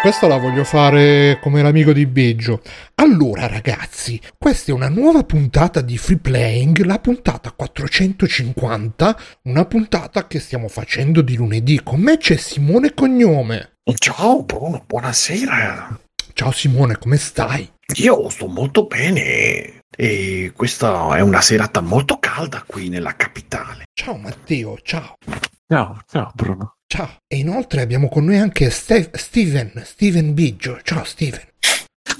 Questa la voglio fare come l'amico di Beggio. Allora, ragazzi, questa è una nuova puntata di Free Playing, la puntata 450, una puntata che stiamo facendo di lunedì. Con me c'è Simone Cognome. Ciao Bruno, buonasera. Ciao Simone, come stai? Io sto molto bene e questa è una serata molto calda qui nella capitale. Ciao Matteo, ciao. Ciao, ciao Bruno. Ciao. E inoltre abbiamo con noi anche Ste- Steven, Steven Biggio. Ciao Steven.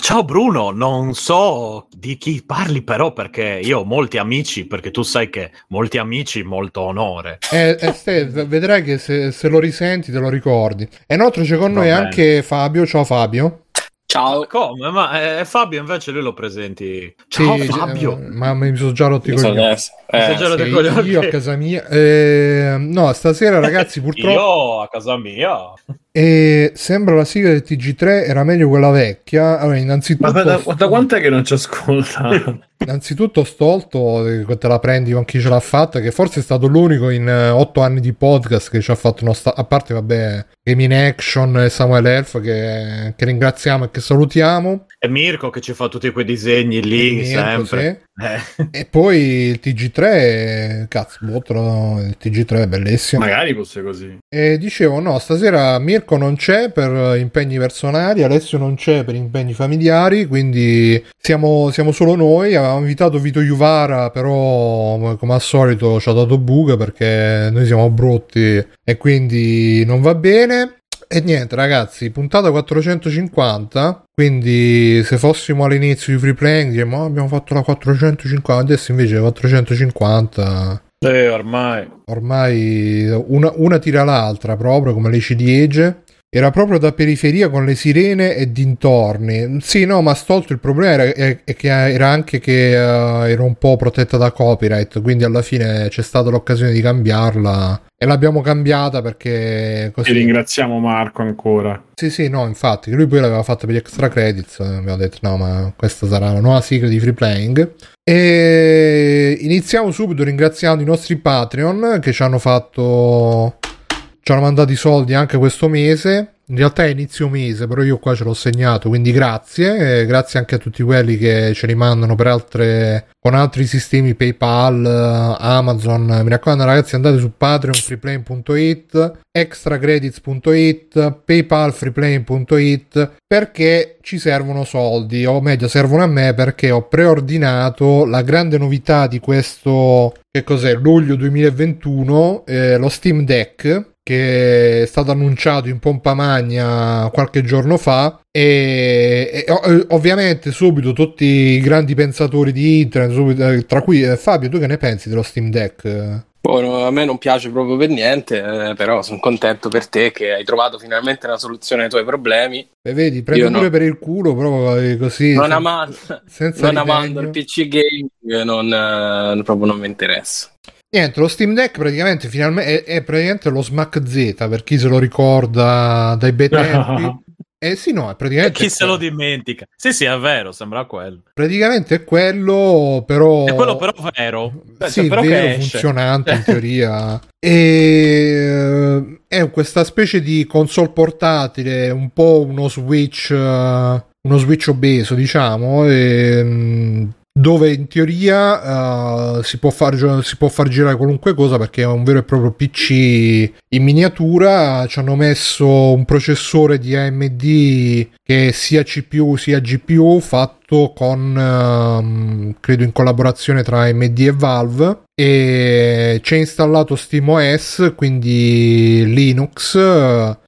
Ciao Bruno, non so di chi parli però perché io ho molti amici, perché tu sai che molti amici, molto onore. Eh, eh Steve, vedrai che se, se, lo risenti te lo ricordi. E inoltre c'è con Va noi bene. anche Fabio. Ciao Fabio. Ciao. Come? Ma eh, Fabio invece lui lo presenti. Ciao sì, Fabio. Eh, ma mi sono già rotti i coglioni. Eh, sì, io a casa mia. Eh, no, stasera ragazzi purtroppo... io a casa mia. E sembra la sigla del TG3 era meglio quella vecchia. Allora, innanzitutto. Ma da, da quanto è che non ci ascolta? innanzitutto, stolto che te la prendi con chi ce l'ha fatta. Che forse è stato l'unico in uh, otto anni di podcast che ci ha fatto uno. Sta- a parte, vabbè, Game in Action e Samuel Elf, che, che ringraziamo e che salutiamo. E Mirko che ci fa tutti quei disegni lì Mirko, sempre. Sì. Eh. E poi il TG3, cazzo, bottolo, il TG3 è bellissimo. Magari fosse così. E dicevo, no, stasera Mirko non c'è per impegni personali, Alessio non c'è per impegni familiari, quindi siamo, siamo solo noi. Avevamo invitato Vito Juvara, però come al solito ci ha dato buca perché noi siamo brutti e quindi non va bene. E niente, ragazzi, puntata 450. Quindi, se fossimo all'inizio di free playing, diremmo oh, abbiamo fatto la 450. Adesso invece la 450. Eh, ormai. Ormai una, una tira l'altra, proprio come le ciliegie. Era proprio da periferia con le sirene e dintorni. Sì, no, ma stolto il problema era, era anche che uh, era un po' protetta da copyright, quindi alla fine c'è stata l'occasione di cambiarla e l'abbiamo cambiata perché così. Ti ringraziamo Marco ancora. Sì, sì, no, infatti, lui poi l'aveva fatta per gli extra credits, abbiamo detto no, ma questa sarà la nuova sigla di Free Playing. E iniziamo subito ringraziando i nostri Patreon che ci hanno fatto ci hanno mandato i soldi anche questo mese. In realtà è inizio mese, però io qua ce l'ho segnato, quindi grazie. E grazie anche a tutti quelli che ce li mandano per altre, con altri sistemi PayPal, Amazon. Mi raccomando, ragazzi, andate su Patreon, freeplane.it, extracredits.it, PayPal, freeplane.it perché ci servono soldi, o meglio, servono a me perché ho preordinato la grande novità di questo, che cos'è, luglio 2021, eh, lo Steam Deck che è stato annunciato in pompa magna qualche giorno fa e, e ovviamente subito tutti i grandi pensatori di internet subito, eh, tra cui eh, Fabio tu che ne pensi dello Steam Deck? Boh, a me non piace proprio per niente, eh, però sono contento per te che hai trovato finalmente una soluzione ai tuoi problemi. E vedi, prendo Io pure no. per il culo, proprio eh, così. Non, amando, non amando il PC game, non, eh, proprio non mi interessa. Niente, lo Steam Deck praticamente finalmente è, è praticamente lo Smack Z per chi se lo ricorda dai bei tempi. Eh sì, no, è praticamente. E chi se lo dimentica? Sì, sì, è vero, sembra quello. Praticamente è quello, però. È quello, però vero. Sì, però vero, funzionante in teoria. E è questa specie di console portatile, un po' uno Switch. Uno Switch obeso, diciamo. E dove in teoria uh, si, può far, si, può far, girare qualunque cosa perché è un vero e proprio PC in miniatura. Ci hanno messo un processore di AMD che sia CPU sia GPU fatto con, uh, credo, in collaborazione tra AMD e Valve. E c'è installato SteamOS, quindi Linux.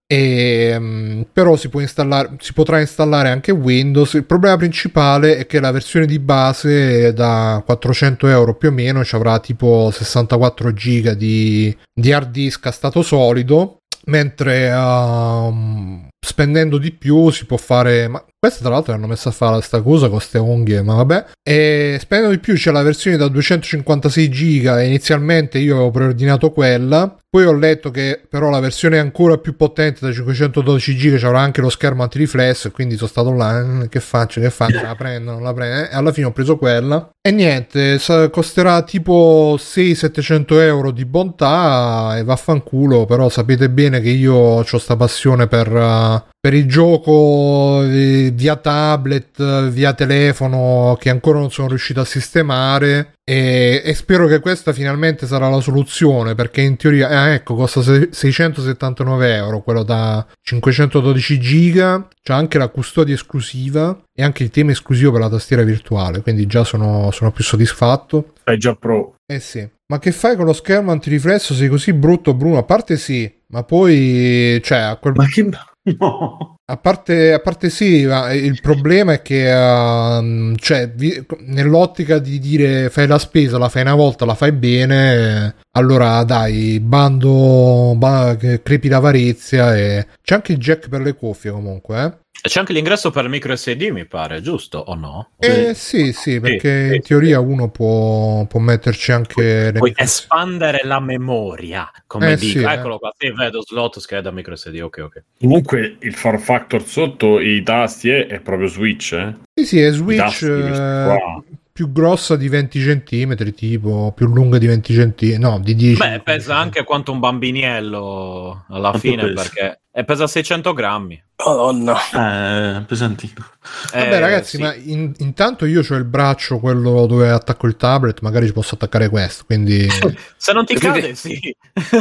E, um, però si, può installare, si potrà installare anche Windows. Il problema principale è che la versione di base da 400 euro più o meno ci avrà tipo 64 giga di, di hard disk a stato solido mentre um, spendendo di più si può fare ma questa tra l'altro hanno messo a fare questa cosa con queste unghie ma vabbè. E spendendo di più c'è la versione da 256 giga inizialmente io avevo preordinato quella. Poi ho letto che però la versione ancora più potente da 512 GB avrà anche lo schermo antiriflesso quindi sono stato là, eh, che faccio, che faccio, la prendo, non la prendo, e alla fine ho preso quella. E niente, costerà tipo 600-700 euro di bontà e vaffanculo, però sapete bene che io ho questa passione per... Uh, per il gioco eh, via tablet, via telefono che ancora non sono riuscito a sistemare e, e spero che questa finalmente sarà la soluzione perché in teoria, eh, ecco, costa 679 euro quello da 512 giga, c'è anche la custodia esclusiva e anche il tema esclusivo per la tastiera virtuale, quindi già sono, sono più soddisfatto. È già pro. Eh sì. Ma che fai con lo schermo antiriflesso? Sei così brutto, Bruno? A parte sì, ma poi, cioè, a quel... Ma che... No. A parte, a parte sì, il problema è che uh, cioè, vi, nell'ottica di dire fai la spesa, la fai una volta, la fai bene, allora dai, bando, bando crepi l'avarizia e c'è anche il jack per le cuffie comunque, eh? C'è anche l'ingresso per micro SD, mi pare, giusto o no? Eh sì, sì, perché sì, in teoria uno può, può metterci anche... Puoi, puoi espandere la memoria, come eh, dico. Sì, Eccolo eh. qua, sì, vedo slot, scheda micro SD, ok, ok. Comunque il form factor sotto i tasti è, è proprio Switch, eh? Sì, sì, è Switch eh, più grossa di 20 cm, tipo più lunga di 20 cm, no, di 10. Beh, pesa anche quanto un bambiniello alla Quanto fine pesa? perché e pesa 600 grammi. Madonna. Eh, pesantino. Eh, Vabbè, ragazzi, sì. ma in, intanto io ho il braccio, quello dove attacco il tablet, magari ci posso attaccare questo. Quindi, se non ti cade, sì.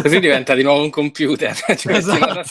Così diventa di nuovo un computer. esatto.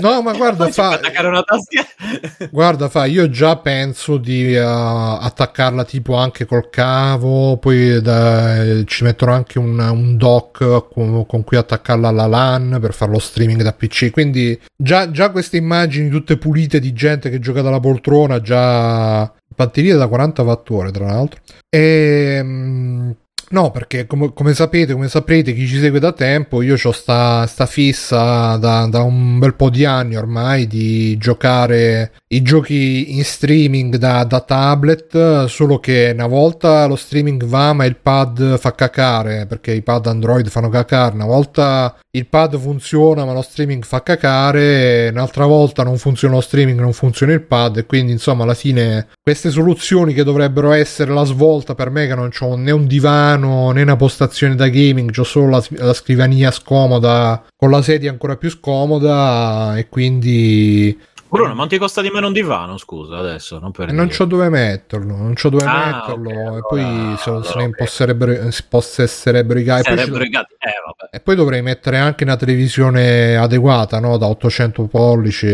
No, ma guarda, fa. Attaccare una tastiera. guarda, fa. Io già penso di uh, attaccarla tipo anche col cavo. Poi da, ci metterò anche un, un dock con, con, cui attaccarla alla LAN per fare lo streaming da PC. Quindi già, già queste immagini tutte pulite di gente che gioca dalla poltrona, già batteria da 40 watt tra l'altro. E ehm, No, perché come, come, sapete, come saprete, chi ci segue da tempo, io ho sta, sta fissa da, da, un bel po' di anni ormai di giocare i giochi in streaming da, da, tablet, solo che una volta lo streaming va ma il pad fa cacare, perché i pad Android fanno cacare, una volta il pad funziona ma lo streaming fa cacare, un'altra volta non funziona lo streaming, non funziona il pad, e quindi insomma alla fine queste soluzioni che dovrebbero essere la svolta per me che non ho né un divano, né una postazione da gaming, ho solo la, la scrivania scomoda con la sedia ancora più scomoda e quindi Bruno, ma ti costa di meno un divano, scusa, adesso. Non, per non c'ho dove metterlo, non c'ho dove ah, metterlo. Okay, allora, e poi se, allora, se ne imposterebbero, imposterebbero i gatti. E, poi, eh, e poi dovrei mettere anche una televisione adeguata, no? Da 800 pollici.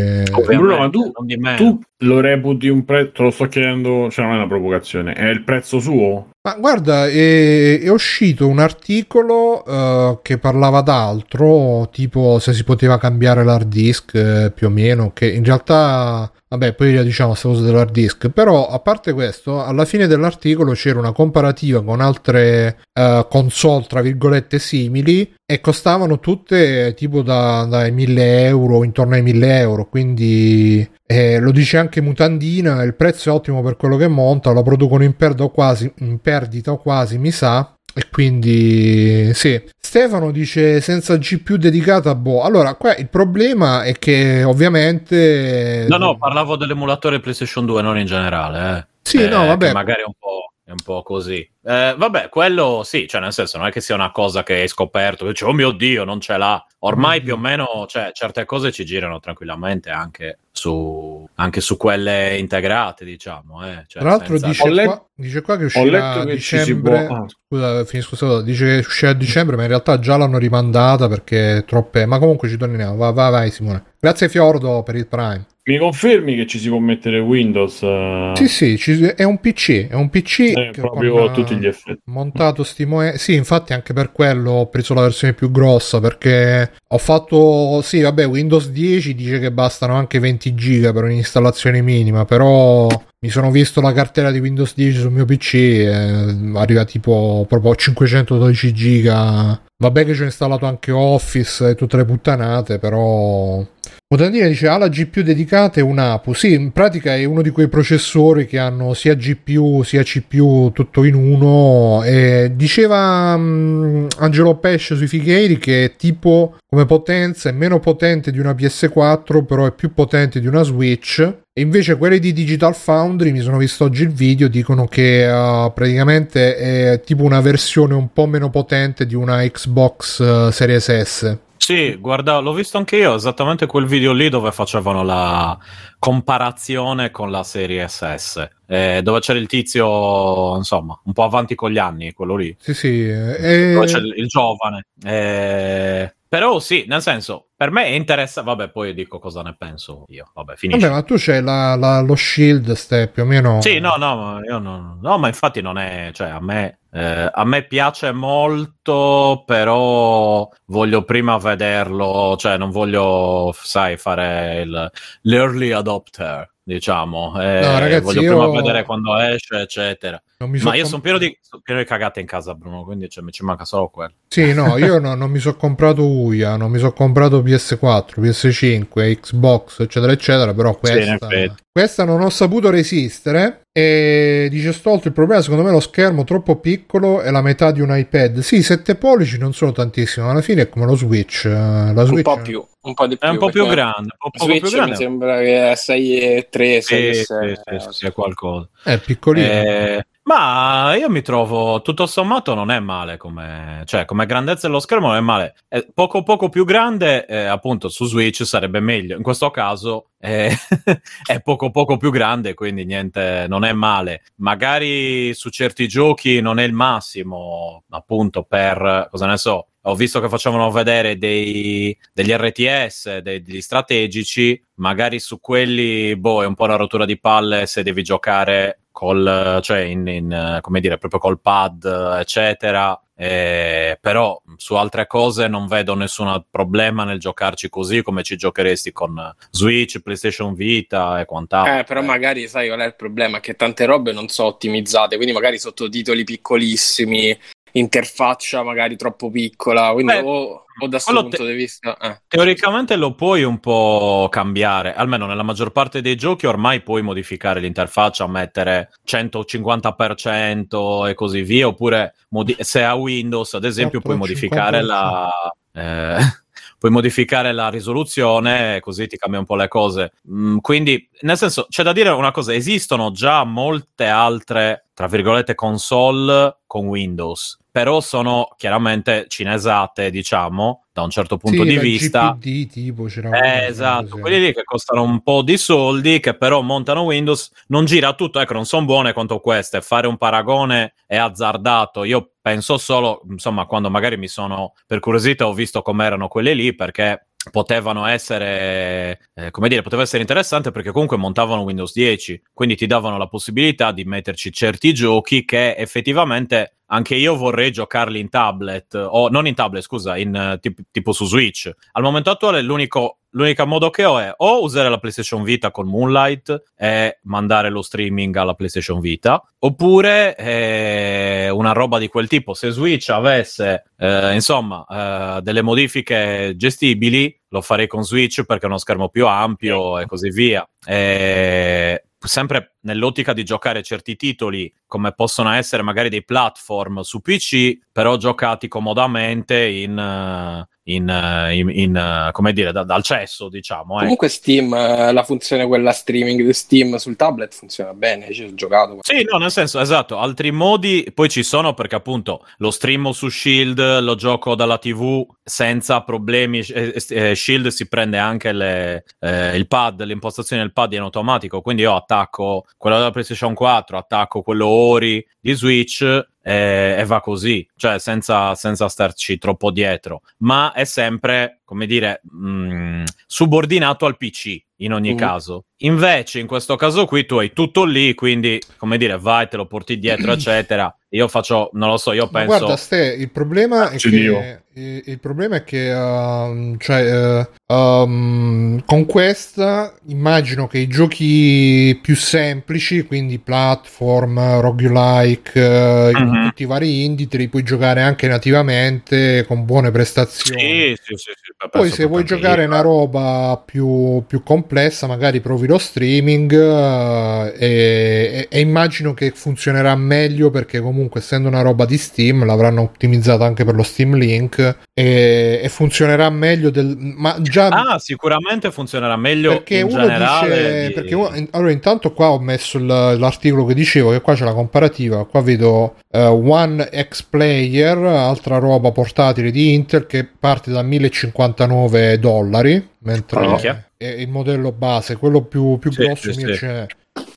Bruno, ma tu, tu lo reputi un prezzo, te lo sto chiedendo, cioè non è una provocazione, è il prezzo suo? Ma guarda, è, è uscito un articolo uh, che parlava d'altro, tipo se si poteva cambiare l'hard disk eh, più o meno, che in realtà Vabbè, poi diciamo questa cosa dell'hard disk, però a parte questo, alla fine dell'articolo c'era una comparativa con altre uh, console, tra virgolette, simili e costavano tutte tipo da, dai 1000 euro, intorno ai 1000 euro, quindi eh, lo dice anche Mutandina, il prezzo è ottimo per quello che monta, lo producono in, quasi, in perdita quasi, mi sa, e quindi sì. Stefano dice senza GPU dedicata, boh. Allora, qua il problema è che ovviamente... No, no, parlavo dell'emulatore PlayStation 2, non in generale. Eh. Sì, eh, no, vabbè. Magari un po', è un po' così. Eh, vabbè, quello sì, cioè nel senso non è che sia una cosa che hai scoperto, dice, oh mio Dio, non ce l'ha. Ormai mm-hmm. più o meno, cioè, certe cose ci girano tranquillamente anche su, anche su quelle integrate, diciamo. Eh. Cioè, Tra l'altro senza... dice, let... qua, dice, qua, che uscirà a dicembre. Può... Scusa, finisco solo. Dice che uscirà a dicembre, ma in realtà già l'hanno rimandata perché troppe. Ma comunque ci torniamo. Va, va, vai, Simone. Grazie Fiordo per il Prime. Mi confermi che ci si può mettere Windows? Uh... Sì, sì, ci, è un PC, è un PC eh, proprio a tutti gli effetti. Montato SteamOS. Sì, infatti anche per quello ho preso la versione più grossa perché ho fatto sì, vabbè, Windows 10 dice che bastano anche 20 giga per un'installazione minima, però mi sono visto la cartella di Windows 10 sul mio PC e arriva tipo proprio a 512 giga. Vabbè che ci ho installato anche Office e tutte le puttanate, però Mutandina dice ha la GPU dedicata e un APU. Sì, in pratica è uno di quei processori che hanno sia GPU sia CPU tutto in uno. E diceva um, Angelo Pesce sui Figheiri che è tipo come potenza è meno potente di una PS4, però è più potente di una Switch. E invece quelli di Digital Foundry, mi sono visto oggi il video, dicono che uh, praticamente è tipo una versione un po' meno potente di una Xbox uh, Series S. Sì, guarda, l'ho visto anche io, esattamente quel video lì dove facevano la comparazione con la serie SS, eh, dove c'era il tizio, insomma, un po' avanti con gli anni, quello lì. Sì, sì. Eh... Dove c'è il, il giovane. Eh... Però sì, nel senso, per me interessa, vabbè, poi dico cosa ne penso io. Vabbè, finisce. Vabbè, ma tu c'hai la, la, lo shield, ste più o meno. Sì, no, no, io no, no, ma infatti non è, cioè, a me, eh, a me piace molto, però voglio prima vederlo, cioè, non voglio, sai, fare il, l'early adopter diciamo. Eh, no, ragazzi, voglio io... prima vedere quando esce, eccetera. Ma io sono pieno di, pieno di cagate in casa, Bruno, quindi cioè, mi ci manca solo quello. Sì, no, io no, non mi sono comprato Uia, non mi sono comprato PS4, PS5, Xbox, eccetera, eccetera, però questa, sì, questa non ho saputo resistere. E dice Stolt: il problema secondo me è lo schermo troppo piccolo e la metà di un iPad. Sì, 7 pollici non sono tantissimo, ma alla fine è come lo Switch. Eh, la Switch un po' più, un po' di più. È un po' più grande. Un po Switch più grande. mi sembra che è 6 e 3, 6 sì, e 6. Sì, sì, sì, qualcosa. È piccolino. Eh, ma io mi trovo tutto sommato non è male come, cioè, come grandezza dello schermo non è male. È poco poco più grande, eh, appunto su Switch sarebbe meglio. In questo caso eh, è poco poco più grande, quindi niente, non è male. Magari su certi giochi non è il massimo, appunto per cosa ne so. Ho visto che facevano vedere dei, degli RTS, degli strategici, magari su quelli, boh, è un po' una rottura di palle se devi giocare col, cioè in, in, come dire, proprio col pad, eccetera. Eh, però su altre cose non vedo nessun problema nel giocarci così come ci giocheresti con Switch, PlayStation Vita e quant'altro. Eh, però magari sai qual è il problema? Che tante robe non sono ottimizzate, quindi magari sottotitoli piccolissimi, interfaccia magari troppo piccola, quindi Beh, o, o, da questo punto te- di vista... Eh. Teoricamente lo puoi un po' cambiare, almeno nella maggior parte dei giochi ormai puoi modificare l'interfaccia, mettere 150% e così via, oppure modi- se a Windows ad esempio puoi modificare la... Eh, puoi modificare la risoluzione, così ti cambia un po' le cose. Mm, quindi, nel senso, c'è da dire una cosa: esistono già molte altre, tra virgolette, console con Windows, però sono chiaramente cinesate, diciamo, da un certo punto sì, di vista. GPD, tipo, eh, esatto, quelli lì che costano un po' di soldi, che però montano Windows, non gira tutto, ecco, non sono buone quanto queste. Fare un paragone è azzardato. Io penso solo, insomma, quando magari mi sono per curiosità ho visto com'erano quelle lì, perché potevano essere, eh, come dire, poteva essere interessante perché comunque montavano Windows 10, quindi ti davano la possibilità di metterci certi giochi che effettivamente anche io vorrei giocarli in tablet, o non in tablet, scusa, in, tipo, tipo su Switch. Al momento attuale l'unico l'unico modo che ho è o usare la PlayStation Vita con Moonlight e mandare lo streaming alla PlayStation Vita, oppure eh, una roba di quel tipo. Se Switch avesse, eh, insomma, eh, delle modifiche gestibili, lo farei con Switch perché è uno schermo più ampio e così via. E sempre nell'ottica di giocare certi titoli come possono essere magari dei platform su PC, però giocati comodamente in, eh, in, eh, in, in eh, come dire, da, dal cesso, diciamo. Eh. Comunque Steam, la funzione quella streaming di Steam sul tablet funziona bene, ci ho giocato. Sì, no, nel senso, esatto, altri modi poi ci sono perché appunto lo streamo su Shield, lo gioco dalla TV senza problemi, eh, Shield si prende anche le, il pad, l'impostazione del pad in automatico, quindi io attacco quello della PlayStation 4, attacco quello Ori di Switch e, e va così, cioè senza, senza, starci troppo dietro, ma è sempre, come dire, mh, mm, subordinato al PC in ogni mm. caso. Invece, in questo caso qui, tu hai tutto lì, quindi, come dire, vai, te lo porti dietro, eccetera. Io faccio, non lo so, io penso... Ma guarda, Ste, il problema è che... Il problema è che uh, cioè, uh, um, con questa immagino che i giochi più semplici, quindi platform, roguelike, uh, uh-huh. tutti i vari indie, te li puoi giocare anche nativamente con buone prestazioni. Sì, sì, sì, sì. Poi se vuoi giocare una roba più, più complessa, magari provi lo streaming uh, e, e, immagino che funzionerà meglio perché comunque essendo una roba di Steam l'avranno ottimizzata anche per lo Steam Link e, e, funzionerà meglio del ma già ah sicuramente funzionerà meglio perché uno dice di... perché uno, allora intanto qua ho messo l'articolo che dicevo che qua c'è la comparativa. Qua vedo uh, One X Player altra roba portatile di Intel che parte da 1050 199 dollari, mentre oh. è il modello base, quello più, più sì, grosso sì, sì.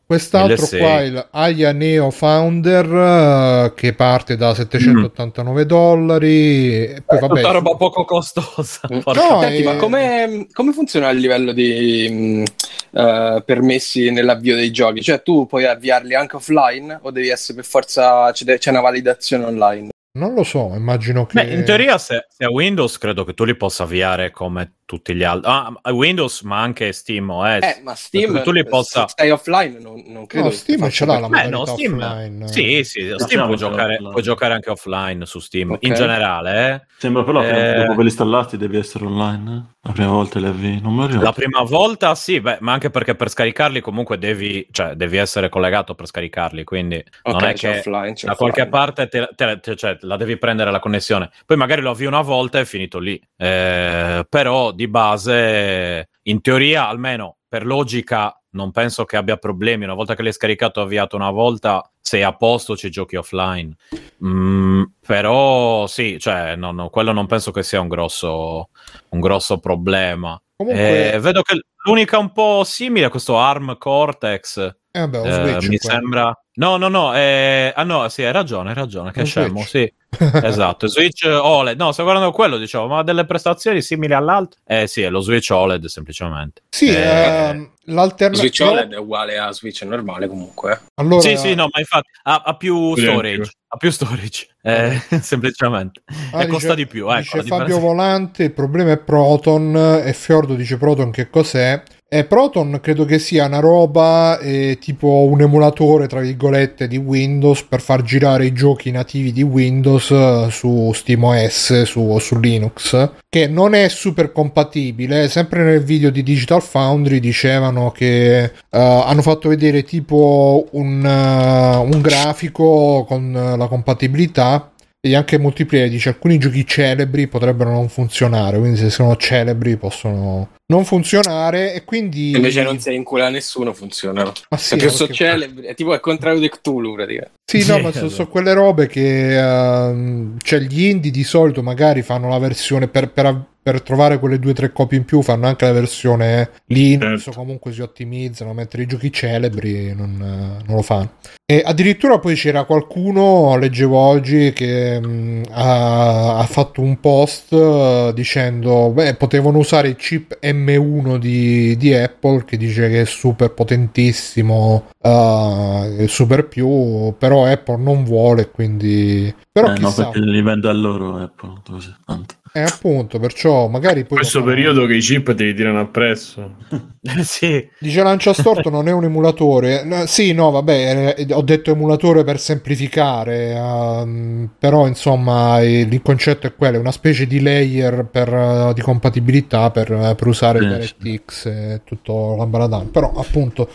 Quest'altro qua, il Aya Neo Founder, uh, che parte da 789 mm. dollari. E poi, vabbè, tutta roba poco costosa. Mm. No, Senti, e... ma come, come, funziona a livello di uh, permessi nell'avvio dei giochi? Cioè, tu puoi avviarli anche offline o devi essere per forza. c'è una validazione online? Non lo so, immagino che. Beh, in teoria, se, se è Windows, credo che tu li possa avviare come tutti gli altri. Ah, Windows, ma anche Steam OS. Eh, ma Steam, tu li possa... se stai offline, non, non credo. No, Steam ce l'ha la Beh, no, Steam... offline. Sì, sì, Steam puoi giocare, puoi giocare, anche offline su Steam, okay. in generale. Eh. Sembra però che eh... dopo che li installati devi essere online. Eh? La prima volta li avvii, non mi ricordo. La prima volta sì, beh, ma anche perché per scaricarli comunque devi, cioè, devi essere collegato per scaricarli, quindi okay, non è che offline, da qualche parte te, te, te, cioè, la devi prendere la connessione. Poi magari lo avvii una volta e è finito lì. Eh, però di base, in teoria, almeno per logica, non penso che abbia problemi. Una volta che l'hai scaricato e avviato una volta, sei a posto, ci giochi offline. Mm, però sì, cioè, no, no, quello non penso che sia un grosso, un grosso problema. Comunque... Eh, vedo che l'unica un po' simile a questo ARM Cortex. Eh beh, eh, mi qua. sembra No, no, no, eh... ah no, sì, hai ragione, hai ragione, che scemo, sì. esatto, Switch OLED, no, sto guardando quello, dicevo, ma delle prestazioni simili all'altro? Eh sì, è lo Switch OLED semplicemente. Sì, eh, eh, l'alternativa... Switch OLED è uguale a Switch normale comunque. Allora... Sì, sì, no, ma infatti ha, ha più storage, ha più storage, eh, semplicemente. Ah, e dice, costa di più. Ecco, dice Fabio Volante, il problema è Proton e Fiordo dice Proton che cos'è? E Proton credo che sia una roba eh, tipo un emulatore, tra virgolette, di Windows per far girare i giochi nativi di Windows eh, su SteamOS, su, su Linux, che non è super compatibile. Sempre nel video di Digital Foundry dicevano che uh, hanno fatto vedere tipo un, uh, un grafico con la compatibilità e anche multiplayer dice alcuni giochi celebri potrebbero non funzionare quindi se sono celebri possono non funzionare e quindi invece non si incula a nessuno funzionano ma sì, perché sono celebri è tipo il contrario di Cthulhu praticamente. Sì no ma sono, sono quelle robe che uh, cioè gli indie di solito magari fanno la versione per, per per trovare quelle due o tre copie in più fanno anche la versione Linux certo. comunque si ottimizzano mentre i giochi celebri non, non, lo fanno e addirittura poi c'era qualcuno leggevo oggi che mh, mm, ha, ha, fatto un post uh, dicendo beh potevano usare il chip M1 di, di Apple che dice che è super potentissimo uh, super più però Apple non vuole quindi però eh, no perché li vende a loro Apple così, tanto. Eh, appunto, perciò magari poi. Questo periodo che i chip ti tirano appresso. sì. Dice Lancia Storto non è un emulatore. No, sì, no, vabbè, eh, ho detto emulatore per semplificare. Um, però, insomma, il, concetto è quello: è una specie di layer per, uh, di compatibilità per, uh, per usare sì, DirectX e tutto l'ambaradan. Però, appunto,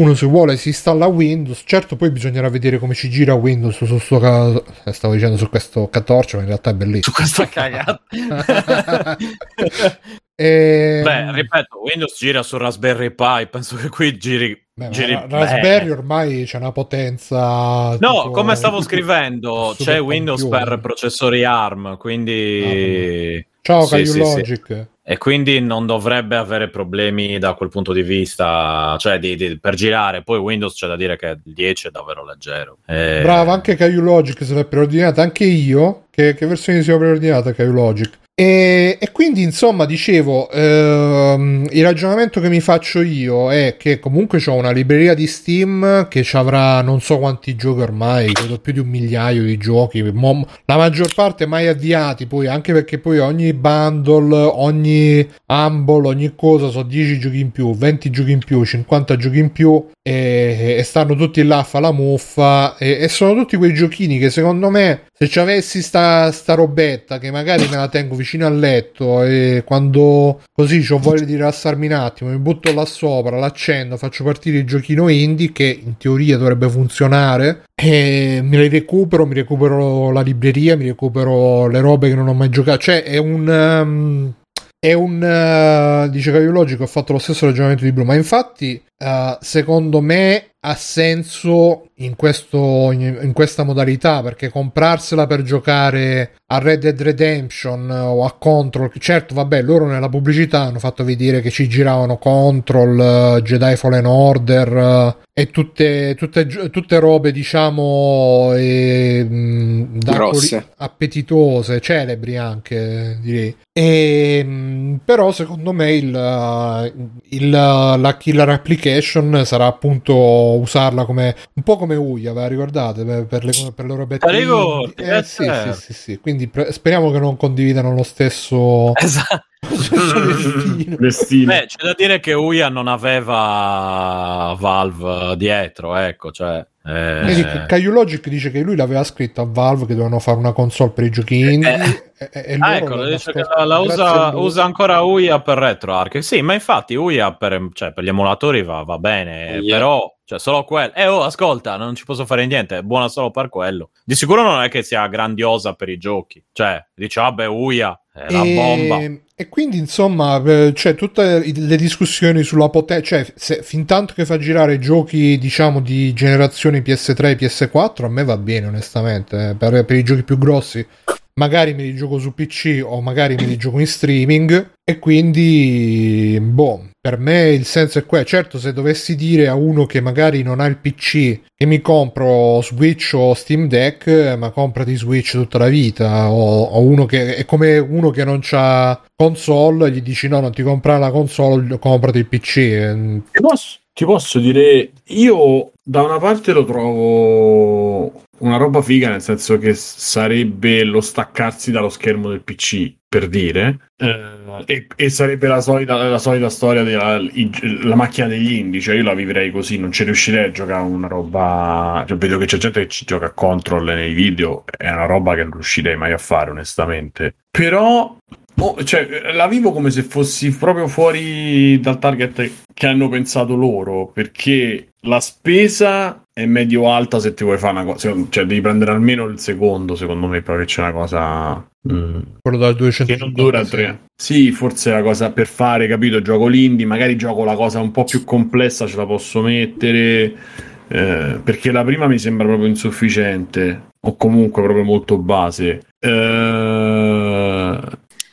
uno se vuole si installa Windows. Certo, poi bisognerà vedere come ci gira Windows su questo caso. Stavo dicendo su questo 14, ma in realtà è bellissimo. Su questa cagata. e... Beh, ripeto, Windows gira su Raspberry Pi, penso che qui giri Beh, Giri... Raspberry ormai c'è una potenza. No, come stavo scrivendo, c'è Windows computer. per processori ARM, quindi. Ah, Ciao, sì, Caio sì, Logic. Sì. E quindi non dovrebbe avere problemi da quel punto di vista, cioè di, di, per girare. Poi Windows c'è da dire che il 10 è davvero leggero. E... Bravo, anche Caio Logic se l'è preordinata, anche io. Che, che versione si è preordinata Caio Logic? E, e, quindi insomma dicevo ehm, il ragionamento che mi faccio io è che comunque ho una libreria di Steam che ci avrà non so quanti giochi ormai credo più di un migliaio di giochi la maggior parte mai avviati poi anche perché poi ogni bundle ogni humble ogni cosa sono 10 giochi in più 20 giochi in più 50 giochi in più e, e stanno tutti là a fare la muffa e, e sono tutti quei giochini che secondo me se ci avessi sta, sta robetta che magari me la tengo vicino al letto e quando così ho voglia di rilassarmi un attimo mi butto là sopra, l'accendo, faccio partire il giochino indie che in teoria dovrebbe funzionare e me li recupero, mi recupero la libreria, mi recupero le robe che non ho mai giocato, cioè è un... Um, è un uh, dice Caio Logico, ho fatto lo stesso ragionamento di Blue, ma infatti uh, secondo me ha senso in, questo, in, in, questa modalità perché comprarsela per giocare a Red Dead Redemption o a Control certo vabbè loro nella pubblicità hanno fatto vedere che ci giravano Control Jedi Fallen Order e tutte, tutte, tutte robe diciamo e, mh, appetitose celebri anche direi. E, mh, però secondo me il, il, la killer application sarà appunto usarla come un po' come Uia, ve la ricordate? Per, per le, per le robe eh, sì, sì, sì, sì, Quindi pre- speriamo che non condividano lo stesso. Esatto. Destino. Beh, c'è da dire che Uia non aveva Valve dietro, ecco, cioè eh... Caio Logic dice che lui l'aveva scritto a Valve che dovevano fare una console per i giochi indie. Eh, e, e ah, ecco, dice che la, la usa, usa, ancora UIA per RetroArch. Sì, ma infatti UIA per, cioè, per gli emulatori va, va bene, yeah. però cioè, solo quello. Eh, oh, ascolta, non ci posso fare niente, è buona solo per quello. Di sicuro non è che sia grandiosa per i giochi. Cioè, dice, vabbè, UIA, è la e... bomba. E quindi, insomma, eh, cioè, tutte le discussioni sulla potenza, cioè, se, fin tanto che fa girare giochi, diciamo, di generazione PS3 e PS4, a me va bene, onestamente. Eh, per, per i giochi più grossi magari me li gioco su PC o magari me li gioco in streaming e quindi boh per me il senso è quello certo se dovessi dire a uno che magari non ha il PC e mi compro Switch o Steam Deck ma comprati Switch tutta la vita o, o uno che è come uno che non ha console gli dici no non ti comprare la console comprati il PC ti posso, ti posso dire io da una parte lo trovo una roba figa, nel senso che sarebbe lo staccarsi dallo schermo del PC, per dire, eh, e, e, sarebbe la solita, la solita storia della la macchina degli indie, cioè io la vivrei così, non ci riuscirei a giocare una roba, cioè vedo che c'è gente che ci gioca a control nei video, è una roba che non riuscirei mai a fare, onestamente. Però Oh, cioè, la vivo come se fossi proprio fuori dal target che hanno pensato loro, perché la spesa è medio alta se ti vuoi fare una cosa, cioè devi prendere almeno il secondo, secondo me, proprio c'è una cosa... Mm, Quello dal 200 che non dura tre. Sì, forse è la cosa per fare, capito? Gioco l'indie, magari gioco la cosa un po' più complessa, ce la posso mettere. Eh, perché la prima mi sembra proprio insufficiente, o comunque proprio molto base. Eh,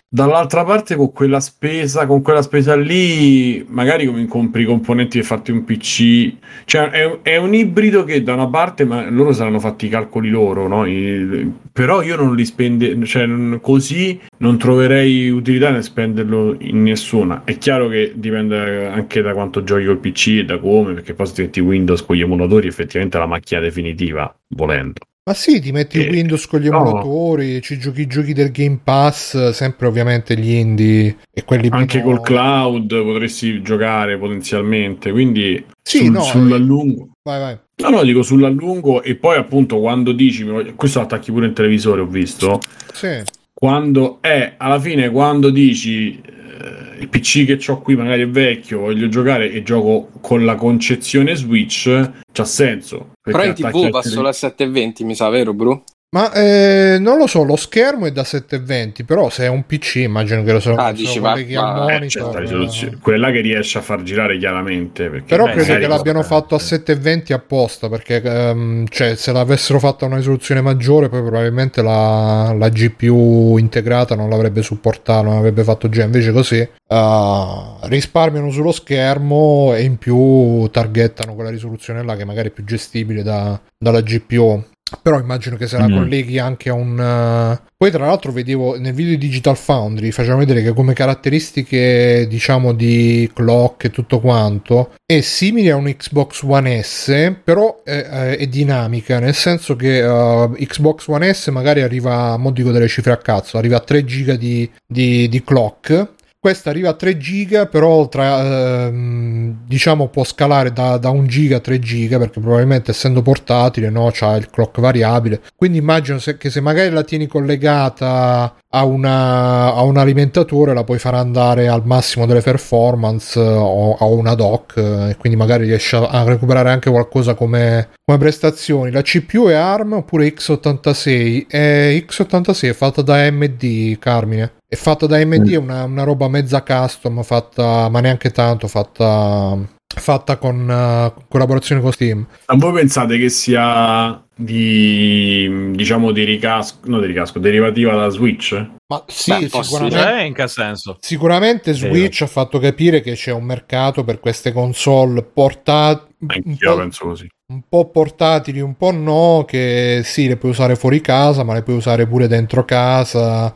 Dall'altra parte, con quella spesa, con quella spesa lì, magari come compri i componenti per farti un PC, cioè è, è, un ibrido che da una parte, ma loro saranno fatti i calcoli loro, no? I, però io non li spende, cioè così non troverei utilità nel spenderlo in nessuna. È chiaro che dipende anche da quanto giochi col PC e da come, perché poi se ti metti Windows con gli emulatori, effettivamente è la macchina definitiva, volendo. Ma sì, ti metti eh, Windows con gli no. emulatori, ci giochi i giochi del Game Pass, sempre ovviamente gli indie e quelli Anche col cloud potresti giocare potenzialmente, quindi sì, sul, no, sull'allungo. Eh, vai, vai. No, no, dico sull'allungo e poi appunto quando dici, questo attacchi pure in televisore, ho visto. Sì. Quando è, alla fine, quando dici eh, il PC che ho qui magari è vecchio, voglio giocare e gioco con la concezione Switch, c'ha senso. Però in TV va solo a 720, mi sa, vero, Bru? Ma eh, non lo so, lo schermo è da 720, però se è un PC immagino che lo so. Ah, dici, va, va, eh, monitor, eh, quella che riesce a far girare chiaramente. Però credo che l'abbiano fatto a 720 apposta, perché um, cioè, se l'avessero fatta a una risoluzione maggiore, poi probabilmente la, la GPU integrata non l'avrebbe supportato, non avrebbe fatto già. Invece così uh, risparmiano sullo schermo e in più targettano quella risoluzione là che magari è più gestibile da, dalla GPU però immagino che se la mm. colleghi anche a un uh... poi tra l'altro vedevo nel video di Digital Foundry facevano vedere che come caratteristiche diciamo di clock e tutto quanto è simile a un Xbox One S però è, è dinamica nel senso che uh, Xbox One S magari arriva mo dico delle cifre a cazzo arriva a 3 giga di, di, di clock questa arriva a 3 giga però tra, ehm, diciamo può scalare da, da 1 giga a 3 giga perché probabilmente essendo portatile no, c'ha il clock variabile. Quindi immagino se, che se magari la tieni collegata a, una, a, un alimentatore la puoi far andare al massimo delle performance o a una dock e quindi magari riesci a recuperare anche qualcosa come, come prestazioni. La CPU è ARM oppure x86 e x86 è fatta da AMD Carmine è fatta da AMD, è una, una, roba mezza custom, fatta, ma neanche tanto, fatta fatta con uh, collaborazione con Steam. Ma voi pensate che sia di diciamo di ricasco, no di ricasco, derivativa da Switch? Ma sì, Beh, sicuramente, eh, in che senso? Sicuramente Switch eh. ha fatto capire che c'è un mercato per queste console portate. Anch'io penso così un po' portatili, un po' no, che sì, le puoi usare fuori casa, ma le puoi usare pure dentro casa,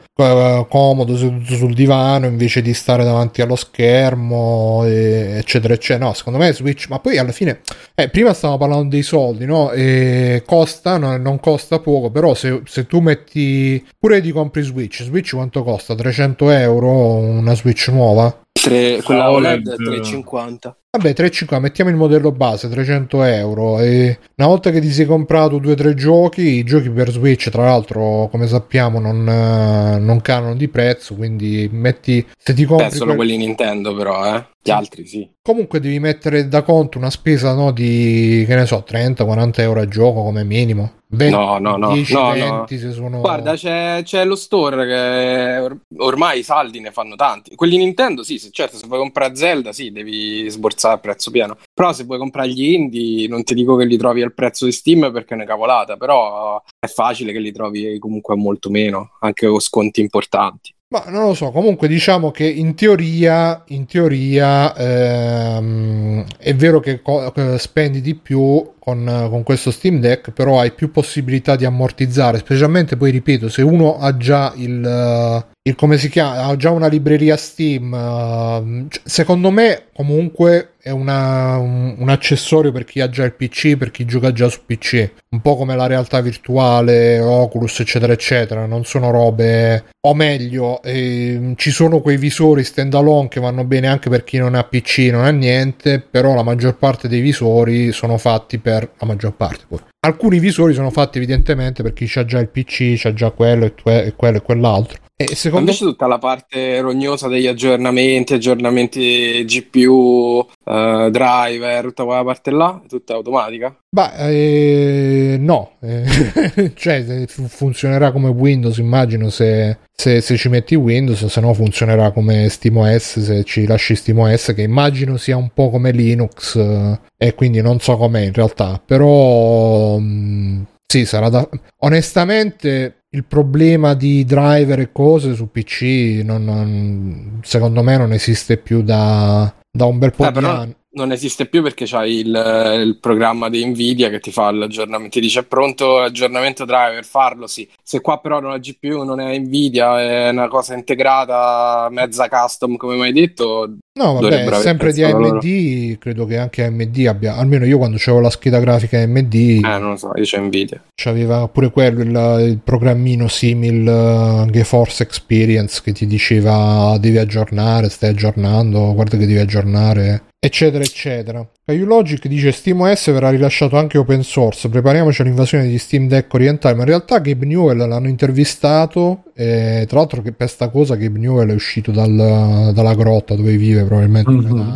comodo seduto sul divano invece di stare davanti allo schermo, eccetera, eccetera. No, secondo me Switch, ma poi alla fine, eh, prima stavamo parlando dei soldi, no? E costa, no, non costa poco, però se, se tu metti, pure ti compri Switch, Switch quanto costa? 300 euro una Switch nuova? 3, quella OLED 350. Vabbè, 350, mettiamo il modello base, 300 euro. E una volta che ti sei comprato 2-3 giochi, i giochi per Switch, tra l'altro, come sappiamo, non, non canano di prezzo. Quindi metti. Se ti compri. Beh, solo quelli Nintendo, però, eh. Gli altri sì. Comunque devi mettere da conto una spesa no, di che ne so 30-40 euro a gioco come minimo. 20, no, no, no, 10, no, 20 no. se sono. Guarda, c'è, c'è, lo store che or- ormai i saldi ne fanno tanti. Quelli Nintendo, sì, se, certo, se vuoi comprare Zelda, sì, devi sborsare a prezzo pieno. Però se vuoi comprare gli indie, non ti dico che li trovi al prezzo di Steam perché è una cavolata, però è facile che li trovi comunque molto meno, anche con sconti importanti. Ma non lo so, comunque diciamo che in teoria, in teoria ehm, è vero che co- spendi di più con, con, questo Steam Deck, però hai più possibilità di ammortizzare, specialmente poi ripeto, se uno ha già il, il come si chiama, ha già una libreria Steam, uh, secondo me comunque è una, un, un, accessorio per chi ha già il PC, per chi gioca già su PC, un po' come la realtà virtuale, Oculus, eccetera, eccetera, non sono robe, o meglio, eh, ci sono quei visori standalone che vanno bene anche per chi non ha PC, non ha niente, però la maggior parte dei visori sono fatti per la maggior parte poi. Alcuni visori sono fatti evidentemente per chi ha già il PC, c'ha già quello e, que- e quello e quell'altro. E secondo... Invece tutta la parte rognosa degli aggiornamenti, aggiornamenti GPU, uh, eh, driver, tutta quella parte là, è tutta automatica? Beh, eh, no, cioè funzionerà come Windows immagino se, se, se, ci metti Windows, se no funzionerà come SteamOS se ci lasci SteamOS che immagino sia un po' come Linux eh, e quindi non so com'è in realtà, però mm, sì, sarà da... Onestamente il problema di driver e cose su PC non, non, secondo me non esiste più da, da un bel po' eh, di anni non esiste più perché c'hai il, il, programma di Nvidia che ti fa l'aggiornamento, ti dice è pronto l'aggiornamento driver, farlo sì. Se qua però non è GPU, non è Nvidia, è una cosa integrata, mezza custom come mai detto. No, vabbè, sempre di AMD, credo che anche AMD abbia, almeno io quando avevo la scheda grafica AMD... Eh, non lo so, io c'ho Nvidia. C'aveva pure quello, il, il programmino simil uh, GeForce Experience che ti diceva devi aggiornare, stai aggiornando, guarda che devi aggiornare eccetera eccetera. Logic dice SteamOS verrà rilasciato anche open source, prepariamoci all'invasione di Steam Deck orientale, ma in realtà Gabe Newell l'hanno intervistato e tra l'altro che per sta cosa Gabe Newell è uscito dal, dalla grotta dove vive probabilmente mm-hmm.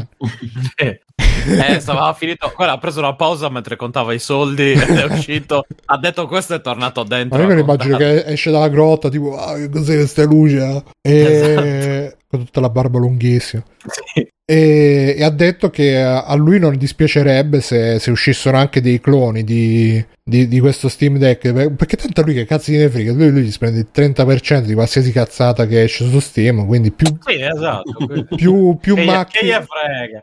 eh, stava finito. Guarda, ha preso una pausa mentre contava i soldi ed è uscito. ha detto questo e è tornato dentro. Ma io lo immagino che esce dalla grotta, tipo, ah, che cos'è questa luce? E... Esatto. Con tutta la barba lunghissima. Sì e, e, ha detto che a lui non dispiacerebbe se, se uscissero anche dei cloni di, di, di, questo Steam Deck perché tanto lui che cazzo ne frega lui, lui si prende il 30% di qualsiasi cazzata che esce su Steam quindi più, sì, esatto. più, più, macchine,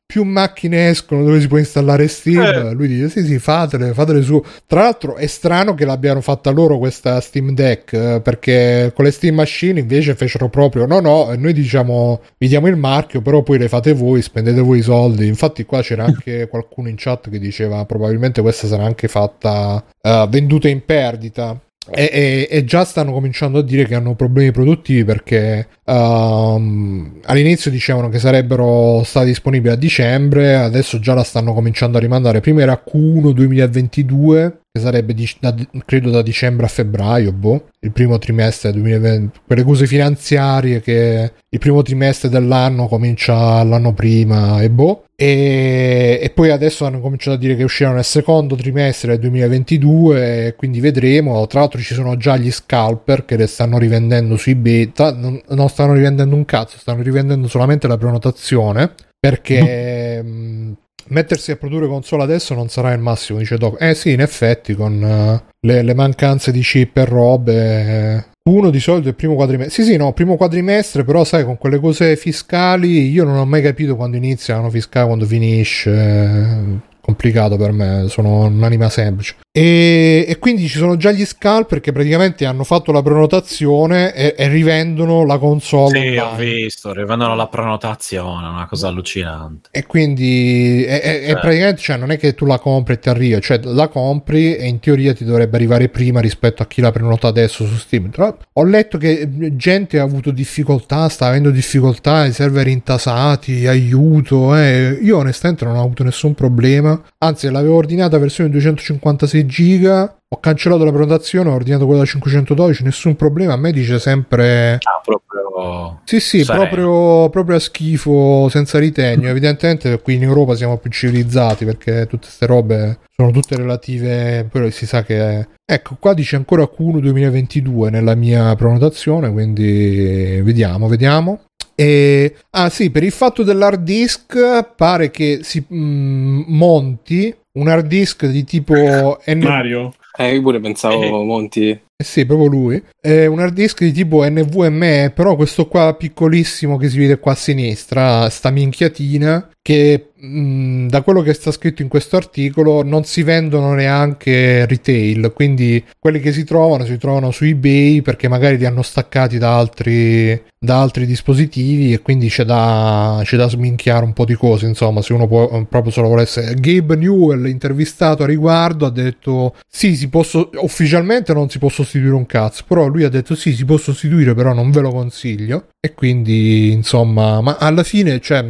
più, macchine escono dove si può installare Steam eh. lui dice sì sì fatele fatele su tra l'altro è strano che l'abbiano fatta loro questa Steam Deck eh, perché con le Steam Machine invece fecero proprio no no noi diciamo vi diamo il marchio però poi le fate voi spendete voi i soldi infatti qua c'era anche qualcuno in chat che diceva probabilmente questa sarà anche fatta uh, vendute in perdita. E, e, e, già stanno cominciando a dire che hanno problemi produttivi perché um, all'inizio dicevano che sarebbero stati disponibili a dicembre, adesso già la stanno cominciando a rimandare. Prima era Q1 2022, che sarebbe di, da, credo da dicembre a febbraio, boh, il primo trimestre 2020, quelle cose finanziarie che il primo trimestre dell'anno comincia l'anno prima e boh. E, e, poi adesso hanno cominciato a dire che usciranno nel secondo trimestre del 2022 quindi vedremo tra l'altro ci sono già gli scalper che le stanno rivendendo sui beta non, non stanno rivendendo un cazzo stanno rivendendo solamente la prenotazione perché mm. Mettersi a produrre console adesso non sarà il massimo, dice Doc. Eh sì, in effetti, con uh, le, le, mancanze di chip e robe. Uno di solito è il primo quadrimestre. Sì, sì, no, primo quadrimestre, però sai, con quelle cose fiscali, io non ho mai capito quando inizia l'anno fiscale, quando finisce complicato per me, sono un'anima semplice. E, e, quindi ci sono già gli scalper che praticamente hanno fatto la prenotazione e, e rivendono la console. Sì, online. ho visto, rivendono la prenotazione, una cosa allucinante. E quindi è, cioè. praticamente cioè, non è che tu la compri e ti arriva, cioè la compri e in teoria ti dovrebbe arrivare prima rispetto a chi la prenota adesso su Steam. Tra ho letto che gente ha avuto difficoltà, sta avendo difficoltà, i server intasati, aiuto. Eh. Io onestamente non ho avuto nessun problema, anzi l'avevo ordinata versione 256 giga ho cancellato la prenotazione, ho ordinato quella da 512, nessun problema. A me dice sempre. Ah, proprio. Sì, sì, proprio, proprio, a schifo, senza ritegno. Evidentemente qui in Europa siamo più civilizzati perché tutte queste robe sono tutte relative. Però si sa che. Ecco, qua dice ancora Q1 2022 nella mia prenotazione, quindi vediamo, vediamo. E, ah sì, per il fatto dell'hard disk pare che si mh, mm, monti un hard disk di tipo N... Mario? Eh, io pure pensavo eh. Monti. Eh sì, proprio lui. È un hard disk di tipo NVMe, però questo qua piccolissimo che si vede qua a sinistra, sta minchiatina, che mh, da quello che sta scritto in questo articolo non si vendono neanche retail, quindi quelli che si trovano si trovano su eBay perché magari li hanno staccati da altri, da altri dispositivi e quindi c'è da, c'è da sminchiare un po' di cose, insomma, se uno può, proprio se lo volesse. Gabe Newell, intervistato a riguardo, ha detto sì, si può, ufficialmente non si può sostituire un cazzo, però lui ha detto sì, si può sostituire, però non ve lo consiglio. E quindi, insomma, ma alla fine, cioè,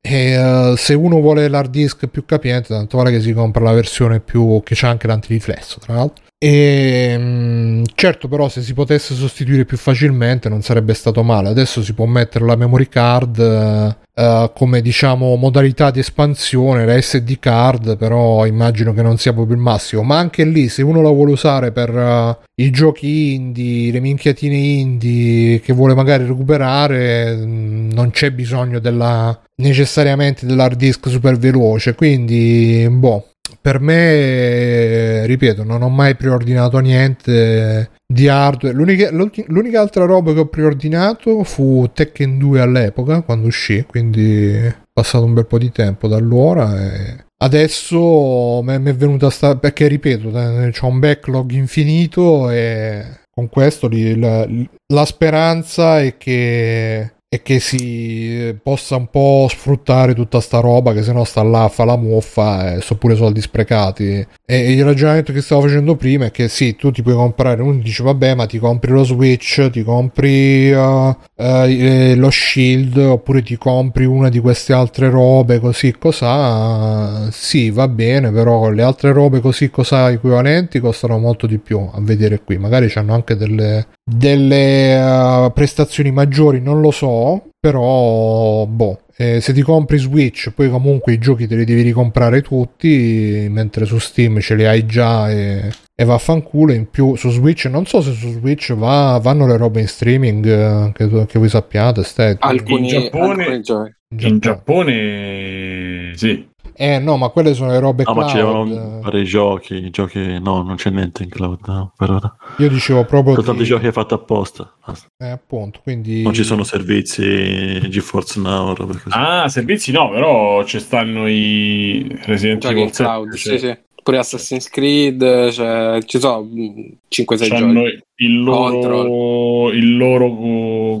e, uh, se uno vuole l'hard disk più capiente, tanto vale che si compra la versione più che c'ha anche l'antiriflesso, tra l'altro. E um, certo, però, se si potesse sostituire più facilmente non sarebbe stato male. Adesso si può mettere la memory card uh, come diciamo modalità di espansione, la SD card, però immagino che non sia proprio il massimo. Ma anche lì, se uno la vuole usare per uh, i giochi indie, le minchiatine indie che vuole magari recuperare, mh, mm, non c'è bisogno della necessariamente dell'hard disk super veloce. Quindi, boh, per me, ripeto, non ho mai preordinato niente di hardware. L'unica, l'unica, altra roba che ho preordinato fu Tekken 2 all'epoca, quando uscì, quindi è passato un bel po' di tempo da allora. E adesso mi è venuta sta perché ripeto, c'ho un backlog infinito e con questo la, la speranza è che e che si possa un po' sfruttare tutta sta roba che se no sta là fa la muffa e sono pure soldi sprecati e il ragionamento che stavo facendo prima è che sì tu ti puoi comprare uno dice vabbè ma ti compri lo switch ti compri uh, uh, lo shield oppure ti compri una di queste altre robe così cos'ha sì va bene però le altre robe così cos'ha equivalenti costano molto di più a vedere qui. Magari hanno anche delle delle uh, prestazioni maggiori non lo so però boh eh, se ti compri Switch poi comunque i giochi te li devi ricomprare tutti mentre su Steam ce li hai già e, e vaffanculo. In più su Switch non so se su Switch va, vanno le robe in streaming eh, che, che voi sappiate alcuni, in Giappone, alcuni in Giappone sì eh no, ma quelle sono le robe no, cloud. ma ci devono fare i giochi, i giochi... No, non c'è niente in cloud, no, per ora. Io dicevo proprio... Sono tanti giochi fatti apposta. Eh, appunto, quindi... Non ci sono servizi GeForce Now, robe così. Ah, servizi no, però ci stanno i Resident Evil Cloud, cioè... sì, sì. Pure Assassin's Creed, cioè, ci sono 5-6 giochi. Il loro, il loro,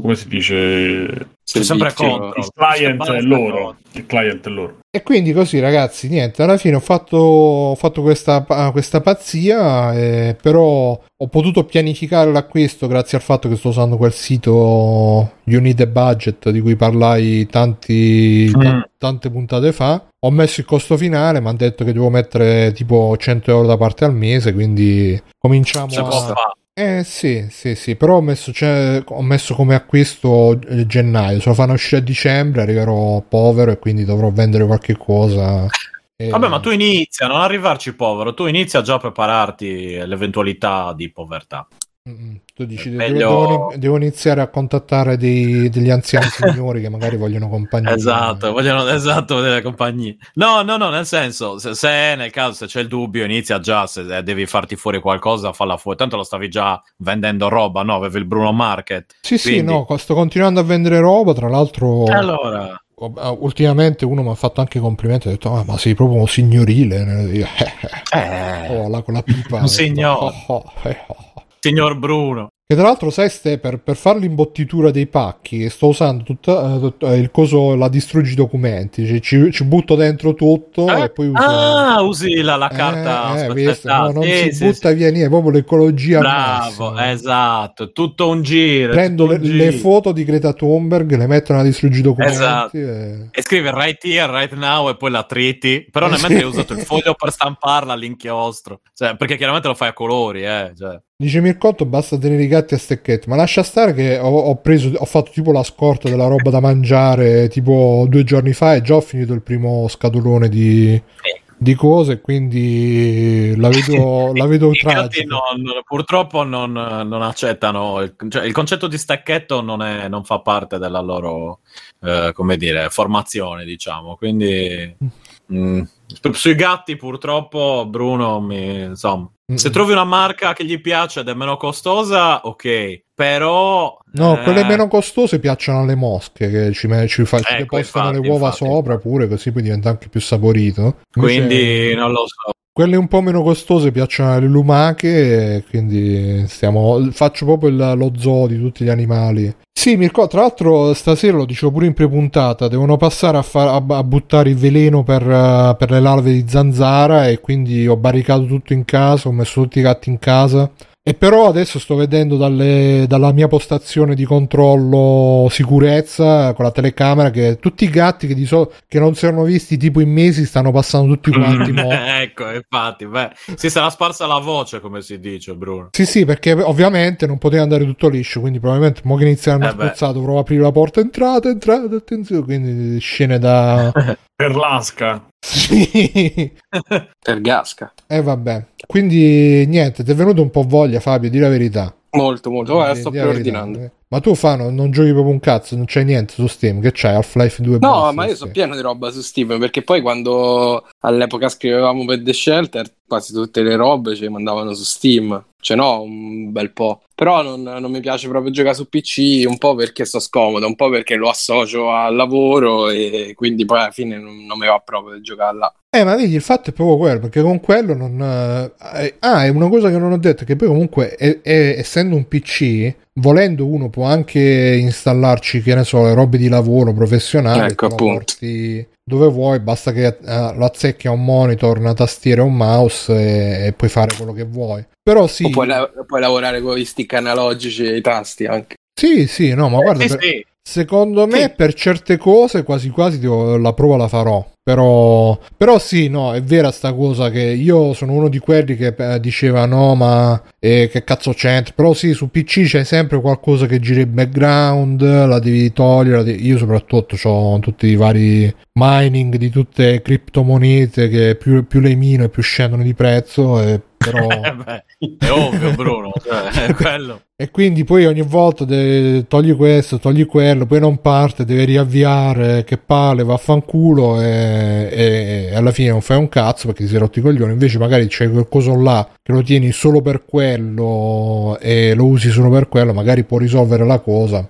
come si dice? C'è sempre contro. Il client è loro. Il client è loro. E quindi così ragazzi, niente, alla fine ho fatto, ho fatto questa, questa, pazzia, eh, però ho potuto pianificare l'acquisto grazie al fatto che sto usando quel sito You Need a Budget di cui parlai tanti, mm. t- tante puntate fa. Ho messo il costo finale, mi hanno detto che devo mettere tipo 100 euro da parte al mese, quindi cominciamo a... Eh sì, sì, sì, però ho messo, cioè, ho messo come acquisto gennaio, se lo fanno uscire a dicembre arriverò povero e quindi dovrò vendere qualche cosa. E... Vabbè, ma tu inizia, non arrivarci povero, tu inizia già a prepararti all'eventualità di povertà. Tu dici, Meglio... devo, devo, iniziare a contattare dei, degli anziani signori che magari vogliono compagnia. Esatto, vogliono esatto delle compagnie. No, no, no, nel senso, se, se nel caso se c'è il dubbio, inizia già, se eh, devi farti fuori qualcosa, falla fuori. Tanto lo stavi già vendendo roba, no? Avevi il Bruno Market. Sì, quindi... sì, no, sto continuando a vendere roba, tra l'altro... Allora... Ah, ultimamente uno mi ha fatto anche complimenti ha detto ah, ma sei proprio un signorile eh, oh, là con la pipa un signor oh, oh, eh, oh. Signor Bruno che tra l'altro, sai, Ste, per, per fare l'imbottitura dei pacchi, sto usando tutta, uh, il coso, la distruggi documenti. Cioè, ci, ci, butto dentro tutto eh? e poi uso. Ah, usi la, la carta. Eh, eh, no, non sì, si sì, butta sì. via niente, proprio l'ecologia. Bravo, esatto. Tutto un giro. Prendo le, giro. le, foto di Greta Thunberg, le metto nella distruggi documenti. Esatto. E... e scrive right here, right now e poi la triti. Però nel mentre hai usato il foglio per stamparla all'inchiostro. Cioè, perché chiaramente lo fai a colori, eh. Cioè. Dice Mircotto basta tenere i gatti a stecchetti, ma lascia stare che ho, ho, preso, ho fatto tipo la scorta della roba da mangiare tipo due giorni fa e già ho finito il primo scatolone di, di cose, quindi la vedo, la vedo tragica. Non, purtroppo non, non accettano, il, cioè, il, concetto di stacchetto non, è, non fa parte della loro, eh, come dire, formazione, diciamo, quindi... Mm, sui gatti purtroppo Bruno mi, insomma se trovi una marca che gli piace ed è meno costosa, ok. Però. No, eh... quelle meno costose piacciono alle mosche che ci, ci, fa, ci ecco, infatti, le uova infatti, sopra pure, così poi diventa anche più saporito. Invece, Quindi non lo so. Quelle un po' meno costose piacciono alle lumache, quindi stiamo, faccio proprio il, lo zoo di tutti gli animali. Sì, Mirko, tra l'altro stasera lo dicevo pure in prepuntata, devono passare a, far, a, a buttare il veleno per, uh, per, le larve di zanzara e quindi ho barricato tutto in casa, ho messo tutti i gatti in casa e però adesso sto vedendo dalle, dalla mia postazione di controllo sicurezza con la telecamera che tutti i gatti che, so, che non si erano visti tipo in mesi stanno passando tutti quanti. ecco, infatti, beh, si sarà sparsa la voce come si dice Bruno. Sì, sì, perché ovviamente non poteva andare tutto liscio, quindi probabilmente mo che iniziano a eh dovrò aprire la porta, entrate, entrate, attenzione, quindi scene da... per l'asca. Sì. per Gasca. E eh, vabbè. Quindi niente, ti è venuto un po' voglia Fabio, di la verità. Molto, molto. Ora sto preordinando. Ma tu Fano non giochi proprio un cazzo, non c'è niente su Steam, che c'hai Half-Life 2? No, ma io sono pieno di roba su Steam, perché poi quando all'epoca scrivevamo per The Shelter, quasi tutte le robe ci mandavano su Steam. Ce n'ho un bel po'. Però non, non, mi piace proprio giocare su PC, un po' perché sto scomodo, un po' perché lo associo al lavoro e quindi poi alla fine non, non mi va proprio giocare là. Eh, ma vedi, il fatto è proprio quello, perché con quello non... Eh, ah, è una cosa che non ho detto, che poi comunque, è, è, essendo un PC, volendo uno può anche installarci, che ne so, le robe di lavoro professionali, ecco, porti dove vuoi, basta che uh, lo azzecchi a un monitor, una tastiera e un mouse e, e puoi fare quello che vuoi. Però sì. puoi, la- puoi, lavorare con gli stick analogici e i tasti anche. Sì, sì, no, ma guarda, eh, per, sì. Secondo me sì. per certe cose quasi quasi devo, la prova la farò. Però, però sì, no, è vera sta cosa che io sono uno di quelli che eh, diceva no, ma eh, che cazzo c'entra. Però sì, su PC c'è sempre qualcosa che gira in background, la devi togliere. La devi... Io soprattutto ho tutti i vari mining di tutte le criptomonete che più, più le mino e più scendono di prezzo. E però... Beh, è ovvio Bruno, cioè, è quello. E quindi poi ogni volta de- togli questo, togli quello, poi non parte, deve riavviare, che palle, vaffanculo e, e, e alla fine non fai un cazzo perché ti sei rotto i coglioni. Invece magari c'è quel coso là che lo tieni solo per quello e lo usi solo per quello, magari può risolvere la cosa.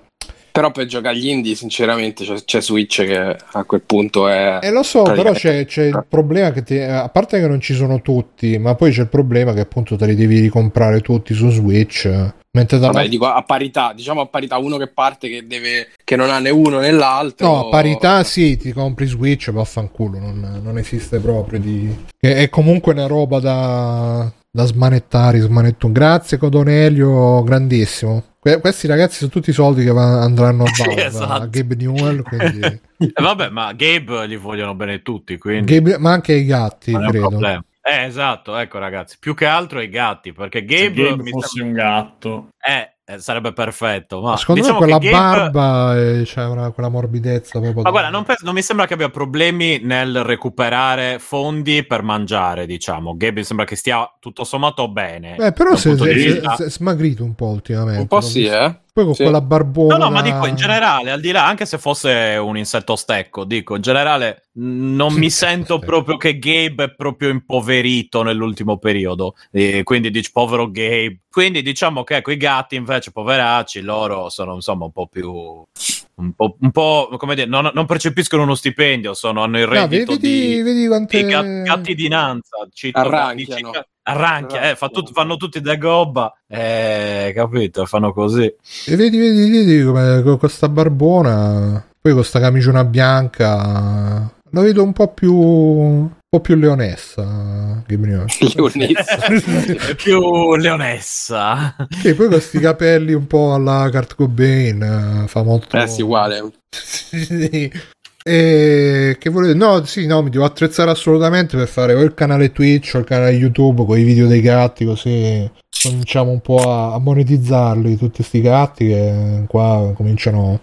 Però per giocare agli indie, sinceramente, c'è, c'è, Switch che a quel punto è. E eh, lo so, però c'è, c'è il problema che ti, a parte che non ci sono tutti, ma poi c'è il problema che appunto te li devi ricomprare tutti su Switch. Mentre da Vabbè, dico a parità, diciamo a parità, uno che parte che, deve, che non ha né uno né l'altro. No, a parità sì, ti compri Switch, vaffanculo, non, non esiste proprio di... È comunque una roba da, da smanettare, smanetto. Grazie Codonelio, grandissimo. Que- questi ragazzi sono tutti i soldi che va- andranno a, Valve, esatto. a Gabe Newell, quindi... eh, vabbè, ma Gabe gli vogliono bene tutti, quindi... Gabe, ma anche i gatti, credo. Eh, esatto, ecco ragazzi, più che altro i gatti, perché Gabe... Se Gabe fosse sta... un gatto... Eh, eh, sarebbe perfetto. Ma secondo diciamo me quella che Gabe... barba e c'è una, quella morbidezza. Proprio ma guarda, non, penso, non, mi sembra che abbia problemi nel recuperare fondi per mangiare, diciamo. Gabe sembra che stia tutto sommato bene. Beh, però si è smagrito un po' ultimamente. Un po' sì, eh. Poi con Sì. quella barbona. No, no, ma dico in generale, al di là, anche se fosse un insetto stecco, dico in generale, non mi sento stecco. proprio che Gabe è proprio impoverito nell'ultimo periodo. E quindi dici povero Gabe. Quindi diciamo che ecco, i gatti invece, poveracci, loro sono insomma un po' più. Un po', un po' come dire, non, non percepiscono uno stipendio, sono, hanno il No, vedi, reddito di, vedi quante... di ga- gatti di nanza. Cito, Arranchiano. dici- Arranchia, eh, fa tut- fanno tutti da gobba, eh, capito? Fanno così. E vedi, vedi, vedi come con questa barbona, poi con sta camiciona bianca, la vedo un po' più, un po' più leonessa. Leonessa. Più leonessa. E poi questi capelli un po' alla Kurt Cobain, eh, fa molto... Eh sì, uguale. E che volete? No, sì, no, mi devo attrezzare assolutamente per fare o il canale Twitch o il canale YouTube con i video dei gatti, così cominciamo un po' a, a monetizzarli, tutti sti gatti che qua cominciano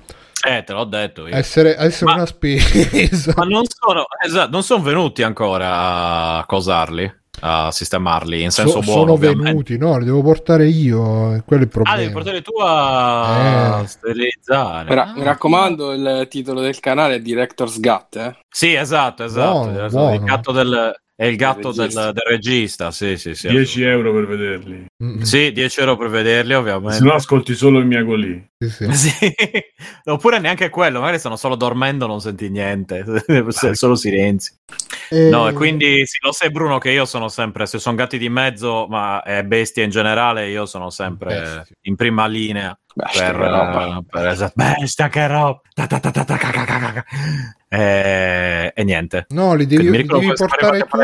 Eh, te l'ho detto io. a essere, essere Ma- una spesa. Ma non sono, esatto, non sono venuti ancora a cosarli, a sistemarli, in senso So- buono. sono ovviamente. venuti, no, li devo portare io, quello è il Ah, problema. devi portare tu a Eh. sterilizzare. Mi, ra- Ah. mi raccomando, il titolo del canale è Director's Gut. Eh? Sì, esatto, esatto. Buono, il buono. gatto del, è il gatto Del del, regista. del regista. Sì, sì, sì. 10 euro per vederli. Mm, mm, Sì, 10 euro per vederli, ovviamente. Se no ascolti solo il miagolì. sì, sì. Sì. Oppure neanche quello, magari stanno solo dormendo, non senti niente, solo silenzi. E- No, e quindi sì, lo sai Bruno che io sono sempre, se sono gatti di mezzo, ma è bestie in generale, io sono sempre Bestie. in prima linea Bestia, per, che roba. eh, per esatto, bestia che roba. Ca ca. E, e niente. No, li devi, li devi portare tu.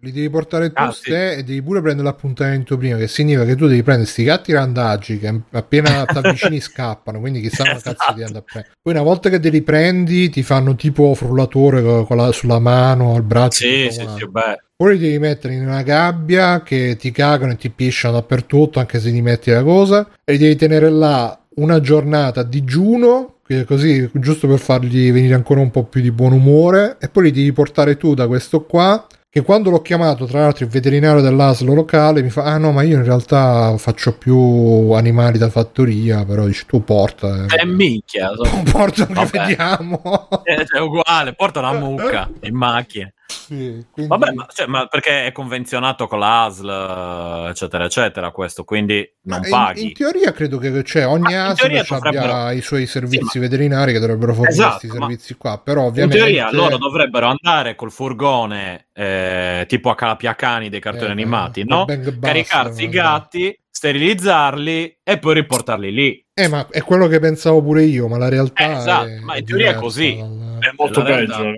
Li devi portare tu Ah, sì. ste, e devi pure prendere l'appuntamento prima. Che significa che tu devi prendere sti gatti randaggi che appena ti avvicini scappano. Quindi chissà una cazzo Esatto. di andare a prendere. Poi una volta che te li prendi, ti fanno tipo frullatore con- con la- sulla mano, al braccio. Sì, sì, sì, beh. Poi li devi mettere in una gabbia che ti cagano e ti pisciano dappertutto, anche se gli metti la cosa. E li devi tenere là una giornata a digiuno, così giusto per fargli venire ancora un po' più di buon umore. E poi li devi portare tu da questo qua. Che quando l'ho chiamato, tra l'altro, il veterinario dell'aslo locale mi fa: Ah, no, ma io in realtà faccio più animali da fattoria. Però dici tu porta. È minchia. so- Porta che vediamo. È è uguale, porta una mucca in macchina. Sì, quindi- Vabbè, ma, cioè, ma perché è convenzionato con l'ASL, eccetera, eccetera, questo, quindi non Ma in- paghi. In, teoria credo che cioè, ogni Ma in ASL abbia dovrebbero- i suoi servizi Sì, veterinari che dovrebbero fornire Esatto, questi ma- servizi qua, però In ovviamente... teoria loro dovrebbero andare col furgone eh, tipo a Calapiacani dei cartoni Eh, animati, col no? Bang Caricarsi i gatti, sterilizzarli e poi riportarli lì. Eh, ma è quello che pensavo pure io, ma la realtà Eh, esatto, è ma in teoria è così. dal- È molto peggio.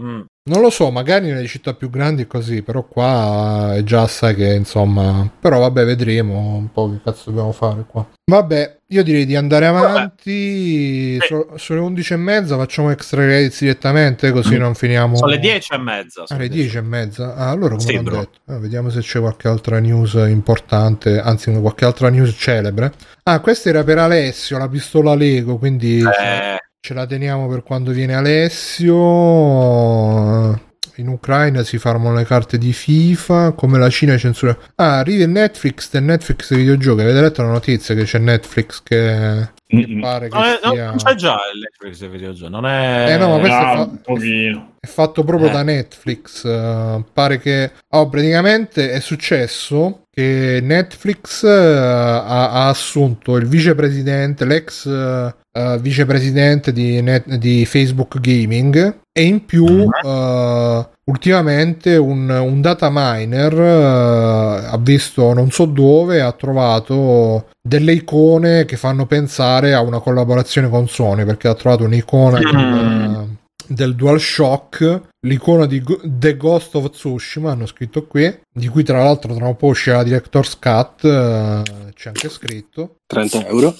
Mm. Non lo so, magari nelle città più grandi è così, però qua è già sai che insomma... Però vabbè, vedremo un po' che cazzo dobbiamo fare qua. Vabbè, io direi di andare avanti. Sì. So- sono le 11 e mezza, facciamo extra credits direttamente così non finiamo... Sono le 10 e mezza. Ah, sono le 10 e mezza. Ah, allora come Sì, detto? Ah, vediamo se c'è qualche altra news importante, anzi qualche altra news celebre. Ah, questa era per Alessio, la pistola Lego, quindi Eh, ce la teniamo per quando viene Alessio. In Ucraina si farmano le carte di FIFA, come la Cina censura. Ah, arriva Netflix del Netflix dei videogiochi. Avete letto la notizia che c'è Netflix che, pare che non, è- non- sia... non c'è già il Netflix del videogioco, non è... Eh, no, ma questo è Ah, fa- è fatto proprio Eh. da Netflix. eh, pare che oh, praticamente è successo che Netflix eh, ha, ha assunto il vicepresidente, l'ex eh, eh, vicepresidente di, Net- di Facebook Gaming e in più eh, ultimamente un, un data miner eh, ha visto non so dove ha trovato delle icone che fanno pensare a una collaborazione con Sony perché ha trovato un'icona Mm. del, del DualShock l'icona di Go- The Ghost of Tsushima hanno scritto qui di cui tra l'altro tra un po' uscirà la Director's Cut eh, c'è anche scritto 30 euro.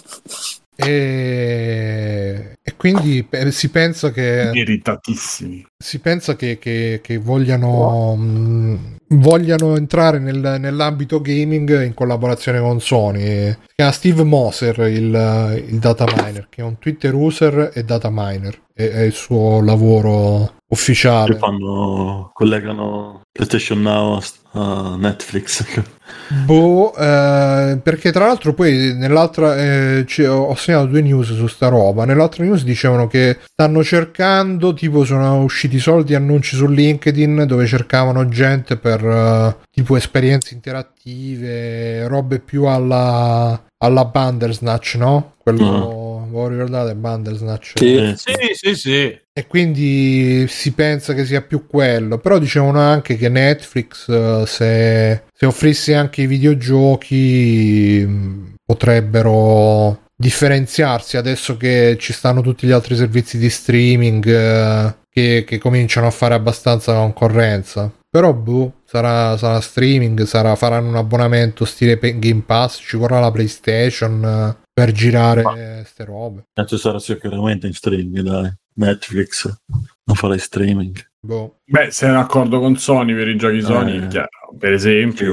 E, e quindi si pensa che irritatissimi. si pensa che, che, che vogliano mh, vogliano entrare nel, nell'ambito gaming in collaborazione con Sony. Si chiama Steve Moser il, il data miner che è un Twitter user e data miner. È, è il suo lavoro ufficiale che fanno collegano PlayStation Now a Netflix Boh, eh, perché tra l'altro poi nell'altra eh, ho segnato due news su sta roba. Nell'altra news dicevano che stanno cercando, tipo sono usciti soldi annunci su LinkedIn dove cercavano gente per uh, tipo esperienze interattive, robe più alla, alla Bandersnatch, no? Quello... Mm voi ricordate Bandersnatch? Sì. sì, sì, sì. E quindi si pensa che sia più quello. Però dicevano anche che Netflix, eh, se, se offrisse anche i videogiochi, mm, potrebbero differenziarsi adesso che ci stanno tutti gli altri servizi di streaming eh, che, che, cominciano a fare abbastanza concorrenza. Però, boh, sarà, sarà streaming, sarà, faranno un abbonamento stile Game Pass, ci vorrà la PlayStation eh, per girare queste robe. Penso sarà sicuramente in streaming, dai. Netflix non farà streaming. Boh. Beh, sei in accordo con Sony per i giochi Sony, eh, chiaro, per esempio.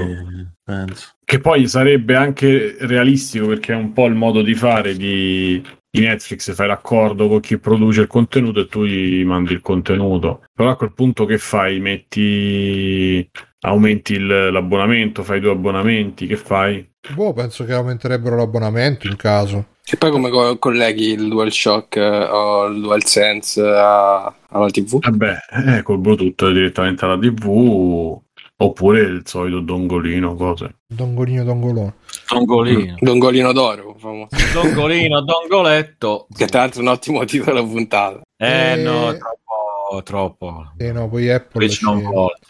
Che, che poi sarebbe anche realistico perché è un po' il modo di fare di, di Netflix, fai l'accordo con chi produce il contenuto e tu gli mandi il contenuto. Però a quel punto che fai? Metti aumenti il, l'abbonamento, fai due abbonamenti, che fai? Boh, penso che aumenterebbero l'abbonamento in caso. E poi come co- colleghi il DualShock eh, o il DualSense a- alla TV? Vabbè, eh, col Bluetooth direttamente alla TV oppure il solito dongolino, cose. Dongolino, dongolone. Dongolino. Dongolino d'oro, famoso. Dongolino, dongoletto. Che tra l'altro è un ottimo titolo puntata. Eh, eh... no, troppo, troppo. Eh no, poi Apple.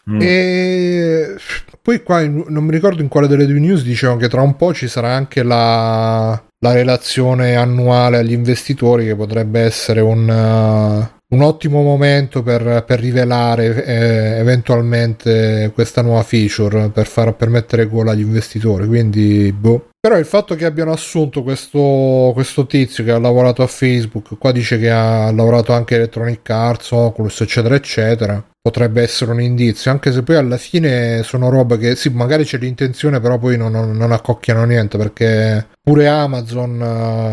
Mm. E poi qua non mi ricordo in quale delle due news dicevano che tra un po' ci sarà anche la la relazione annuale agli investitori che potrebbe essere un, uh, un ottimo momento per, per rivelare eh, eventualmente questa nuova feature per, far, per mettere gola agli investitori quindi boh però il fatto che abbiano assunto questo, questo, tizio che ha lavorato a Facebook, qua dice che ha lavorato anche Electronic Arts, Oculus, eccetera, eccetera, potrebbe essere un indizio, anche se poi alla fine sono robe che sì, magari c'è l'intenzione, però poi non, non, non accocchiano niente, perché pure Amazon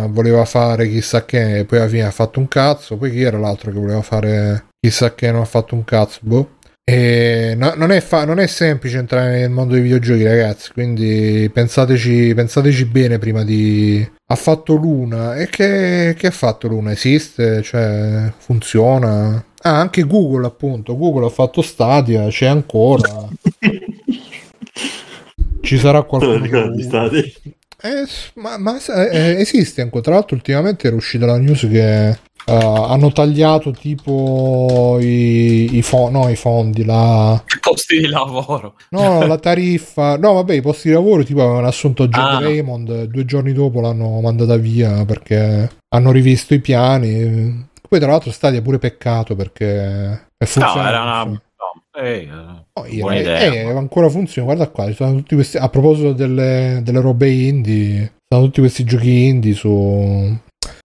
uh, voleva fare chissà che, e poi alla fine ha fatto un cazzo, poi chi era l'altro che voleva fare chissà che non ha fatto un cazzo, boh. E no, non, è fa- non, è semplice entrare nel mondo dei videogiochi, ragazzi. Quindi pensateci, pensateci bene prima di. Ha fatto Luna. E che, che ha fatto Luna? Esiste? Cioè, funziona? Ah, anche Google, appunto. Google ha fatto Stadia, c'è ancora. Ci sarà qualcuno. Di Stadia? Eh, ma, ma eh, esiste ancora. Tra l'altro, ultimamente era uscita la news che Uh, hanno tagliato tipo i, i, fo- no, i fondi, la... i posti di lavoro. No, la tariffa. No, vabbè, i posti di lavoro tipo avevano assunto John ah, Raymond, due giorni dopo l'hanno mandata via perché hanno rivisto i piani. Poi tra l'altro Stadia pure peccato perché è funzionato. No, era una... No, eh, oh, buona idea. Eh, ancora funziona, guarda qua, sono tutti questi, a proposito delle, delle robe indie, sono tutti questi giochi indie su,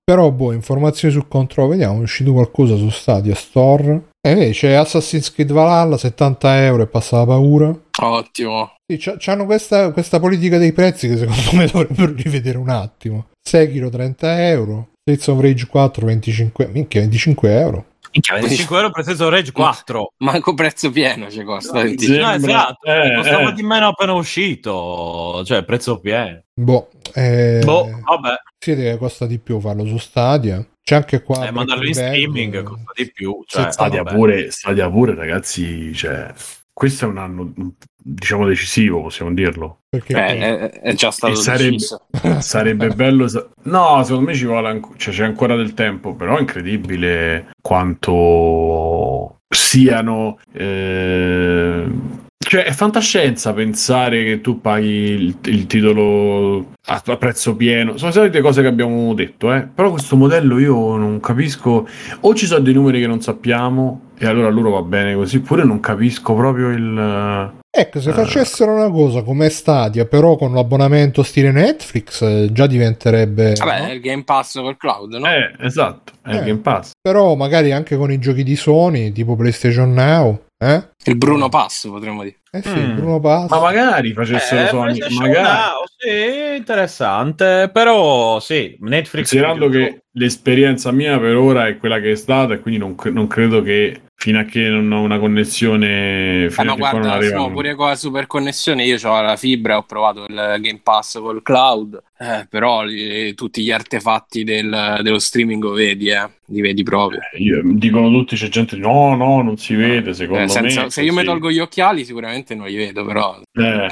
però, boh, informazioni sul controllo, vediamo, è uscito qualcosa su Stadia Store. E eh, c'è Assassin's Creed Valhalla, 70 euro e passa la paura. Ottimo. Sì, hanno questa, questa, politica dei prezzi che secondo me dovrebbero rivedere un attimo. Sekiro 30 euro, Streets of Rage 4 25, minchia 25 euro. Minchia, 25 euro per Streets of Rage 4. Manco prezzo pieno ci costa. No, esatto, eh, costava eh. di meno appena uscito, cioè prezzo pieno. Boh, eh... boh vabbè sì, che costa di più farlo su Stadia. C'è anche qua. Eh, mandarlo in streaming costa di più. Cioè, Stadia, pure, Stadia pure, ragazzi. Cioè, questo è un anno diciamo decisivo, possiamo dirlo. Perché eh, è, è, già stato sarebbe, sarebbe bello. No, secondo me ci vuole cioè, c'è ancora del tempo, però è incredibile quanto siano. Eh, cioè, è fantascienza pensare che tu paghi il, il titolo a, a, prezzo pieno. Sono le solite cose che abbiamo detto, eh. Però questo modello io non capisco. O ci sono dei numeri che non sappiamo, e allora loro va bene così, oppure non capisco proprio il. Ecco, se facessero una cosa come Stadia, però con l'abbonamento stile Netflix, eh, già diventerebbe. Vabbè, no? è il Game Pass col cloud, no? Eh, esatto, è il Eh. Game Pass. Però magari anche con i giochi di Sony, tipo PlayStation Now. Eh? Il Bruno Pass, potremmo dire. Eh sì, Mm. Bruno Pass. Ma magari facessero Eh, Sony, PlayStation magari. Now, sì, interessante, però sì, Netflix... Considerando che l'esperienza mia per ora è quella che è stata, e quindi non, non credo che fino a che non ho una connessione, Ah, fino ma a che qua non guarda, arriva. no, pure con la super connessione io ho la fibra, ho provato il Game Pass col cloud, eh, però li- tutti gli artefatti del- dello streaming lo vedi, eh, li vedi proprio. Io- dicono tutti, c'è gente che no, no, non si vede, secondo Eh, senza- me. se io mi così. tolgo gli occhiali sicuramente non li vedo, però... Eh.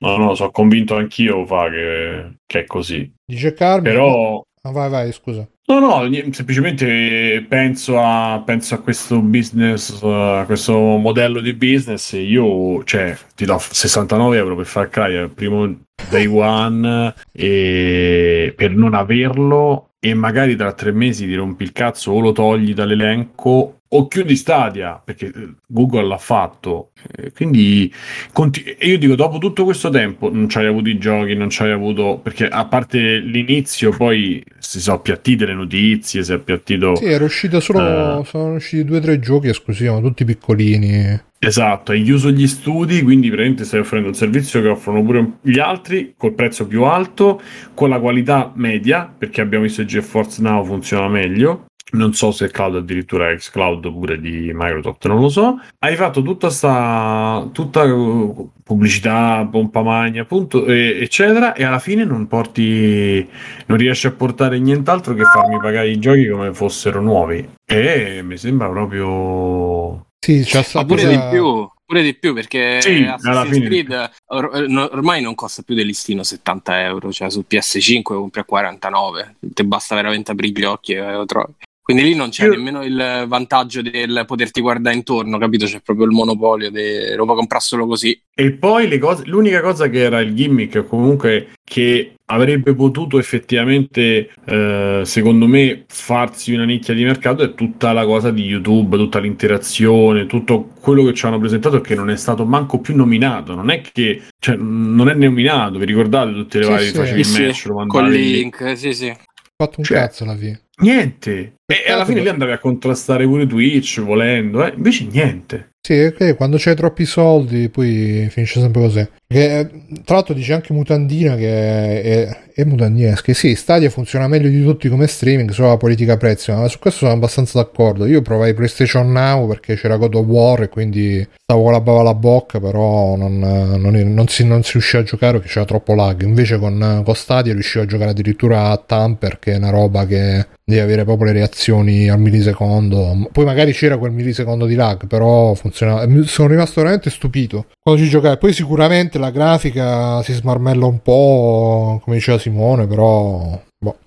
No, no, sono convinto anch'io fa che, che è così. Dice Carmen. Però Ah, vai, vai, scusa. No, no, semplicemente penso a, penso a questo business, eh, a questo modello di business. Io, cioè, ti do 69 euro per Far Cry al primo day one e per non averlo e magari tra tre mesi ti rompi il cazzo o lo togli dall'elenco o chiudi Stadia perché eh, Google l'ha fatto. Eh, Quindi conti- e io dico, dopo tutto questo tempo non c'hai avuto i giochi, non c'hai avuto perché a parte l'inizio, poi si sono appiattite le notizie, si è appiattito. Sì, era uscito solo. Eh. Sono usciti due o tre giochi esclusivi, tutti piccolini. Esatto, hai chiuso gli studi, quindi praticamente stai offrendo un servizio che offrono pure gli altri col prezzo più alto, con la qualità media, perché abbiamo visto che GeForce Now funziona meglio. Non so se è cloud addirittura xCloud pure di Microsoft, non lo so. Hai fatto tutta sta tutta uh, pubblicità, pompa magna, appunto, e- eccetera, e alla fine non porti non riesci a portare nient'altro che farmi pagare i giochi come fossero nuovi. E mi sembra proprio Sì, c'è Ma stata pure di più, pure di più perché Sì, alla Assassin's fine- Creed or- ormai non costa più del listino 70 euro, cioè su PS5 compri a 49, ti basta veramente aprire gli occhi e lo trovi. Quindi lì non c'è Io- nemmeno il vantaggio del poterti guardare intorno, capito? C'è proprio il monopolio, de... lo puoi comprare solo così. E poi le cose, l'unica cosa che era il gimmick, comunque, che avrebbe potuto effettivamente, eh, secondo me, farsi una nicchia di mercato è tutta la cosa di YouTube, tutta l'interazione, tutto quello che ci hanno presentato e che non è stato manco più nominato. Non è che, cioè, non è nominato, vi ricordate tutte le Sì, varie sì. facevi Sì, match, lo Con mandavi link, sì, sì. Fatto un Cioè, cazzo alla fine. Niente. E Peccato alla fine lì andavi a contrastare pure Twitch volendo, eh? invece niente. Sì, che quando c'hai troppi soldi poi finisce sempre così. Che, tra l'altro dice anche Mutandina che è, è Mutandina, che sì, Stadia funziona meglio di tutti come streaming, solo la politica prezzi, ma su questo sono abbastanza d'accordo. Io provai PlayStation Now perché c'era God of War e quindi stavo con la bava alla bocca, però non, non, non si, non si riusciva a giocare perché c'era troppo lag. Invece con, con Stadia riuscivo a giocare addirittura a Tamper, che è una roba che devi avere proprio le reazioni al millisecondo. Poi magari c'era quel millisecondo di lag, però funzionava. Sono rimasto veramente stupito quando ci giocai. Poi sicuramente la grafica si smarmella un po', come diceva Simone, però... Boh.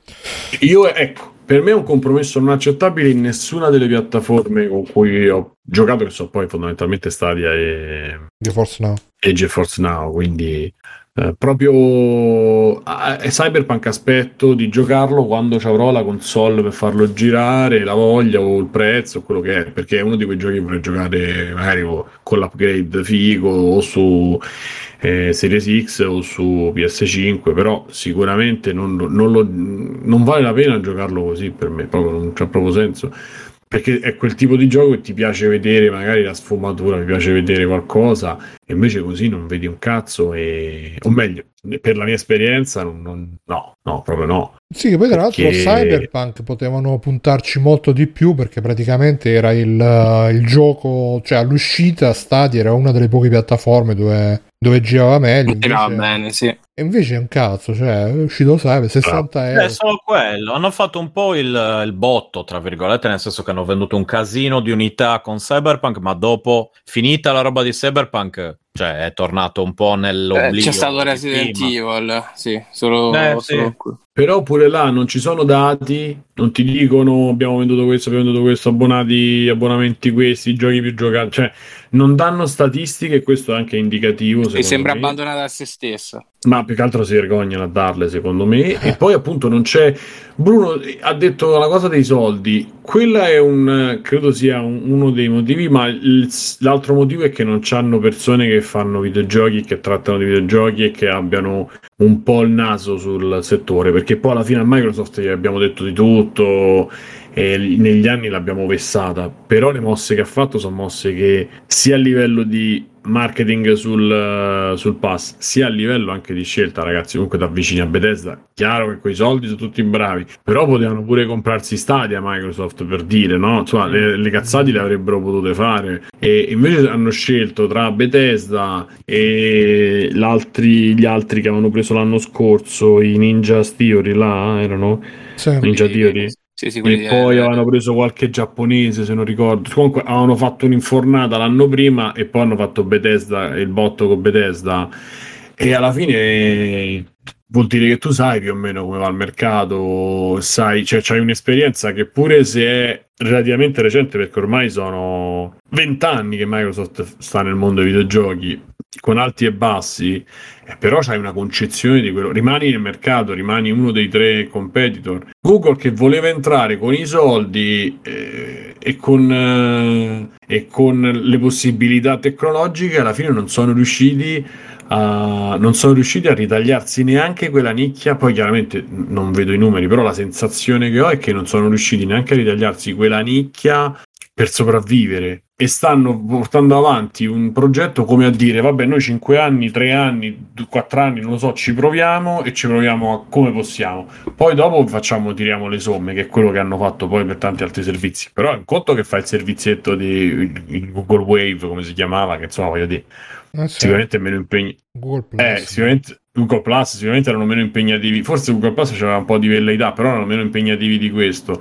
Io, ecco, per me è un compromesso non accettabile in nessuna delle piattaforme con cui ho giocato, che sono poi fondamentalmente Stadia e, Di forse no. e GeForce Now, quindi eh, proprio è Cyberpunk aspetto di giocarlo quando ci avrò la console per farlo girare, la voglia o il prezzo quello che è, perché è uno di quei giochi che vorrei giocare magari con l'upgrade figo o su eh, Series X o su PS5, però sicuramente non, non lo- non vale la pena giocarlo così per me, proprio non c'ha proprio senso. Perché è quel tipo di gioco che ti piace vedere magari la sfumatura, ti piace vedere qualcosa, e invece così non vedi un cazzo, e... o meglio, per la mia esperienza, non- non- no, no, proprio no. Sì, poi tra l'altro Perché- Cyberpunk potevano puntarci molto di più perché praticamente era il, eh, il gioco, cioè all'uscita Stadia era una delle poche piattaforme dove, dove girava meglio. Invece, bene, sì. e invece è un cazzo, cioè è uscito Cyber, 60 Eh, euro. È solo quello. Hanno fatto un po' il, il botto, tra virgolette, nel senso che hanno venduto un casino di unità con Cyberpunk, ma dopo, finita la roba di Cyberpunk, cioè è tornato un po' Eh, nell'oblio. c'è stato Resident. Evil, sì, solo, Eh, solo sì. però pure là non ci sono dati, non ti dicono abbiamo venduto questo, abbiamo venduto questo, abbonati, abbonamenti questi, giochi più giocati, cioè non danno statistiche questo è anche indicativo. E sembra me. abbandonata a se stessa. Ma più che altro si vergognano a darle, secondo me. E poi appunto non c'è. Bruno ha detto la cosa dei soldi. Quella è un. credo sia un, uno dei motivi, ma il, l'altro motivo è che non c'hanno persone che fanno videogiochi, che trattano di videogiochi e che abbiano un po' il naso sul settore. Perché poi alla fine a Microsoft gli abbiamo detto di tutto e negli anni l'abbiamo vessata, però le mosse che ha fatto sono mosse che sia a livello di marketing sul, sul pass, sia a livello anche di scelta, ragazzi, comunque da vicini a Bethesda, chiaro che quei soldi sono tutti bravi, però potevano pure comprarsi Stadia Microsoft per dire, no? Insomma, le, le cazzate le avrebbero potute fare e invece hanno scelto tra Bethesda e gli altri che avevano preso l'anno scorso, i Ninja Theory là, erano? Sì. Ninja Theory? Sì, sì, e poi avevano preso qualche giapponese, se non ricordo. Comunque avevano fatto un'infornata l'anno prima e poi hanno fatto Bethesda, il botto con Bethesda. E alla fine vuol dire che tu sai più o meno come va il mercato, sai, cioè c'hai un'esperienza che pure se è relativamente recente, perché ormai sono vent'anni che Microsoft sta nel mondo dei videogiochi, con alti e bassi, eh, però c'hai una concezione di quello, rimani nel mercato, rimani uno dei tre competitor. Google che voleva entrare con i soldi eh, e, con, eh, e con le possibilità tecnologiche, alla fine non sono riusciti Uh, non sono riusciti a ritagliarsi neanche quella nicchia. Poi chiaramente non vedo i numeri, però la sensazione che ho è che non sono riusciti neanche a ritagliarsi quella nicchia per sopravvivere e stanno portando avanti un progetto come a dire vabbè noi 5 anni, 3 anni, 4 anni, non lo so, ci proviamo e ci proviamo a come possiamo. Poi dopo facciamo, tiriamo le somme, che è quello che hanno fatto poi per tanti altri servizi. Però è un conto che fa il servizietto di Google Wave, come si chiamava, che insomma voglio dire, eh sì. sicuramente meno impegnativo. Google Plus. Eh, sicuramente Google Plus sicuramente erano meno impegnativi. Forse Google Plus aveva un po' di velleità, però erano meno impegnativi di questo.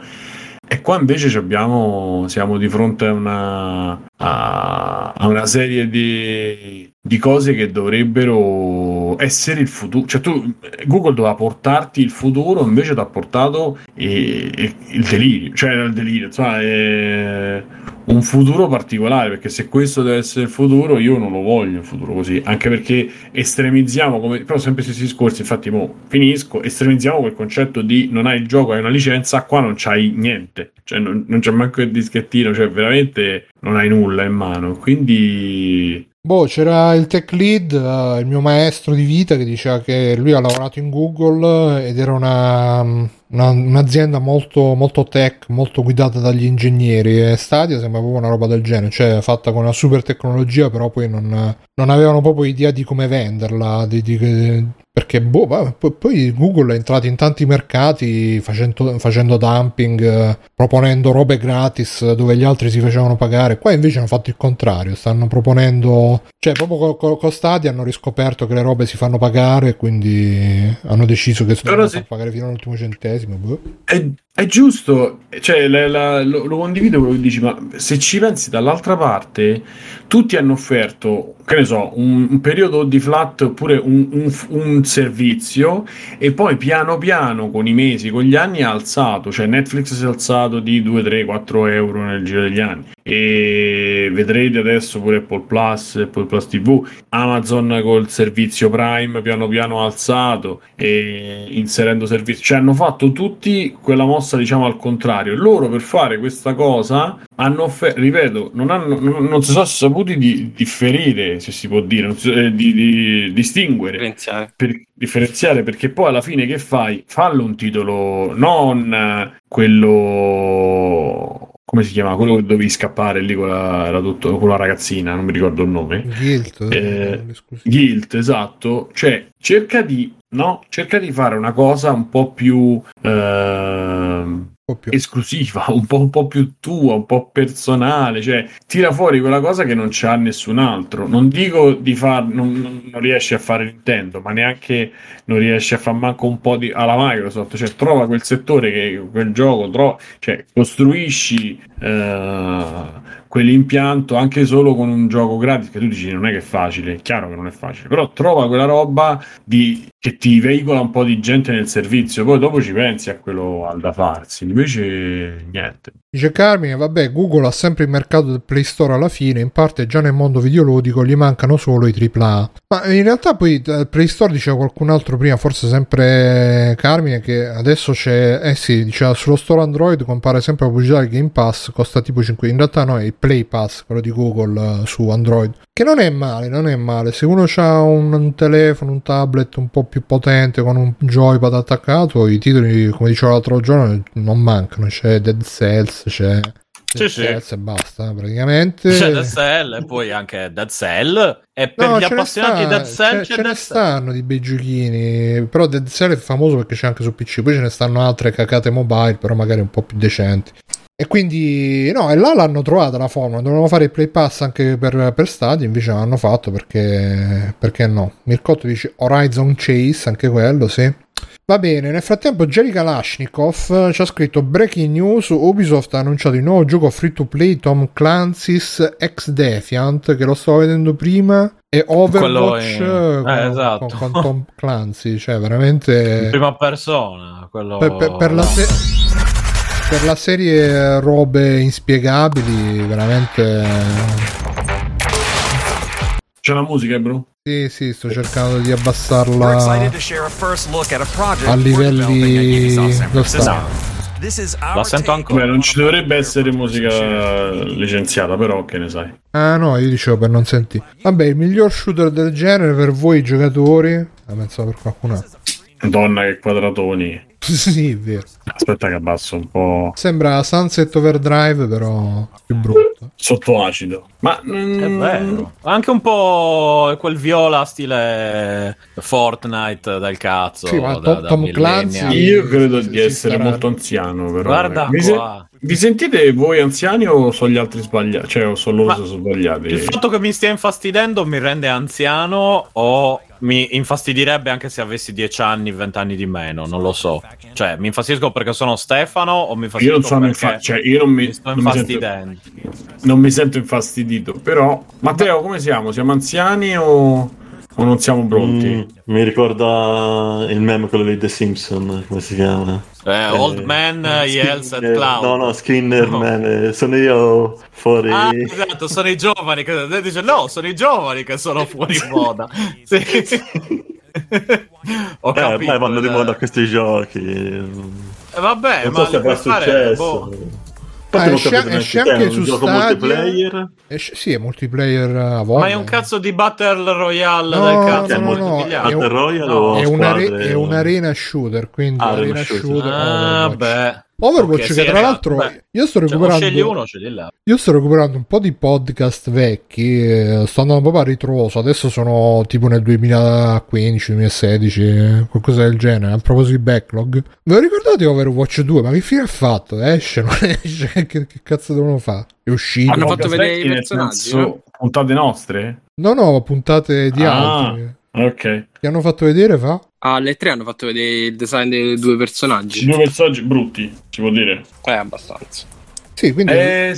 E qua invece abbiamo, siamo di fronte a una, a, a una serie di, di, cose che dovrebbero essere il futuro. Cioè, tu, Google doveva portarti il futuro, invece ti ha portato e, e il delirio. Cioè, il delirio, insomma, è un futuro particolare. Perché se questo deve essere il futuro, io non lo voglio il futuro così. Anche perché estremizziamo, come, però sempre stessi discorsi. Infatti, mo finisco. Estremizziamo quel concetto di non hai il gioco, hai una licenza. Qua non c'hai niente, cioè, non, non c'è manco il dischettino, cioè, veramente non hai nulla in mano. Quindi Boh, c'era il tech lead, uh, il mio maestro di vita, che diceva che lui ha lavorato in Google ed era una, una, un'azienda molto, molto tech, molto guidata dagli ingegneri. E Stadia sembra proprio una roba del genere, cioè fatta con una super tecnologia, però poi non, non avevano proprio idea di come venderla, di, di, perché boh, poi Google è entrato in tanti mercati facendo, facendo dumping, eh, proponendo robe gratis dove gli altri si facevano pagare. Qua invece hanno fatto il contrario, stanno proponendo, cioè proprio con, con Stadia hanno riscoperto che le robe si fanno pagare, quindi hanno deciso che si devono sì. pagare fino all'ultimo centesimo. Boh. È, è, giusto, cioè, la, la, lo, lo, condivido quello che dici, ma se ci pensi dall'altra parte, tutti hanno offerto, che ne so, un, un periodo di flat oppure un, un, un servizio e poi piano piano con i mesi, con gli anni ha alzato, cioè Netflix si è alzato di 2, 3, 4 euro nel giro degli anni. E vedrete adesso pure Apple Plus, Apple Plus TV, Amazon col servizio Prime piano piano alzato e inserendo servizi, cioè hanno fatto tutti quella mossa diciamo al contrario, loro per fare questa cosa hanno offerto, ripeto, non, hanno, non, non si sono saputi di differire, se si può dire, si, eh, di, di, distinguere, differenziare. Per, differenziare, perché poi alla fine che fai? Fallo un titolo, non quello come si chiama? Quello che dovevi scappare lì con la, tutto, con la ragazzina, non mi ricordo il nome. Guilt. Eh, Guilt, esatto. Cioè, cerca di, no? cerca di fare una cosa un po' più... Eh, più. esclusiva, un po', un po', più tua, un po' personale, cioè tira fuori quella cosa che non c'ha nessun altro. Non dico di far, non, non riesci a fare Nintendo, ma neanche non riesci a fare manco un po' di alla Microsoft, cioè trova quel settore che quel gioco, trova, cioè costruisci eh, quell'impianto anche solo con un gioco gratis che tu dici non è che è facile, è chiaro che non è facile, però trova quella roba di che ti veicola un po' di gente nel servizio, poi dopo ci pensi a quello al da farsi, invece niente. Dice Carmine, vabbè, Google ha sempre il mercato del Play Store alla fine, in parte già nel mondo videoludico gli mancano solo i AAA. Ma in realtà poi il Play Store diceva qualcun altro prima, forse sempre Carmine, che adesso c'è, eh sì, diceva sullo store Android compare sempre la pubblicità del Game Pass, costa tipo 5, in realtà no, è il Play Pass, quello di Google uh, su Android, che non è male, non è male, se uno ha un, un telefono, un tablet un po' più potente con un joypad attaccato, i titoli, come dicevo l'altro giorno, non mancano, c'è Dead Cells, c'è sì, sì. e basta praticamente c'è Dead Cell e poi anche Dead Cell e per no, gli appassionati di Dead Cell c'è, c'è ce ne stanno di bei giochini però Dead Cell è famoso perché c'è anche su PC poi ce ne stanno altre cacate mobile però magari un po' più decenti e quindi no, e là l'hanno trovata la formula. Dovevano fare il play pass anche per, per Stadia, invece l'hanno fatto perché, perché no. Mircotto dice Horizon Chase, anche quello, sì. Va bene, nel frattempo Jerry Kalashnikov ci ha scritto Breaking News, Ubisoft ha annunciato il nuovo gioco free to play Tom Clancy's Ex Defiant, che lo stavo vedendo prima, e Overwatch è... con, eh, esatto. con, con, Tom Clancy, cioè veramente... In prima persona, quello... Per, per, per, la se... per la serie robe inspiegabili, veramente... C'è la musica, bro? Sì, sì, sto cercando di abbassarla a livelli lo stato. La sento ancora. Beh, non ci dovrebbe essere musica licenziata, però che ne sai. Ah no, io dicevo per non sentire. Vabbè, il miglior shooter del genere per voi giocatori. La pensavo per qualcun altro. Donna che quadratoni. sì, è vero. Aspetta che abbasso un po'. Sembra Sunset Overdrive, però più brutto. Sotto acido. Ma mm... è vero. Anche un po' quel viola stile Fortnite del cazzo. Sì, ma da, Tom, Tom Clancy. Io credo di essere starà... molto anziano, però. Guarda mi qua. Se... Vi sentite voi anziani o sono gli altri sbagliati? Cioè, o sono loro sono sbagliati? Il fatto che mi stia infastidendo mi rende anziano o mi infastidirebbe anche se avessi 10 anni, 20 anni di meno, non lo so. Cioè, mi infastidisco perché sono Stefano o mi infastidisco io non sono infa- cioè, io non mi, mi sto non infastidendo. Mi sento, non mi sento infastidito, però Matteo, come siamo? Siamo anziani o, o non siamo pronti? Mm, mi ricorda il meme quello di The Simpson, come si chiama? Eh, eh, old man uh, yells at cloud. No, no, Skinner no. man, eh, sono io fuori. Ah, esatto, sono i giovani che dice no, sono i giovani che sono fuori moda. sì. Ho eh, capito. Eh, vanno di moda questi giochi. Eh, vabbè, non ma so se avrà successo. Boh. Ah, esce, esce anche su gioco Stadia. multiplayer. Esce, sì, è multiplayer a volte. Ma è un cazzo di Battle Royale no, del cazzo. No, no, no. Battle Royale no. è, un are- è un'arena shooter, quindi ah, arena shooter. shooter ah, beh. Overwatch okay, che tra l'altro beh, io sto recuperando cioè, uno, io sto recuperando un po' di podcast vecchi eh, sto andando proprio a ritroso. Adesso sono tipo nel 2015 2016 qualcosa del genere a proposito di backlog. Ve lo ricordate Overwatch 2 ma che fine ha fatto? Esce non esce? Che, che cazzo devono fare è uscito. Hanno fatto vedere i personaggi senso, no? puntate nostre? no no puntate di ah, altri ok che hanno fatto vedere fa? alle tre hanno fatto vedere il design dei due personaggi. Due personaggi brutti, si può dire. Eh, abbastanza. Sì, quindi... Eh,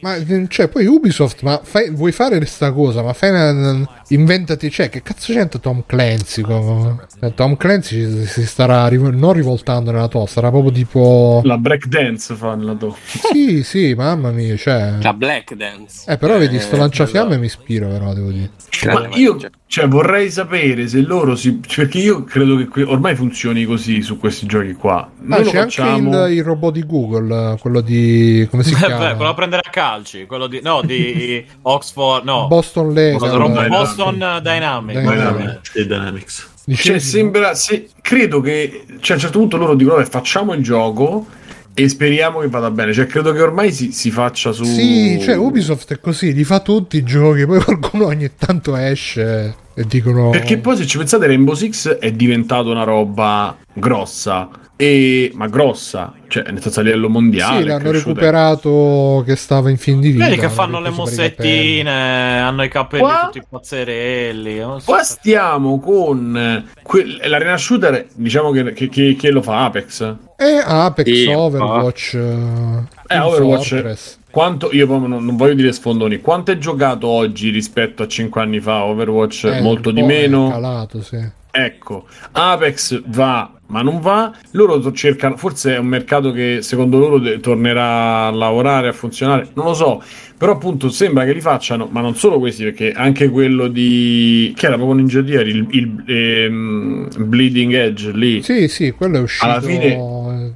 ma cioè, poi Ubisoft, ma fai, vuoi fare questa cosa? Ma fai una, inventati, cioè, che cazzo c'entra Tom Clancy? Con, cioè, Tom Clancy si starà non rivoltando nella tua, sarà proprio tipo. La break dance fanno la tua. Sì, sì, mamma mia, cioè. La black dance. Eh, però eh, vedi, sto lanciafiamme mi ispira, però devo dire. Ma io cioè, vorrei sapere se loro si. Perché io credo che que... ormai funzioni così su questi giochi qua. Noi ah, c'è facciamo... anche il, il, robot di Google, quello di. come si chiama? Beh, quello a prendere a calci, quello di. No, di Oxford. No. Boston Lega. Boston, Boston Dynamics. Dynamics. Dynamics. Cioè, sembra. Se... Credo che. Cioè, a un certo punto loro dicono: Vabbè, facciamo il gioco e speriamo che vada bene. Cioè, credo che ormai si, si, faccia su. Sì, cioè, Ubisoft è così, li fa tutti i giochi, poi qualcuno ogni tanto esce e dicono. Perché poi, se ci pensate, Rainbow Six è diventato una roba grossa. E, ma grossa, cioè nel senso a livello mondiale. Sì, l'hanno recuperato che stava in fin di vita. Vedi che fanno le mossettine, hanno i capelli qua, tutti pazzerelli. Qua stiamo con que- l'arena shooter, diciamo che, che, che, che, lo fa Apex. E Apex, sì, Overwatch. Eh, Overwatch. Fortress. Quanto, io non, non, voglio dire sfondoni, quanto è giocato oggi rispetto a 5 anni fa Overwatch? Eh, Molto di meno. Calato, sì. Ecco, Apex va, ma non va. Loro cercano, forse è un mercato che secondo loro de- tornerà a lavorare, a funzionare, non lo so. Però appunto sembra che li facciano, ma non solo questi, perché anche quello di... che era proprio Ninja Theory, il, il ehm, Bleeding Edge lì. Sì, sì, quello è uscito Alla fine...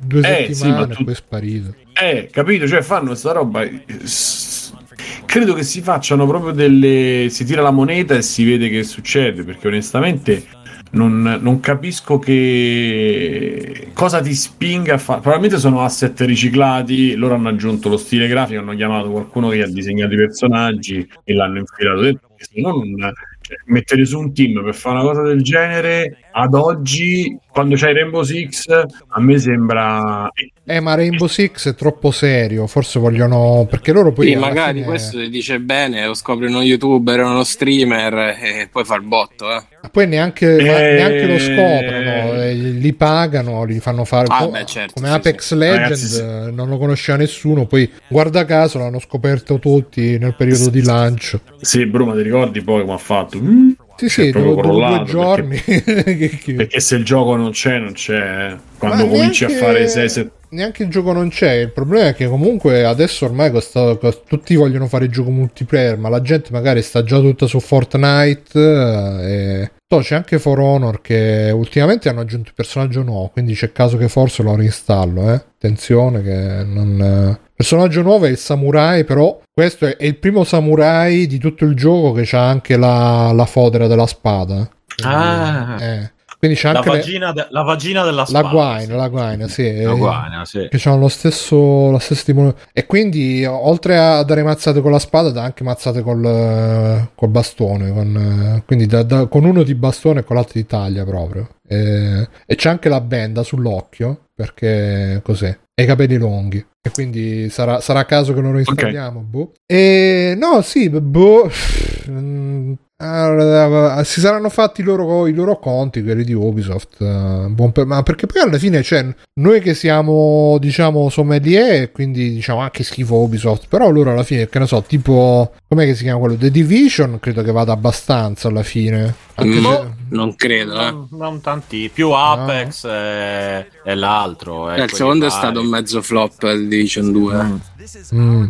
due settimane eh, sì, ma tu... poi è sparito. Eh, capito? Cioè fanno questa roba credo che si facciano proprio delle. si tira la moneta e si vede che succede. Perché onestamente non, non capisco che cosa ti spinga a fare. Probabilmente sono asset riciclati. Loro hanno aggiunto lo stile grafico, hanno chiamato qualcuno che ha disegnato i personaggi e l'hanno infilato dentro. Se no, non, mettere su un team per fare una cosa del genere ad oggi, quando c'hai Rainbow Six, a me sembra. Eh, ma Rainbow Six è troppo serio. Forse vogliono. Perché loro poi. Sì, magari fine... questo ti dice bene, lo scopri uno youtuber, uno streamer e poi fa il botto, eh. Poi neanche, eh... neanche lo scoprono, eh, li pagano, li fanno fare. Ah, beh, certo, come sì, Apex sì. Legends, Ragazzi, non lo conosceva nessuno. Poi, guarda caso, l'hanno scoperto tutti nel periodo di lancio. Sì, Bruma, ti ricordi poi come ha fatto? Mm. Sì, sì, dopo due giorni. Perché, perché, se il gioco non c'è, non c'è. Quando Ma cominci neanche, a fare 6-7. Neanche il gioco non c'è. Il problema è che comunque adesso ormai costa, costa, tutti vogliono fare il gioco multiplayer, ma la gente magari sta già tutta su Fortnite. Eh, e... C'è anche For Honor che ultimamente hanno aggiunto il personaggio nuovo, quindi c'è caso che forse lo reinstallo. Eh? Attenzione che non personaggio nuovo è il samurai, però questo è, il primo samurai di tutto il gioco che ha anche la, la fodera della spada. Quindi, ah. Eh. Quindi c'è anche la vagina, de- la vagina della spada. La guaina, la guaina, sì. La guaina, sì. Che hanno lo stesso, la stessa tipo... E quindi, oltre a dare mazzate con la spada, dà anche mazzate col, col bastone. Con, quindi da, da, con uno di bastone e con l'altro di taglia proprio. E, e c'è anche la benda sull'occhio, perché cos'è? E i capelli lunghi. E quindi sarà, sarà caso che lo installiamo. Okay. Boh. E no, sì, boh. Allora, si saranno fatti i loro, i loro conti, quelli di Ubisoft. Uh, per, ma perché poi alla fine, cioè, noi che siamo, diciamo, sommelier, quindi diciamo anche schifo Ubisoft, però loro alla fine, che ne so, tipo, com'è che si chiama quello? The Division, credo che vada abbastanza alla fine. Anche no, se... non credo, eh. non, non, tanti, più Apex no. e, e, l'altro. Eh, il secondo è stato un mezzo flop di Division 2. Mm. Mm.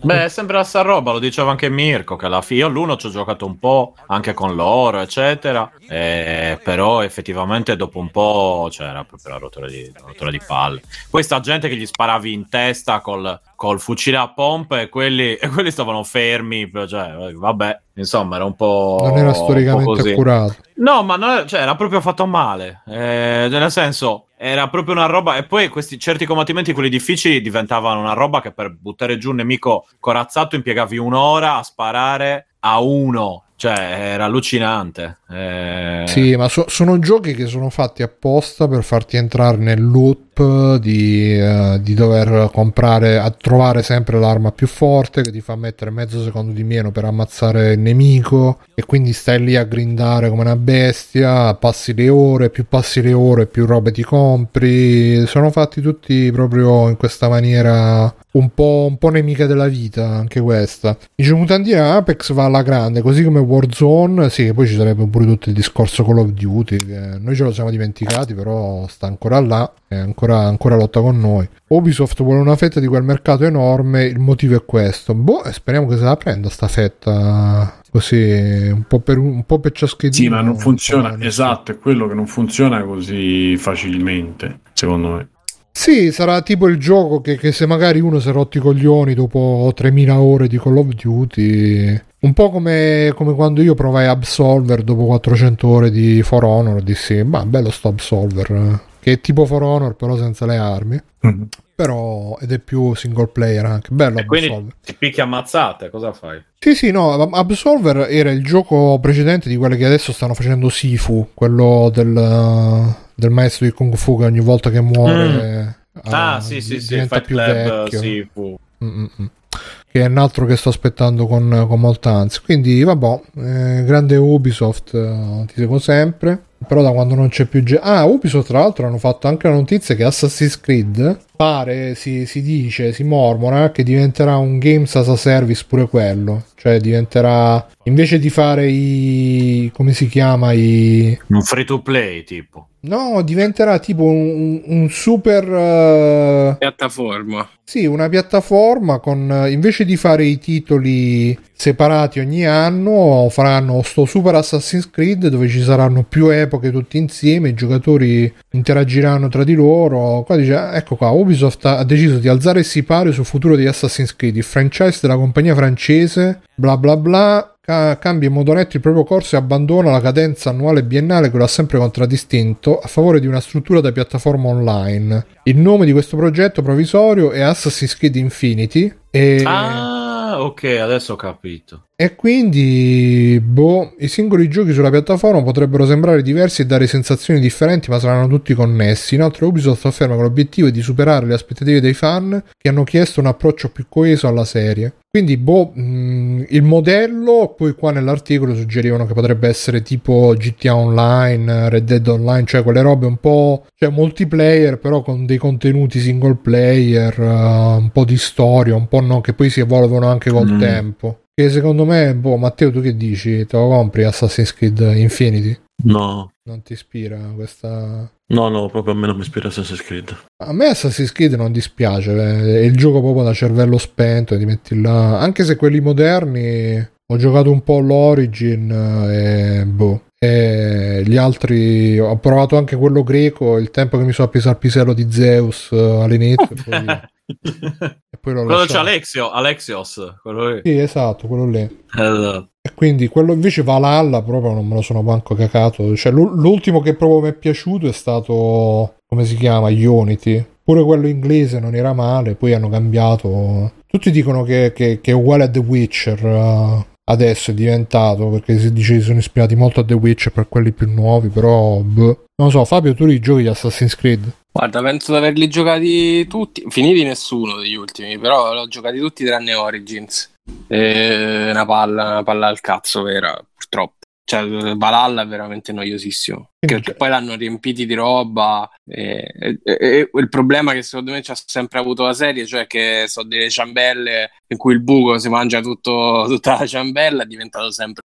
Beh, sembra la sta roba, lo diceva anche Mirko, che alla fine io l'uno ci ho giocato un po' anche con loro, eccetera, eh, però effettivamente dopo un po' c'era proprio la rottura di, la rottura di palle. Poi sta gente che gli sparavi in testa col, col fucile a pompe e quelli, e quelli stavano fermi, cioè, vabbè, insomma era un po'... Non era storicamente accurato. No, ma non, cioè, era proprio fatto male, eh, nel senso era proprio una roba e poi questi certi combattimenti quelli difficili diventavano una roba che per buttare giù un nemico corazzato impiegavi un'ora a sparare a uno cioè, era allucinante. Eh... Sì, ma so- sono giochi che sono fatti apposta per farti entrare nel loop di, uh, di, dover comprare, a trovare sempre l'arma più forte che ti fa mettere mezzo secondo di meno per ammazzare il nemico e quindi stai lì a grindare come una bestia, passi le ore, più passi le ore più robe ti compri. Sono fatti tutti proprio in questa maniera un po', un po' nemica della vita, anche questa. Dice Mutantina Apex va alla grande, così come Warzone, sì, poi ci sarebbe pure tutto il discorso Call of Duty, noi ce lo siamo dimenticati, però sta ancora là, è ancora, ancora lotta con noi. Ubisoft vuole una fetta di quel mercato enorme, il motivo è questo. Boh, speriamo che se la prenda sta fetta così un po' per, un po per ciaschedino. Sì, ma non funziona, esatto, è quello che non funziona così facilmente, secondo me. Sì, sarà tipo il gioco che, che, se magari uno si è rotto i coglioni dopo 3000 ore di Call of Duty. Un po' come, come quando io provai Absolver dopo 400 ore di For Honor. Dissi, ma bello sto Absolver. Che è tipo For Honor, però senza le armi. Mm-hmm. Però, ed è più single player anche. Bello e Absolver. Quindi ti picchi ammazzate, cosa fai? Sì, sì, no. Absolver era il gioco precedente di quelli che adesso stanno facendo Sifu, quello del del maestro di Kung Fu che ogni volta che muore mm. ah, ah sì, sì, sì, Fight più Club, vecchio. Sì, Mm-mm. che è un altro che sto aspettando con, con molta ansia quindi vabbè eh, grande Ubisoft eh, ti seguo sempre però da quando non c'è più... Ge- ah, Ubisoft tra l'altro hanno fatto anche la notizia che Assassin's Creed pare, si, si dice, si mormora che diventerà un Games as a Service pure quello, cioè diventerà invece di fare i... come si chiama? I... Un free to play tipo. No, diventerà tipo un, un super... Uh... Piattaforma. Sì, una piattaforma con... invece di fare i titoli separati ogni anno, faranno sto Super Assassin's Creed dove ci saranno più epoche tutti insieme, i giocatori interagiranno tra di loro. Qua dice, ah, ecco qua, Ubisoft ha deciso di alzare il sipario sul futuro di Assassin's Creed, il franchise della compagnia francese, bla bla bla, cambia in modo netto il proprio corso e abbandona la cadenza annuale biennale che lo ha sempre contraddistinto a favore di una struttura da piattaforma online. Il nome di questo progetto provvisorio è Assassin's Creed Infinity e... Ah, ok, adesso ho capito. E quindi, boh, i singoli giochi sulla piattaforma potrebbero sembrare diversi e dare sensazioni differenti, ma saranno tutti connessi. Inoltre, Ubisoft afferma che l'obiettivo è di superare le aspettative dei fan che hanno chiesto un approccio più coeso alla serie. Quindi, boh, mh, mm, il modello, poi qua nell'articolo suggerivano che potrebbe essere tipo GTA Online, Red Dead Online, cioè quelle robe un po', cioè multiplayer, però con dei contenuti single player, uh, un po' di storia, un po' no, che poi si evolvono anche col mm. tempo. Che secondo me, boh, Matteo, tu che dici? Te lo compri Assassin's Creed Infinity? No. Non ti ispira questa. No, no, proprio a me non mi ispira Assassin's Creed. A me Assassin's Creed non dispiace, è il gioco proprio da cervello spento e ti metti là. Anche se quelli moderni ho giocato un po' l'Origin e boh. E gli altri ho provato anche quello greco, il tempo che mi sono appeso al pisello di Zeus eh, all'inizio. poi... quello c'è Alexio, Alexios, quello lì. Sì, esatto, quello lì. Esatto. E quindi quello invece Valhalla proprio non me lo sono manco cacato. Cioè, l'ultimo che proprio mi è piaciuto è stato, come si chiama, Unity. Pure quello inglese non era male, poi hanno cambiato. Tutti dicono che, che, che è uguale a The Witcher. Uh, adesso è diventato perché si dice che sono ispirati molto a The Witcher per quelli più nuovi, però boh. non lo so, Fabio, tu li giochi di Assassin's Creed? Guarda, penso di averli giocati tutti, finiti nessuno degli ultimi, però l'ho giocati tutti tranne Origins. E una palla, una palla al cazzo vera, purtroppo. Cioè, Valhalla è veramente noiosissimo. Perché poi l'hanno riempiti di roba. E, e, e, il problema che secondo me c'ha sempre avuto la serie, cioè che sono delle ciambelle in cui il buco si mangia tutto, tutta la ciambella, è diventato sempre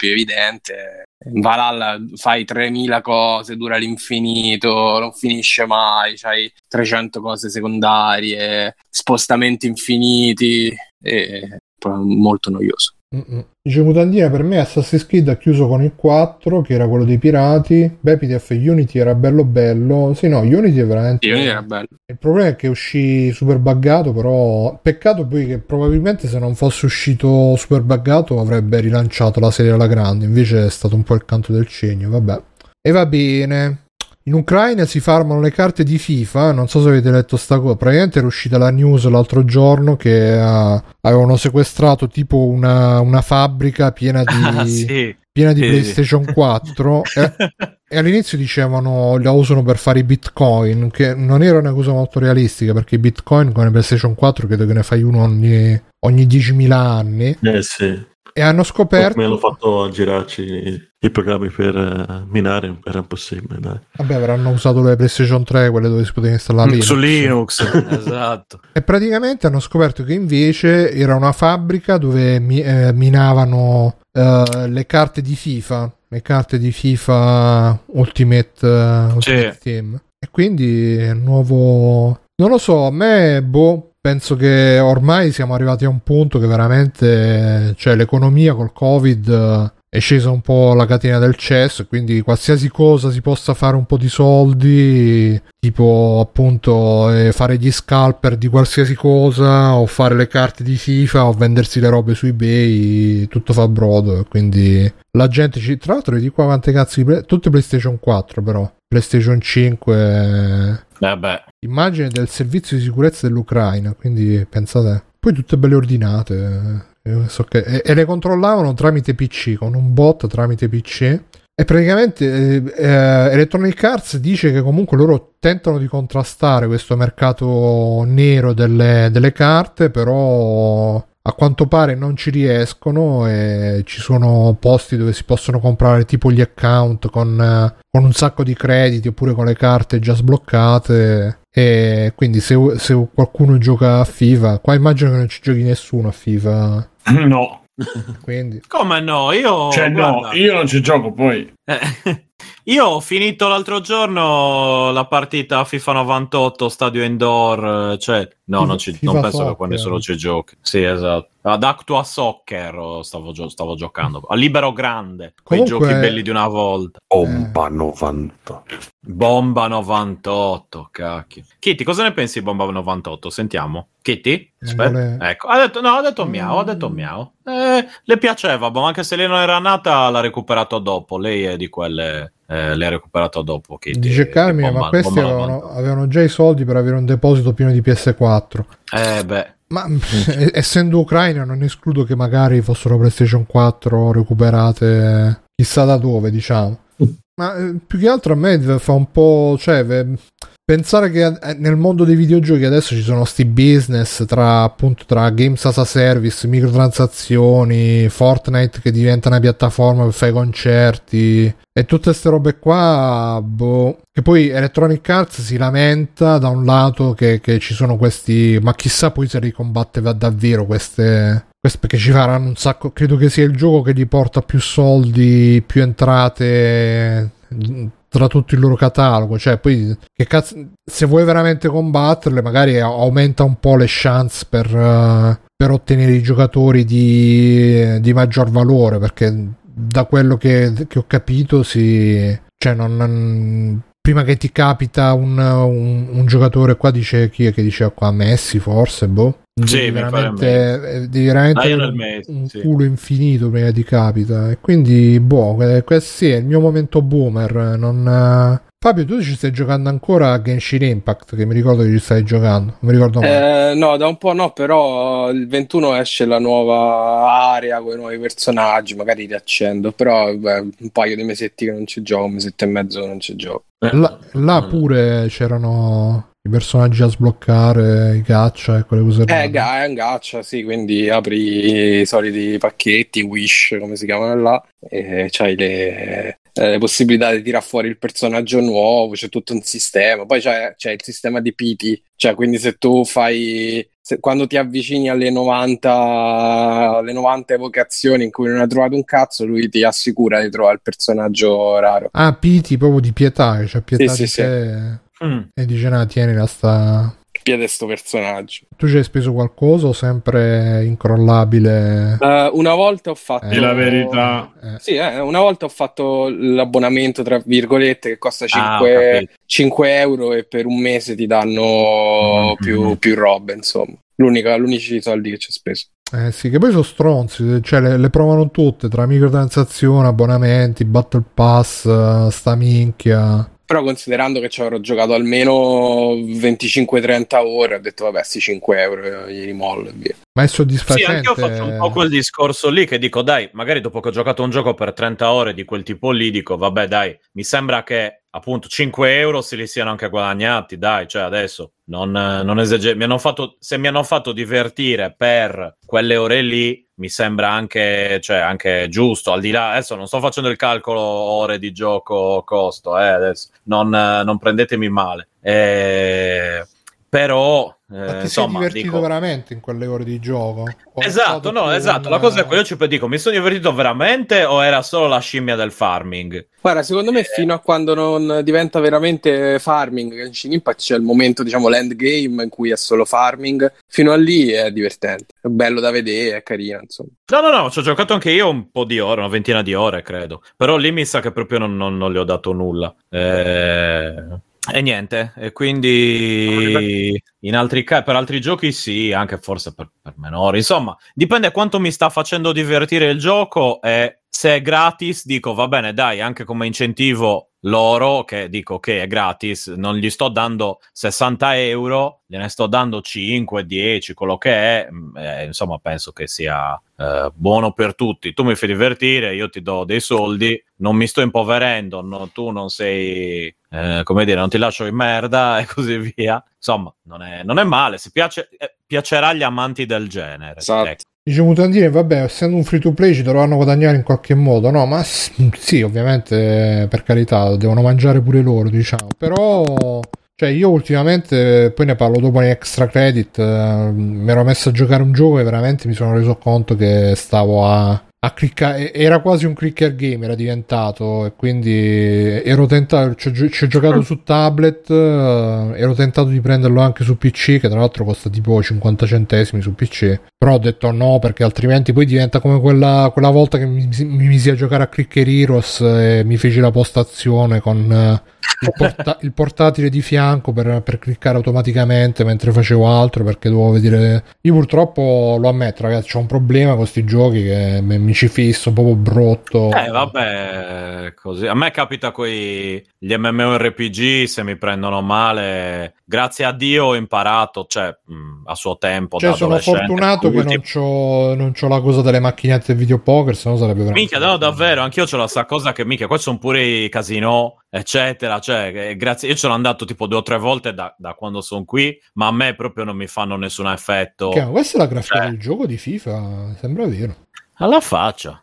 più, evidente. In Valhalla fai 3000 cose, dura l'infinito, non finisce mai, hai 300 cose secondarie, spostamenti infiniti, e molto noioso. Dice Mutandina per me Assassin's Creed ha chiuso con il 4 che era quello dei pirati. Bepitef Unity era bello bello. Sì no Unity è veramente Unity era bello. Il problema è che uscì super buggato però peccato poi che probabilmente se non fosse uscito super buggato avrebbe rilanciato la serie alla grande. Invece è stato un po' il canto del cigno vabbè. E va bene in Ucraina si farmano le carte di FIFA, non so se avete letto sta cosa, praticamente era uscita la news l'altro giorno che uh, avevano sequestrato tipo una, una fabbrica piena di, ah, sì. piena di sì. PlayStation 4 e, e, all'inizio dicevano la usano per fare i bitcoin, che non era una cosa molto realistica perché i bitcoin con le PlayStation 4 credo che ne fai uno ogni, ogni 10.000 anni. Eh sì. E hanno scoperto. Come hanno fatto a girarci i programmi per uh, minare, era impossibile. Dai. Vabbè, avranno usato le PlayStation 3, quelle dove si poteva installare Linux. Su Linux, esatto. E praticamente hanno scoperto che invece era una fabbrica dove mi, eh, minavano uh, le carte di FIFA, le carte di FIFA Ultimate, uh, Ultimate. Team. E quindi è nuovo. Non lo so, a me, boh penso che ormai siamo arrivati a un punto che veramente, cioè l'economia col Covid eh, è scesa un po' la catena del cesso, quindi qualsiasi cosa si possa fare un po' di soldi, tipo appunto eh, fare gli scalper di qualsiasi cosa o fare le carte di FIFA o vendersi le robe su eBay, tutto fa brodo, quindi la gente ci tra l'altro di qua quante cazzo di tutte PlayStation 4 però, PlayStation 5 Vabbè. Immagine del servizio di sicurezza dell'Ucraina, quindi pensate, poi tutte belle ordinate. Eh, so che, e, e, le controllavano tramite PC, con un bot tramite PC. E praticamente eh, eh, Electronic Arts dice che comunque loro tentano di contrastare questo mercato nero delle, delle carte, però a quanto pare non ci riescono e ci sono posti dove si possono comprare tipo gli account con, con un sacco di crediti oppure con le carte già sbloccate. E quindi se, se qualcuno gioca a FIFA qua immagino che non ci giochi nessuno a FIFA. No. Quindi. Come no? Io cioè guarda, no io non ci gioco poi. Io ho finito l'altro giorno la partita FIFA 98 stadio indoor, cioè no, non, ci, non penso che qua nessuno ci giochi. Sì, esatto. Ad Actua Soccer stavo, gio- stavo giocando, a Libero Grande, quei Comunque... giochi belli di una volta. Bomba 90. Bomba 98, cacchio. Kitty, cosa ne pensi di Bomba 98? Sentiamo. Kitty? Aspetta. Vole... Ecco, ha detto, no, ha detto mm. miau, ha detto miau. Eh, le piaceva, boh, anche se lei non era nata l'ha recuperato dopo, lei è di quelle... Eh, l'ha recuperato dopo. Kitty, Dice Carmine, ma questi avevano, avevano, già i soldi per avere un deposito pieno di PS4. Eh beh, ma essendo ucraino non escludo che magari fossero PlayStation 4 recuperate chissà da dove, diciamo. Ma eh, più che altro a me fa un po'... cioè pensare che eh, nel mondo dei videogiochi adesso ci sono sti business tra appunto tra games as a service, microtransazioni, Fortnite che diventa una piattaforma per fare concerti e tutte queste robe qua, boh. Che poi Electronic Arts si lamenta da un lato che, che ci sono questi, ma chissà poi se li combatte davvero queste, queste, perché ci faranno un sacco. Credo che sia il gioco che gli porta più soldi, più entrate tra tutto il loro catalogo. Cioè, poi che cazzo, se vuoi veramente combatterle, magari aumenta un po' le chance per, uh, per ottenere i giocatori di, di, maggior valore. Perché da quello che, che ho capito, si, cioè non prima che ti capita un, un, un, giocatore qua dice chi è che diceva qua Messi forse boh. Sì, devi veramente, eh, devi veramente ah, Messi, un sì. culo infinito prima ti capita. E quindi boh questo sì è il mio momento boomer non Fabio, tu ci stai giocando ancora a Genshin Impact, che mi ricordo che ci stai giocando. Non mi ricordo mai. Eh, no, da un po' no, però il 21 esce la nuova area con i nuovi personaggi, magari riaccendo, però beh, un paio di mesetti che non ci gioco, un mesetto e mezzo che non ci gioco. Là, là pure c'erano i personaggi a sbloccare, i gaccia e quelle cose. Eh, ga- è un gaccia, sì, quindi apri i soliti pacchetti, wish, come si chiamano là, e c'hai le, eh, possibilità di tirare fuori il personaggio nuovo, c'è tutto un sistema, poi c'è, c'è il sistema di piti, cioè quindi se tu fai se, quando ti avvicini alle 90, alle 90 evocazioni in cui non hai trovato un cazzo, lui ti assicura di trovare il personaggio raro. Ah, piti proprio di pietà, cioè pietà sì, di sì, te. Sì. Mm. E dice, no, tieni la sta piede sto personaggio. Tu ci hai speso qualcosa o sempre incrollabile? Uh, una volta ho fatto... Eh, la verità. Eh. Sì, eh, una volta ho fatto l'abbonamento, tra virgolette, che costa 5, ah, 5 euro e per un mese ti danno mm-hmm. più, più robe, insomma. L'unica, l'unici soldi che ci ho speso. Eh sì, che poi sono stronzi, cioè le, le, provano tutte, tra microtransazioni, abbonamenti, battle pass, sta minchia però considerando che ci avrò giocato almeno 25-30 ore, ho detto vabbè, sti 5 euro gli rimollo e via. Ma è soddisfacente? Sì, anche io faccio un po' quel discorso lì che dico, dai, magari dopo che ho giocato un gioco per 30 ore di quel tipo lì, dico, vabbè, dai, mi sembra che appunto 5 euro se li siano anche guadagnati, dai, cioè adesso non, non esager- mi hanno fatto, se mi hanno fatto divertire per quelle ore lì, mi sembra anche, cioè, anche giusto, al di là, adesso non sto facendo il calcolo ore di gioco costo, eh, non, non prendetemi male. Eh, però ma ti insomma, sei divertito dico... veramente in quelle ore di gioco? O esatto, no, esatto. Un... La cosa è quella, io ci dico, mi sono divertito veramente o era solo la scimmia del farming? Guarda, secondo me fino a quando non diventa veramente farming, Genshin Impact c'è il momento, diciamo, l'endgame in cui è solo farming, fino a lì è divertente, è bello da vedere, è carino, insomma. No, no, no, ci ho giocato anche io un po' di ore, una ventina di ore, credo. Però lì mi sa che proprio non, non, non le ho dato nulla. Eh... E niente, e quindi in altri ca- per altri giochi sì, anche forse per, per minori. Insomma, dipende quanto mi sta facendo divertire il gioco e se è gratis dico va bene, dai, anche come incentivo loro, che dico che okay, è gratis, non gli sto dando 60 euro, gliene sto dando 5, 10, quello che è, mm, eh, insomma penso che sia eh, buono per tutti. Tu mi fai divertire, io ti do dei soldi, non mi sto impoverendo, no, tu non sei, eh, come dire, non ti lascio in merda e così via. Insomma, non è, non è male, se piace, eh, piacerà agli amanti del genere. Esatto. Ecco. Dice Mutandine, vabbè, essendo un free to play ci dovranno guadagnare in qualche modo, no? Ma sì, ovviamente, per carità, devono mangiare pure loro, diciamo. Però, cioè, io ultimamente, poi ne parlo dopo in extra credit, eh, mi ero messo a giocare un gioco e veramente mi sono reso conto che stavo a a cliccare era quasi un clicker game era diventato e quindi ero tentato ci ho, ci ho giocato su tablet uh, ero tentato di prenderlo anche su PC che tra l'altro costa tipo 50 centesimi su PC però ho detto no perché altrimenti poi diventa come quella, quella volta che mi, mi misi a giocare a Clicker Heroes e mi feci la postazione con uh, il, porta- il, portatile di fianco per, per, cliccare automaticamente mentre facevo altro perché dovevo vedere io purtroppo lo ammetto ragazzi ho un problema con questi giochi che mi ci fisso, proprio brutto. Eh, vabbè, così. A me capita con gli MMORPG, se mi prendono male, grazie a Dio ho imparato, cioè, mh, a suo tempo. Cioè, sono fortunato che non c'ho, non c'ho, la cosa delle macchinette del videopoker, se no sarebbe veramente... Minchia, no, davvero, anch'io ho la stessa cosa che, minchia, qua sono pure i casino eccetera. Cioè, grazie. Io sono andato tipo due o tre volte da, da quando sono qui, ma a me proprio non mi fanno nessun effetto. Okay, questa è la grafica cioè... del gioco di FIFA, sembra vero. Alla faccia.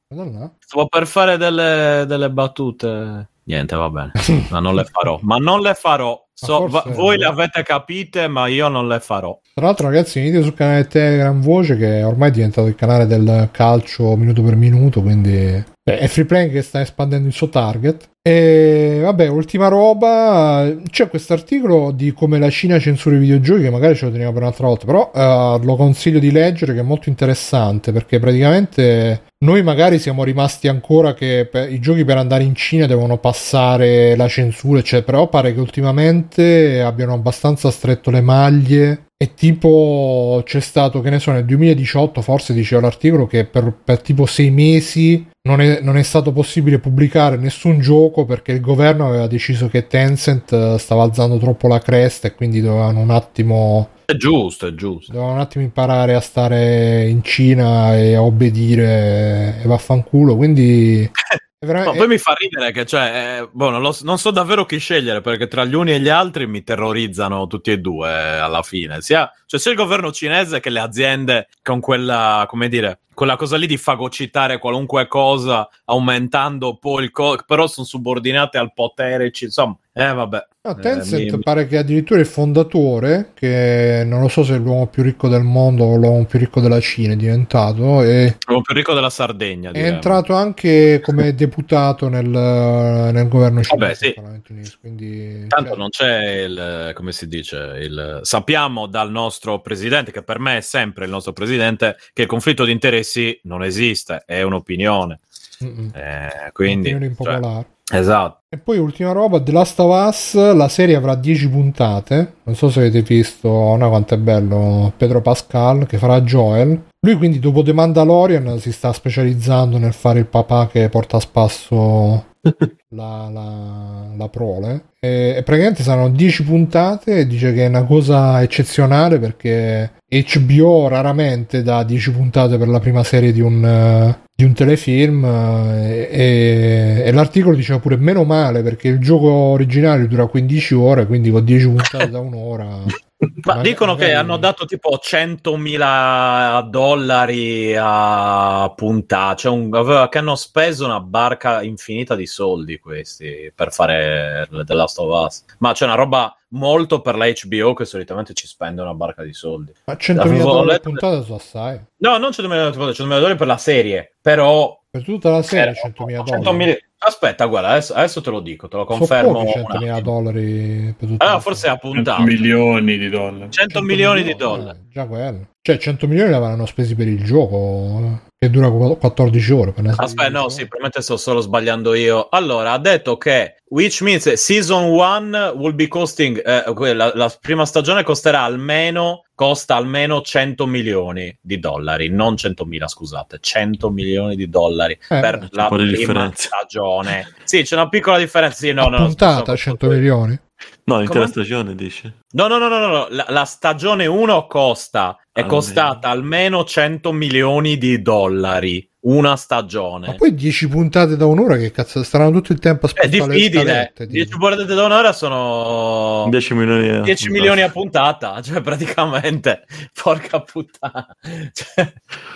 Stavo per fare delle, delle battute. Niente, va bene, ma non le farò. Ma non le farò. So, va, voi le avete capite, ma io non le farò. Tra l'altro, ragazzi, venite sul canale Telegram Voce, che ormai è diventato il canale del calcio minuto per minuto. Quindi è free playing che sta espandendo il suo target. E vabbè, ultima roba, c'è questo articolo di come la Cina censura i videogiochi che magari ce lo teniamo per un'altra volta, però uh, lo consiglio di leggere che è molto interessante perché praticamente noi magari siamo rimasti ancora che i giochi per andare in Cina devono passare la censura, eccetera, però pare che ultimamente abbiano abbastanza stretto le maglie e tipo c'è stato, che ne so, nel 2018 forse diceva l'articolo che per, per tipo sei mesi non è, non è, stato possibile pubblicare nessun gioco perché il governo aveva deciso che Tencent eh, stava alzando troppo la cresta e quindi dovevano un attimo... È giusto, è giusto. Dovevano un attimo imparare a stare in Cina e a obbedire e vaffanculo, quindi... No, poi mi fa ridere che, cioè, eh, boh, non, lo, non, so davvero chi scegliere perché tra gli uni e gli altri mi terrorizzano tutti e due eh, alla fine, sia, cioè, sia il governo cinese che le aziende con quella, come dire, quella cosa lì di fagocitare qualunque cosa aumentando poi il costo, però sono subordinate al potere, insomma, eh vabbè. No, Tencent eh, mi... pare che addirittura il fondatore, che non lo so se è l'uomo più ricco del mondo o l'uomo più ricco della Cina è diventato. È... L'uomo più ricco della Sardegna. È entrato anche come deputato nel, nel governo cinese. Vabbè, sì. quindi, Tanto cioè... non c'è il, come si dice, il... sappiamo dal nostro presidente, che per me è sempre il nostro presidente, che il conflitto di interessi non esiste, è un'opinione. Eh, quindi, un'opinione impopolare. Cioè, Esatto. E poi ultima roba, The Last of Us, la serie avrà 10 puntate. Non so se avete visto, no, quanto è bello Pedro Pascal che farà Joel. Lui quindi dopo The Mandalorian si sta specializzando nel fare il papà che porta a spasso la, la, la prole. E, e praticamente saranno 10 puntate e dice che è una cosa eccezionale perché HBO raramente dà 10 puntate per la prima serie di un di un telefilm eh, e, e, l'articolo diceva pure meno male perché il gioco originario dura 15 ore quindi con 10 puntate da un'ora ma dicono magari... che hanno dato tipo 100.000 dollari a puntata, cioè un, che hanno speso una barca infinita di soldi questi per fare The Last of Us. Ma c'è una roba molto per la HBO che solitamente ci spende una barca di soldi. Ma 100.000 dollari a puntata su assai. No, non 100.000 dollari, 100.000 dollari per la serie, però... Per tutta la serie 100.000 dollari. Aspetta, guarda, adesso, adesso, te lo dico, te lo confermo. So 100.000 dollari per tutta allora, forse è puntato. 100 milioni di dollari. 100, 100 milioni, milioni di dollari. Eh, già quello. Cioè, 100 milioni l'avranno spesi per il gioco che dura 14 ore. Aspetta, no, sì, probabilmente sto solo sbagliando io. Allora, ha detto che which means season 1 will be costing eh, la, la, prima stagione costerà almeno costa almeno 100 milioni di dollari, non 100.000, scusate, 100 milioni di dollari eh, per la prima stagione. Sì, c'è una piccola differenza, sì, no, no, puntata no, 100 milioni. No, l'intera stagione dici? No, no, no, no, no. La, la stagione 1 costa è costata almeno 100 milioni di dollari una stagione. Ma poi 10 puntate da un'ora che cazzo staranno tutto il tempo a spostare È difficile. 10 puntate da un'ora sono 10 milioni, a 10 milioni a puntata, cioè praticamente porca puttana. Cioè,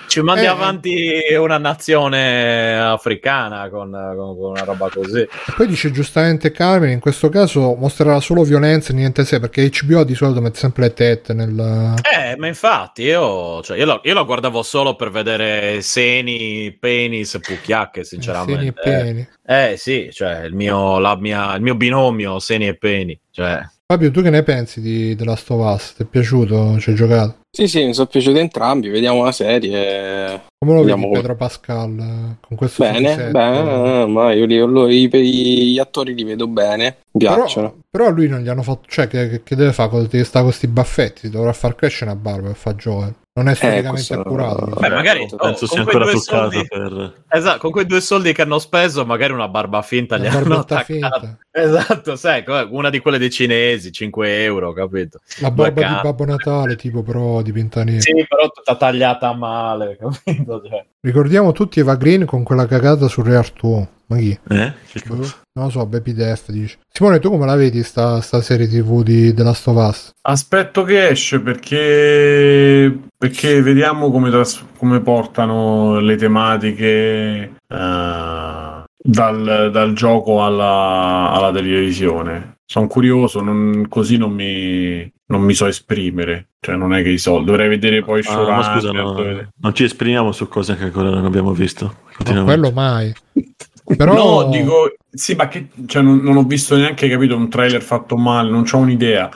ci mandi eh, avanti una nazione africana con, con, con, una roba così. E poi dice giustamente Carmen, in questo caso mostrerà solo violenza e niente sé, perché HBO di solito mette sempre le tette nel Eh, ma infatti io, cioè, io, lo, io lo guardavo solo per vedere seni penis, pucchiacche, sinceramente. Seni e peni. Eh, eh sì, cioè il mio, mia, il mio binomio Seni e Peni. Cioè. Fabio, tu che ne pensi di The Last of Us? Ti è piaciuto? Ci hai giocato? Sì, sì, mi sono piaciuti entrambi. Vediamo la serie. Come lo vediamo vedi Pedro Pascal eh, con questo Bene, bene, ma io, li, io i, gli attori li vedo bene. Mi piacciono. Però, però lui non gli hanno fatto. Cioè, che, che deve fare? Deve stare con questi baffetti. Dovrà far crescere una barba per fare Joel. Non è storicamente eh, accurato. Beh, magari oh, penso sia ancora soldi... per... Esatto, con quei due soldi che hanno speso, magari una barba finta una gli hanno attaccata. Esatto, sai, una di quelle dei cinesi, 5 euro, capito? La barba di Babbo Natale, tipo però di nera. Sì, però tutta tagliata male, capito? Cioè. Ricordiamo tutti Eva Green con quella cagata su Re Artù. Ma chi? Eh? Che boh. cosa? Non lo so, Baby Death dice. Simone, tu come la vedi sta, sta serie TV di The Last of Us? Aspetto che esce perché, perché vediamo come, tras- come portano le tematiche uh, dal, dal, gioco alla, alla televisione. Sono curioso, non, così non mi, non mi so esprimere. Cioè, non è che i soldi. Dovrei vedere poi ah, ma scusa, no, non ci esprimiamo su cose che ancora non abbiamo visto. No, quello mai. Però... No, dico, sì, ma che, cioè, non, non, ho visto neanche capito un trailer fatto male, non ho un'idea.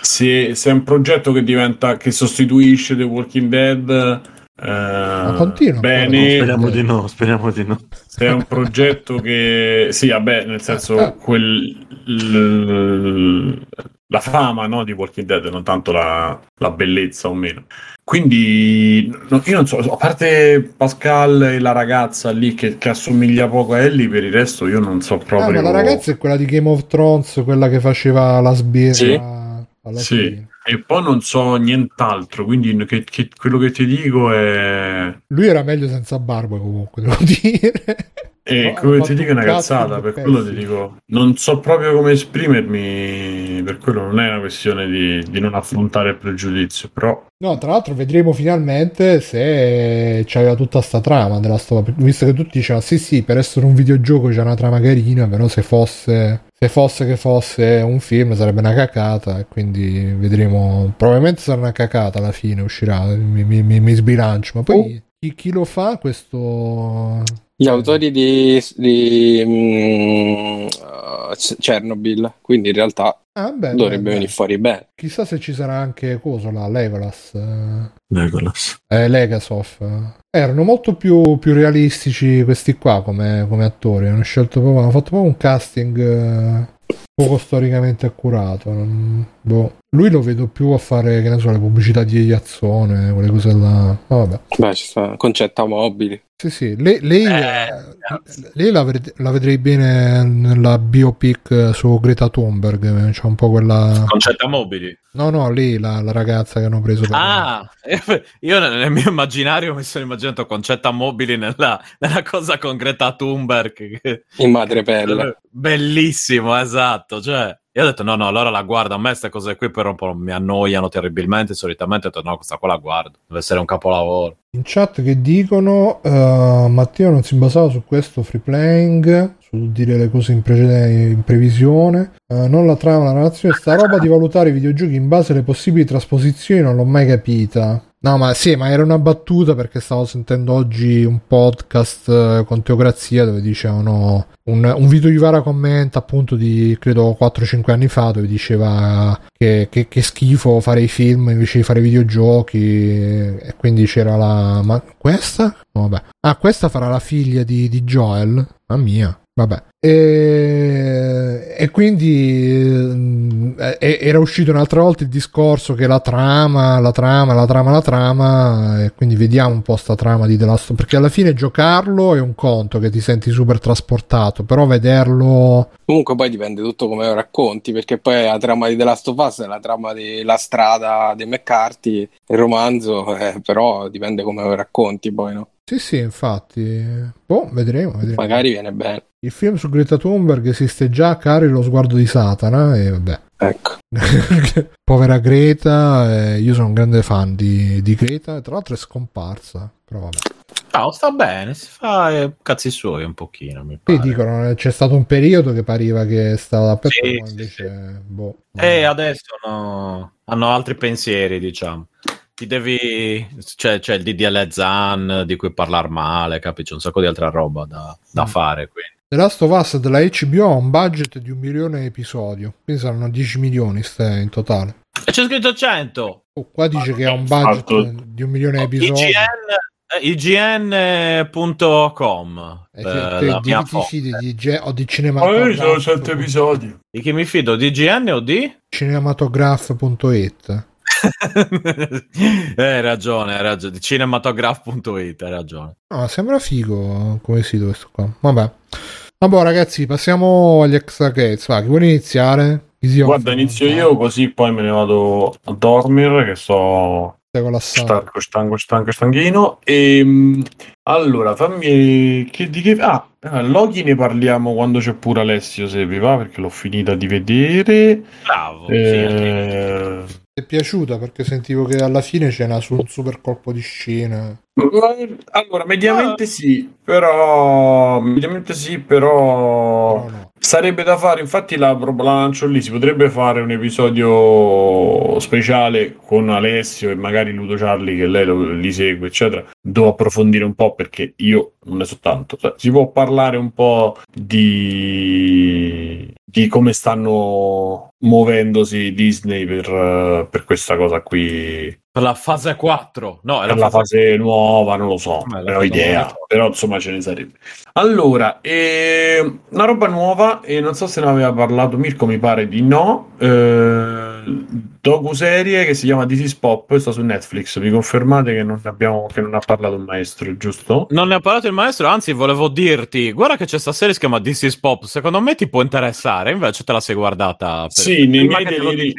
Se, se, è un progetto che diventa, che sostituisce The Walking Dead, eh, continua, bene, speriamo di no, speriamo di no. Se è un progetto che, sì, vabbè, nel senso, eh. quel, l, la fama no, di Walking Dead, non tanto la, la bellezza o meno. Quindi no, io non so, a parte Pascal e la ragazza lì che, che, assomiglia poco a Ellie, per il resto io non so proprio. Ah, la ragazza è quella di Game of Thrones, quella che faceva la sbirra. Sì, sì. e poi non so nient'altro, quindi che, che, quello che ti dico è... Lui era meglio senza barba comunque, devo dire. E come ti dico è una cazzata, per quello ti dico, non so proprio come esprimermi, per quello non è una questione di, di non affrontare il pregiudizio, però... No, tra l'altro vedremo finalmente se c'aveva tutta sta trama della storia, visto che tutti dicevano sì sì, per essere un videogioco c'è una trama carina, però se fosse, se fosse che fosse un film sarebbe una cacata quindi vedremo, probabilmente sarà una cacata alla fine, uscirà, mi, mi, mi, mi sbilancio, ma poi... Oh. Chi, chi, lo fa questo gli autori di, di um, uh, Chernobyl, quindi in realtà ah, beh, dovrebbe beh, venire fuori bene. Chissà se ci sarà anche cosa là, Legolas. Legolas. Eh, Legasov. Erano molto più, più realistici questi qua come, come attori. Hanno scelto proprio, hanno fatto proprio un casting uh, poco storicamente accurato. Non, boh. Lui lo vedo più a fare, che ne so, le pubblicità di Iazzone, quelle cose là. Oh, vabbè. Beh, ci sta, concetta mobili. Sì, sì, lei, lei, eh, lei la, ved- la, vedrei bene nella biopic su Greta Thunberg, c'è un po' quella... Concetta mobili? No, no, lì la, la ragazza che hanno preso per... Ah, io nel mio immaginario mi sono immaginato Concetta mobili nella, nella cosa con Greta Thunberg. In madrepelle. Bellissimo, esatto, cioè... Io ho detto no, no, allora la guardo, a me queste cose qui però un po' mi annoiano terribilmente, solitamente ho detto no, questa qua la guardo, deve essere un capolavoro. In chat che dicono, uh, Matteo non si basava su questo free playing, sul dire le cose in, pre- in previsione, uh, non la trama, la narrazione, sta roba di valutare i videogiochi in base alle possibili trasposizioni non l'ho mai capita. No, ma sì, ma era una battuta perché stavo sentendo oggi un podcast eh, con Teocrazia dove dicevano un, un video di Vara commenta appunto di credo 4-5 anni fa dove diceva che, che, che, schifo fare i film invece di fare videogiochi e quindi c'era la... ma questa? vabbè. Ah, questa farà la figlia di, di Joel? Mamma mia. Vabbè. E, e quindi eh, era uscito un'altra volta il discorso che la trama, la trama, la trama, la trama, e quindi vediamo un po' sta trama di The Last of perché alla fine giocarlo è un conto che ti senti super trasportato, però vederlo... Comunque poi dipende tutto come lo racconti, perché poi la trama di The Last of Us è la trama della strada di McCarthy, il romanzo, eh, però dipende come lo racconti poi, no? Sì, sì, infatti. Boh, vedremo, vedremo. Magari viene bene. Il film su Greta Thunberg esiste già, cari lo sguardo di Satana, e vabbè. Ecco. Povera Greta, eh, io sono un grande fan di, di Greta, tra l'altro è scomparsa, però vabbè. No, sta bene, si fa eh, cazzi suoi un pochino. Mi pare. Sì, dicono, c'è stato un periodo che pariva che stava dappertutto, sì, invece, sì. boh. E adesso no, hanno altri pensieri, diciamo ti devi c'è, c'è il DDL Zan di cui parlare male capi? C'è un sacco di altra roba da, da mm. fare quindi. The Last of Us della HBO ha un budget di un milione di episodio quindi saranno 10 milioni in totale. E c'è scritto 100 oh, qua dice che ha un budget Fatto. di un milione di episodi. IGN ign.com eh, te, te, di ti fidi di, o di cinematograph oh, sono 100 episodi. Di chi mi fido? Di IGN o di? Cinematograph.it eh, hai ragione, hai ragione. Cinematograph.it, hai ragione. No, sembra figo come sito questo qua. Vabbè. Vabbè, ragazzi, passiamo agli extra credits. Va, chi vuole iniziare? Guarda, inizio io così poi me ne vado a dormire che sto stanco, stanco, stanco, stanchino. E ehm, allora, fammi che di che ah, eh, Loki ne parliamo quando c'è pure Alessio se vi va perché l'ho finita di vedere. Bravo. Eh, sì, è piaciuta perché sentivo che alla fine c'era un super colpo di scena. Allora, mediamente ah. sì, però mediamente sì, però no, no. sarebbe da fare, infatti la, la lancio lì, si potrebbe fare un episodio speciale con Alessio e magari Ludo Charlie che lei lo, li segue, eccetera. Devo approfondire un po' perché io non ne so tanto. Cioè, si può parlare un po' di di come stanno muovendosi Disney per, per questa cosa qui. Per la fase 4, no, è la, fase... fase... nuova, non lo so, non ho idea, nuova. però insomma ce ne sarebbe. Allora, eh, una roba nuova, e non so se ne aveva parlato Mirko, mi pare di no. Eh, docu-serie che si chiama This is Pop, sta su Netflix. Vi confermate che non, abbiamo, che non ha parlato il maestro, giusto? Non ne ha parlato il maestro, anzi, volevo dirti: guarda che c'è sta serie che si chiama This is Pop. Secondo me ti può interessare. Invece te la sei guardata. Per... Sì, nei miei, deliri...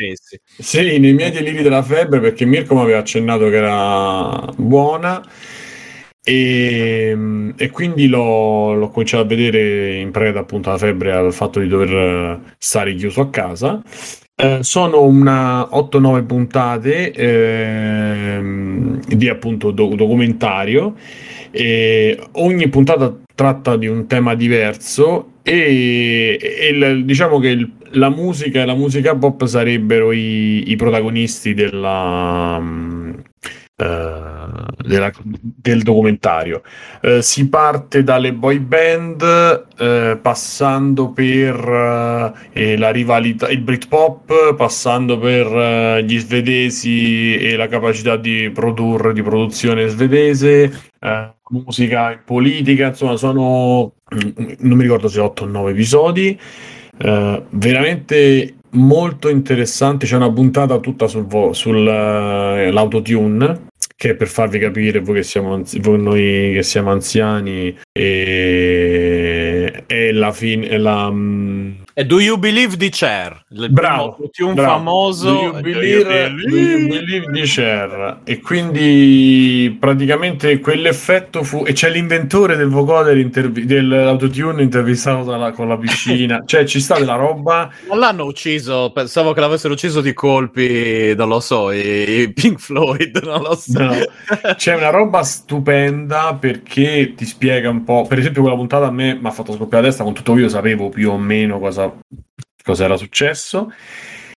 sì, nei miei deliri della febbre, perché Mirko mi aveva accennato che era buona. E, e, quindi l'ho, l'ho, cominciato a vedere in preda appunto alla febbre al fatto di dover stare chiuso a casa eh, sono una 8-9 puntate eh, di appunto do- documentario. E ogni puntata tratta di un tema diverso e, e il, diciamo che il, la musica e la musica pop sarebbero i, i protagonisti della, della, del documentario. Uh, si parte dalle boy band, uh, passando per la rivalità, il Britpop, passando per gli svedesi e la capacità di produrre, di produzione svedese, musica e politica, insomma, sono non mi ricordo se 8 o 9 episodi. veramente molto interessante. C'è una puntata tutta sul, vo- sull'autotune che per farvi capire voi che siamo anzi- voi noi che siamo anziani e, e la fine la, mm, e Do You Believe di Cher? Il bravo, un famoso Do You Believe, do you believe di Cher? E quindi praticamente quell'effetto fu e c'è l'inventore del vocoder intervi- dell'autotune intervistato dalla, con la piscina. Cioè ci sta della roba? Non l'hanno ucciso pensavo che l'avessero ucciso di colpi non lo so i, i Pink Floyd non lo so. No. c'è una roba stupenda perché ti spiega un po' per esempio quella puntata a me mi ha fatto scoppiare la testa con tutto io sapevo più o meno cosa cosa era successo.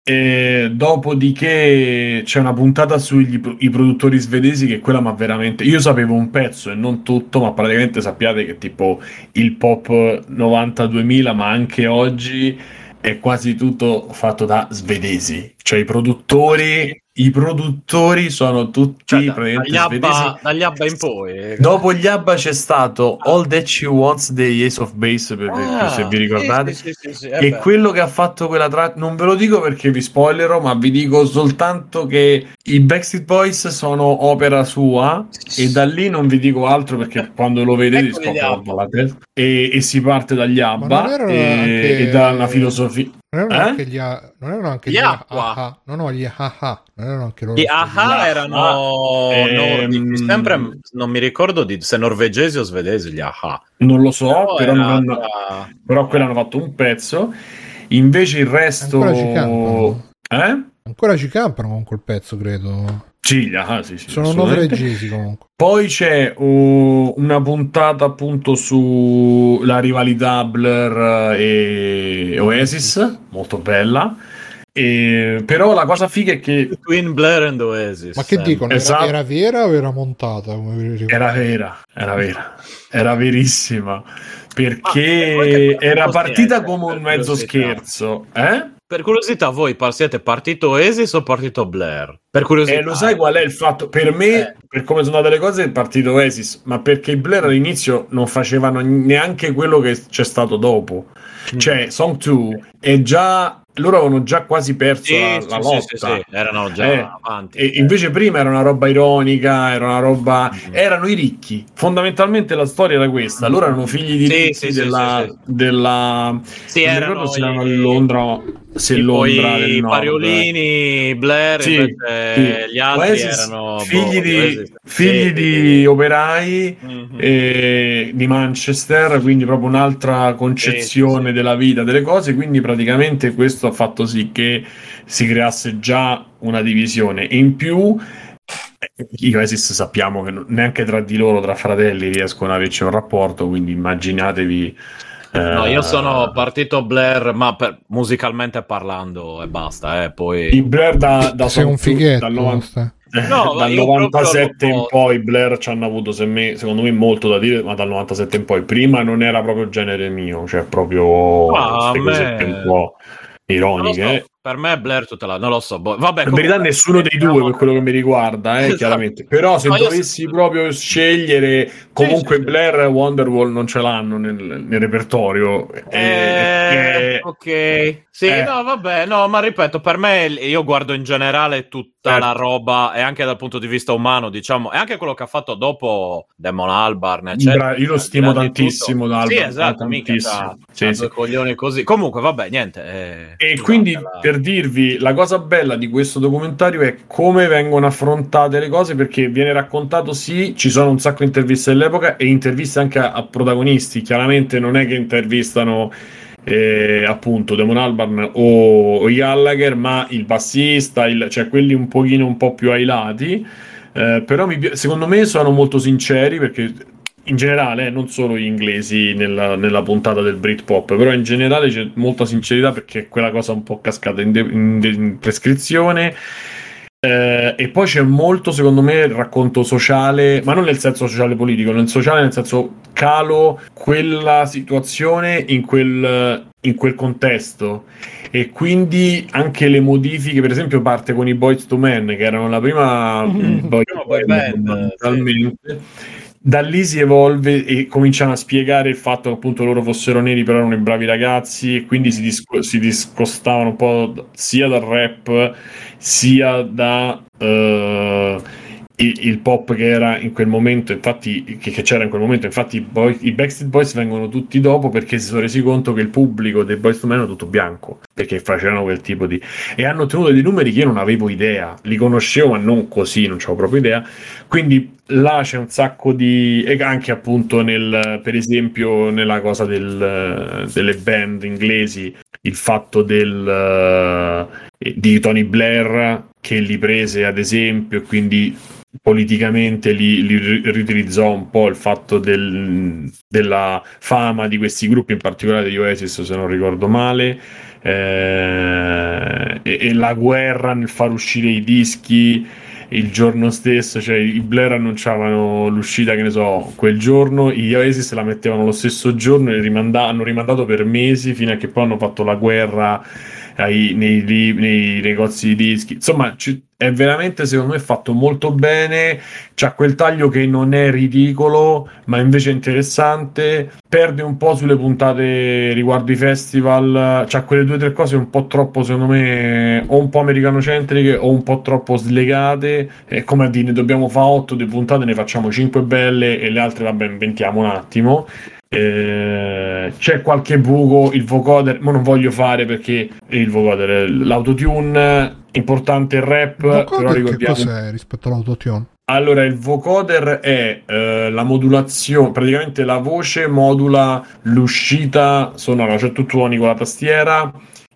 E dopodiché c'è una puntata sui produttori svedesi che quella ma veramente io sapevo un pezzo e non tutto ma praticamente sappiate che tipo il pop 90-2000 ma anche oggi è quasi tutto fatto da svedesi cioè i produttori i produttori sono tutti cioè, da, dagli, Abba, dagli, Abba, in poi eh. dopo gli Abba c'è stato All That She Wants dei Ace of Base per ah, se vi ricordate. sì, sì, sì, e quello che ha fatto quella track non ve lo dico perché vi spoilerò ma vi dico soltanto che i Backstreet Boys sono opera sua e da lì non vi dico altro perché quando lo vedete ecco la testa. E, e, si parte dagli Abba e, anche... e da una filosofia non erano, eh? anche gli, a... non erano anche gli, gli acqua. Ah, no, no, gli AHA. Non erano anche loro. Gli AHA erano ehm... sempre non mi ricordo di... se norvegesi o svedesi gli AHA. Non lo so, però, però, era... hanno... però quelli hanno fatto un pezzo. Invece il resto Ancora ci campano. Eh? Ancora ci campano con quel pezzo, credo. Ciglia, ah, sì, sì, sono norvegesi comunque. Poi c'è uh, una puntata appunto sulla rivalità Blur e Oasis, molto bella. E, però la cosa figa è che Twin Blair and Oasis ma che sempre. dicono esatto. era, era, vera o era montata era vera era vera era verissima perché ah, era partita come un mezzo scherzo eh? Per curiosità, voi siete partito Oasis o partito Blair? Per curiosità. Eh, lo sai qual è il fatto? Per me, eh. per come sono andate le cose, è partito Oasis, ma perché i Blair all'inizio non facevano neanche quello che c'è stato dopo. Mm. Cioè, Song 2 è già loro avevano già quasi perso sì, la, la sì, lotta. Sì, erano già eh, avanti. E invece prima era una roba ironica, era una roba... Mm. Erano i ricchi. Fondamentalmente la storia era questa. Loro erano figli di ricchi della... della... Sì, erano... Si erano a Londra se Londra i Pariolini, Blair, sì. gli altri Oasis, erano figli, boh, di, figli di, operai mm-hmm. eh, di Manchester, quindi proprio un'altra concezione della vita, delle cose. Quindi praticamente questo ha fatto sì che si creasse già una divisione. E in più i Oasis sappiamo che neanche tra di loro, tra fratelli, riescono ad averci un rapporto, quindi immaginatevi No, io sono partito Blair, ma per, musicalmente parlando e basta. Eh, poi... I Blair da, da Sei un fighetto. Dal, 90, no, dal 97 in poi Blair ci hanno avuto me, secondo me molto da dire, ma dal 97 in poi prima non era proprio genere mio, cioè proprio ah, me... un po' ironiche. Per me Blair tutta la... non lo so. Boh. Vabbè, in verità nessuno dei due per quello che mi riguarda, eh, esatto. chiaramente. Però se no, dovessi so... proprio scegliere, comunque sì, sì, Blair e Wonderwall non ce l'hanno nel, nel repertorio. Eh, eh, ok. Sì, eh. no, vabbè, no, ma ripeto, per me io guardo in generale tutta certo. la roba e anche dal punto di vista umano, diciamo, e anche quello che ha fatto dopo Demon Albarn, eccetera. Io lo stimo tantissimo, Sì, esatto, mica da, sì, sì. coglioni così. Comunque, vabbè, niente. Eh, e quindi, la... per dirvi, la cosa bella di questo documentario è come vengono affrontate le cose, perché viene raccontato, sì, ci sono un sacco di interviste dell'epoca e interviste anche a, a protagonisti. Chiaramente non è che intervistano eh, appunto Demon Albarn o, o Gallagher, ma il bassista, il, cioè quelli un pochino un po' più ai lati. Eh, però mi, secondo me sono molto sinceri perché in generale, eh, non solo gli inglesi nella, nella, puntata del Britpop, però in generale c'è molta sincerità perché quella cosa un po' cascata in, de- in, de- in prescrizione eh, e poi c'è molto, secondo me, il racconto sociale, ma non nel senso sociale politico, nel sociale nel senso calo quella situazione in quel, in quel contesto. E quindi anche le modifiche, per esempio, parte con i Boys to Men, che erano la prima mm-hmm. boy, boy band, fondamentalmente. Sì da lì si evolve e cominciano a spiegare il fatto che appunto loro fossero neri però erano i bravi ragazzi e quindi si, disco- si discostavano un po' sia dal rap sia da uh, il, il, pop che era in quel momento, infatti, che, che c'era in quel momento, infatti i, boy, i, Backstreet Boys vengono tutti dopo perché si sono resi conto che il pubblico dei Boys to Men era tutto bianco, perché facevano quel tipo di... e hanno ottenuto dei numeri che io non avevo idea, li conoscevo ma non così, non avevo proprio idea, quindi là c'è un sacco di... e anche appunto nel, per esempio nella cosa del, delle band inglesi, il fatto del, uh, di Tony Blair che li prese ad esempio quindi politicamente li, li, riutilizzò un po' il fatto del, della fama di questi gruppi, in particolare di Oasis, se non ricordo male, eh, e, e, la guerra nel far uscire i dischi il giorno stesso, cioè i Blair annunciavano l'uscita, che ne so, quel giorno, gli Oasis la mettevano lo stesso giorno e rimanda- hanno rimandato per mesi fino a che poi hanno fatto la guerra ai, nei, nei, negozi di dischi. Insomma, ci, è veramente secondo me fatto molto bene. C'ha quel taglio che non è ridicolo, ma invece interessante. Perde un po' sulle puntate riguardo i festival. C'ha quelle due o tre cose un po' troppo, secondo me, o un po' americanocentriche o un po' troppo slegate. È come a dire, ne dobbiamo fare otto di puntate, ne facciamo cinque belle e le altre, vabbè, inventiamo un attimo. Eh, c'è qualche buco il vocoder ma non voglio fare perché il vocoder l'autotune importante il rap il però ricordiamo che cos'è rispetto all'autotune allora il vocoder è eh, la modulazione praticamente la voce modula l'uscita sonora cioè tu suoni con la tastiera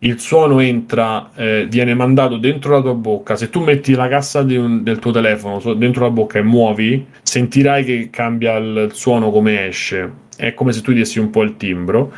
il suono entra, eh, viene mandato dentro la tua bocca. Se tu metti la cassa un, del tuo telefono dentro la bocca e muovi, sentirai che cambia il suono come esce è come se tu dessi un po' il timbro.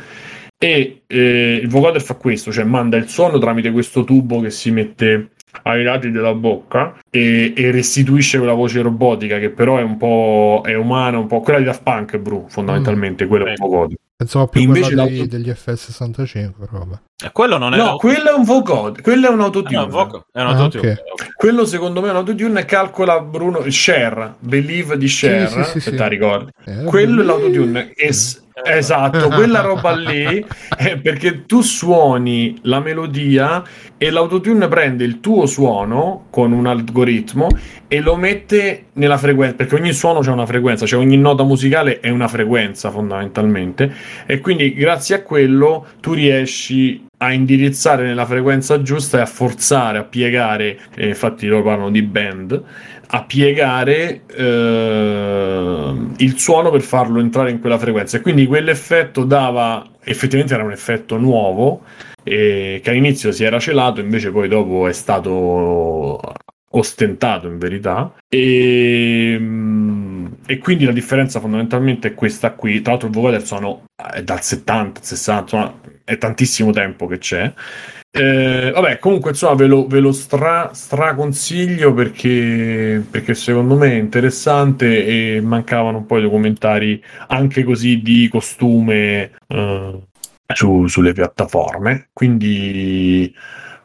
E eh, il vocoder fa questo, cioè manda il suono tramite questo tubo che si mette ai lati della bocca e, e, restituisce quella voce robotica che però è un po' è umana, un po' quella di Daft Punk, Bru, fondamentalmente, mm. quello è un vocoder. Pensavo più Invece dei, degli FS65, roba. Eh, quello non è No, quello è un vocoder, quello è un autotune. Ah, no, voco- è un autotune. Ah, okay. Quello secondo me è un autotune e calcola Bruno Share, Believe di Share, sì, sì, sì, se ti ricordi. Eh, quello è l'autotune. Es- Esatto, quella roba lì è perché tu suoni la melodia e l'autotune prende il tuo suono con un algoritmo e lo mette nella frequenza, perché ogni suono c'è una frequenza, cioè ogni nota musicale è una frequenza fondamentalmente e quindi grazie a quello tu riesci a indirizzare nella frequenza giusta e a forzare, a piegare, eh, infatti loro parlano di band, a piegare eh, il suono per farlo entrare in quella frequenza. E quindi quell'effetto dava, effettivamente era un effetto nuovo, eh, che all'inizio si era celato, invece poi dopo è stato ostentato in verità. E, mm, e, quindi la differenza fondamentalmente è questa qui. Tra l'altro il vocoder sono è dal 70, 60, insomma, è tantissimo tempo che c'è. Eh, vabbè, comunque, insomma, ve lo, ve lo stra, straconsiglio perché, perché secondo me è interessante e mancavano un po' i documentari anche così di costume eh, su, sulle piattaforme. Quindi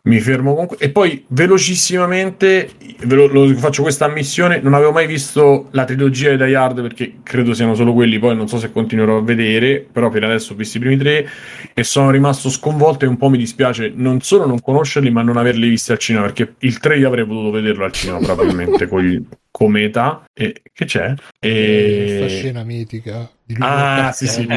mi fermo con e poi velocissimamente ve lo, lo, faccio questa ammissione non avevo mai visto la trilogia di Die Hard perché credo siano solo quelli poi non so se continuerò a vedere però per adesso ho visto i primi tre e sono rimasto sconvolto e un po' mi dispiace non solo non conoscerli ma non averli visti al cinema perché il 3 io avrei potuto vederlo al cinema probabilmente con gli, come età. E, che c'è? E... Questa scena mitica. Di ah, sì, sì,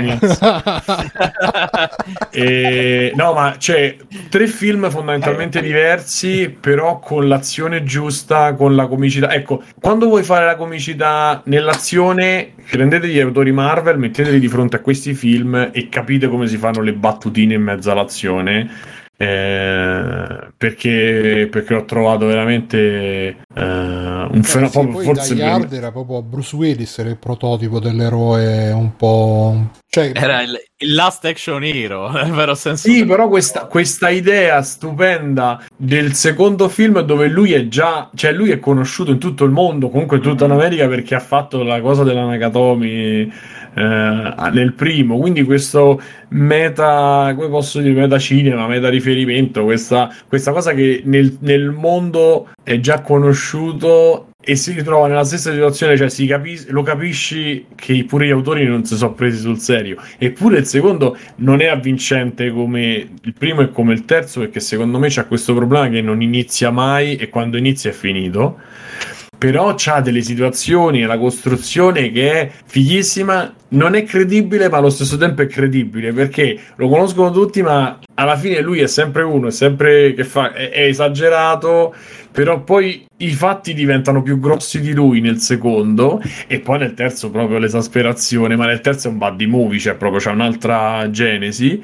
e... No, ma c'è tre film fondamentalmente diversi, però con l'azione giusta, con la comicità. Ecco, quando vuoi fare la comicità nell'azione, prendete gli autori Marvel, metteteli di fronte a questi film e capite come si fanno le battutine in mezzo all'azione eh, perché, perché ho trovato veramente eh, un fenomeno. Sì, forse Die Hard era proprio Bruce Willis, era il prototipo dell'eroe un po'. Cioè... Era il, il, last action hero, nel vero senso. Sì, però questa, questa, idea stupenda del secondo film dove lui è già, cioè lui è conosciuto in tutto il mondo, comunque in tutta l'America perché ha fatto la cosa della Nakatomi nel primo, quindi questo meta, come posso dire, meta cinema, meta riferimento, questa, questa cosa che nel, nel mondo è già conosciuto e si ritrova nella stessa situazione, cioè si capis- lo capisci che pure gli autori non si sono presi sul serio. Eppure il secondo non è avvincente come il primo e come il terzo, perché secondo me c'è questo problema che non inizia mai e quando inizia è finito però c'ha delle situazioni e la costruzione che è fighissima. Non è credibile, ma allo stesso tempo è credibile perché lo conoscono tutti, ma alla fine lui è sempre uno, è sempre che fa, è, è esagerato. Però poi i fatti diventano più grossi di lui nel secondo, e poi nel terzo proprio l'esasperazione. Ma nel terzo è un buddy movie, cioè proprio c'è un'altra genesi.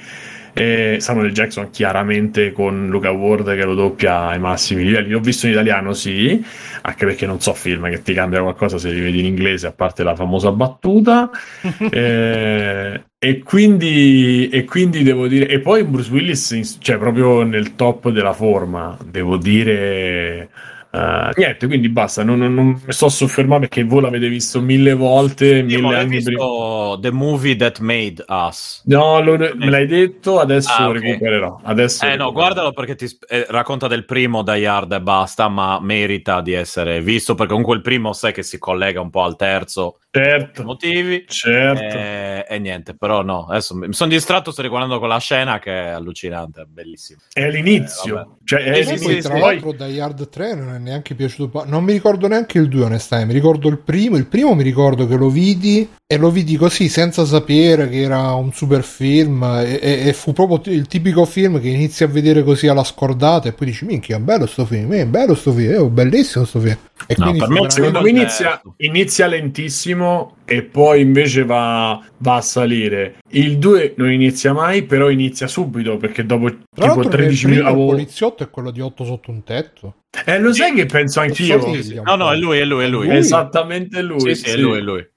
E Samuel Jackson chiaramente con Luca Ward che lo doppia ai massimi livelli. L'ho visto in italiano, sì, anche perché non so film che ti cambia qualcosa se li vedi in inglese, a parte la famosa battuta. eh, e, quindi, e quindi devo dire, e poi Bruce Willis, cioè proprio nel top della forma, devo dire Uh, niente, quindi basta, non, non, non, mi sto a soffermare perché voi l'avete visto mille volte, Io mille anni visto prima. The Movie That Made Us. No, lo, me l'hai detto, adesso ah, lo okay. recupererò. Adesso eh no, guardalo perché ti eh, racconta del primo Die Hard e basta, ma merita di essere visto perché comunque il primo sai che si collega un po' al terzo certo, motivi. Certo. E, e, niente, però no, adesso mi sono distratto, sto riguardando quella scena che è allucinante, è bellissima. È l'inizio. Eh, cioè, è sì, sì, tra l'altro Die Hard 3 non è neanche piaciuto. Non mi ricordo neanche il 2, onestamente. Mi ricordo il primo. Il primo mi ricordo che lo vidi e lo vidi così senza sapere che era un super film. E, e, e fu proprio il tipico film che inizi a vedere così alla scordata e poi dici: Minchia, è bello sto film, è bello sto film, è bellissimo sto film. E no, per me, secondo me inizia, inizia, lentissimo e poi invece va, va, a salire. Il 2 non inizia mai, però inizia subito perché dopo Tra tipo 13 minuti. Il poliziotto è quello di 8 sotto un tetto. Eh, lo sai che penso anch'io. No, no, è lui, è lui, è lui. Esattamente lui. Sì, sì, sì. è lui, è lui.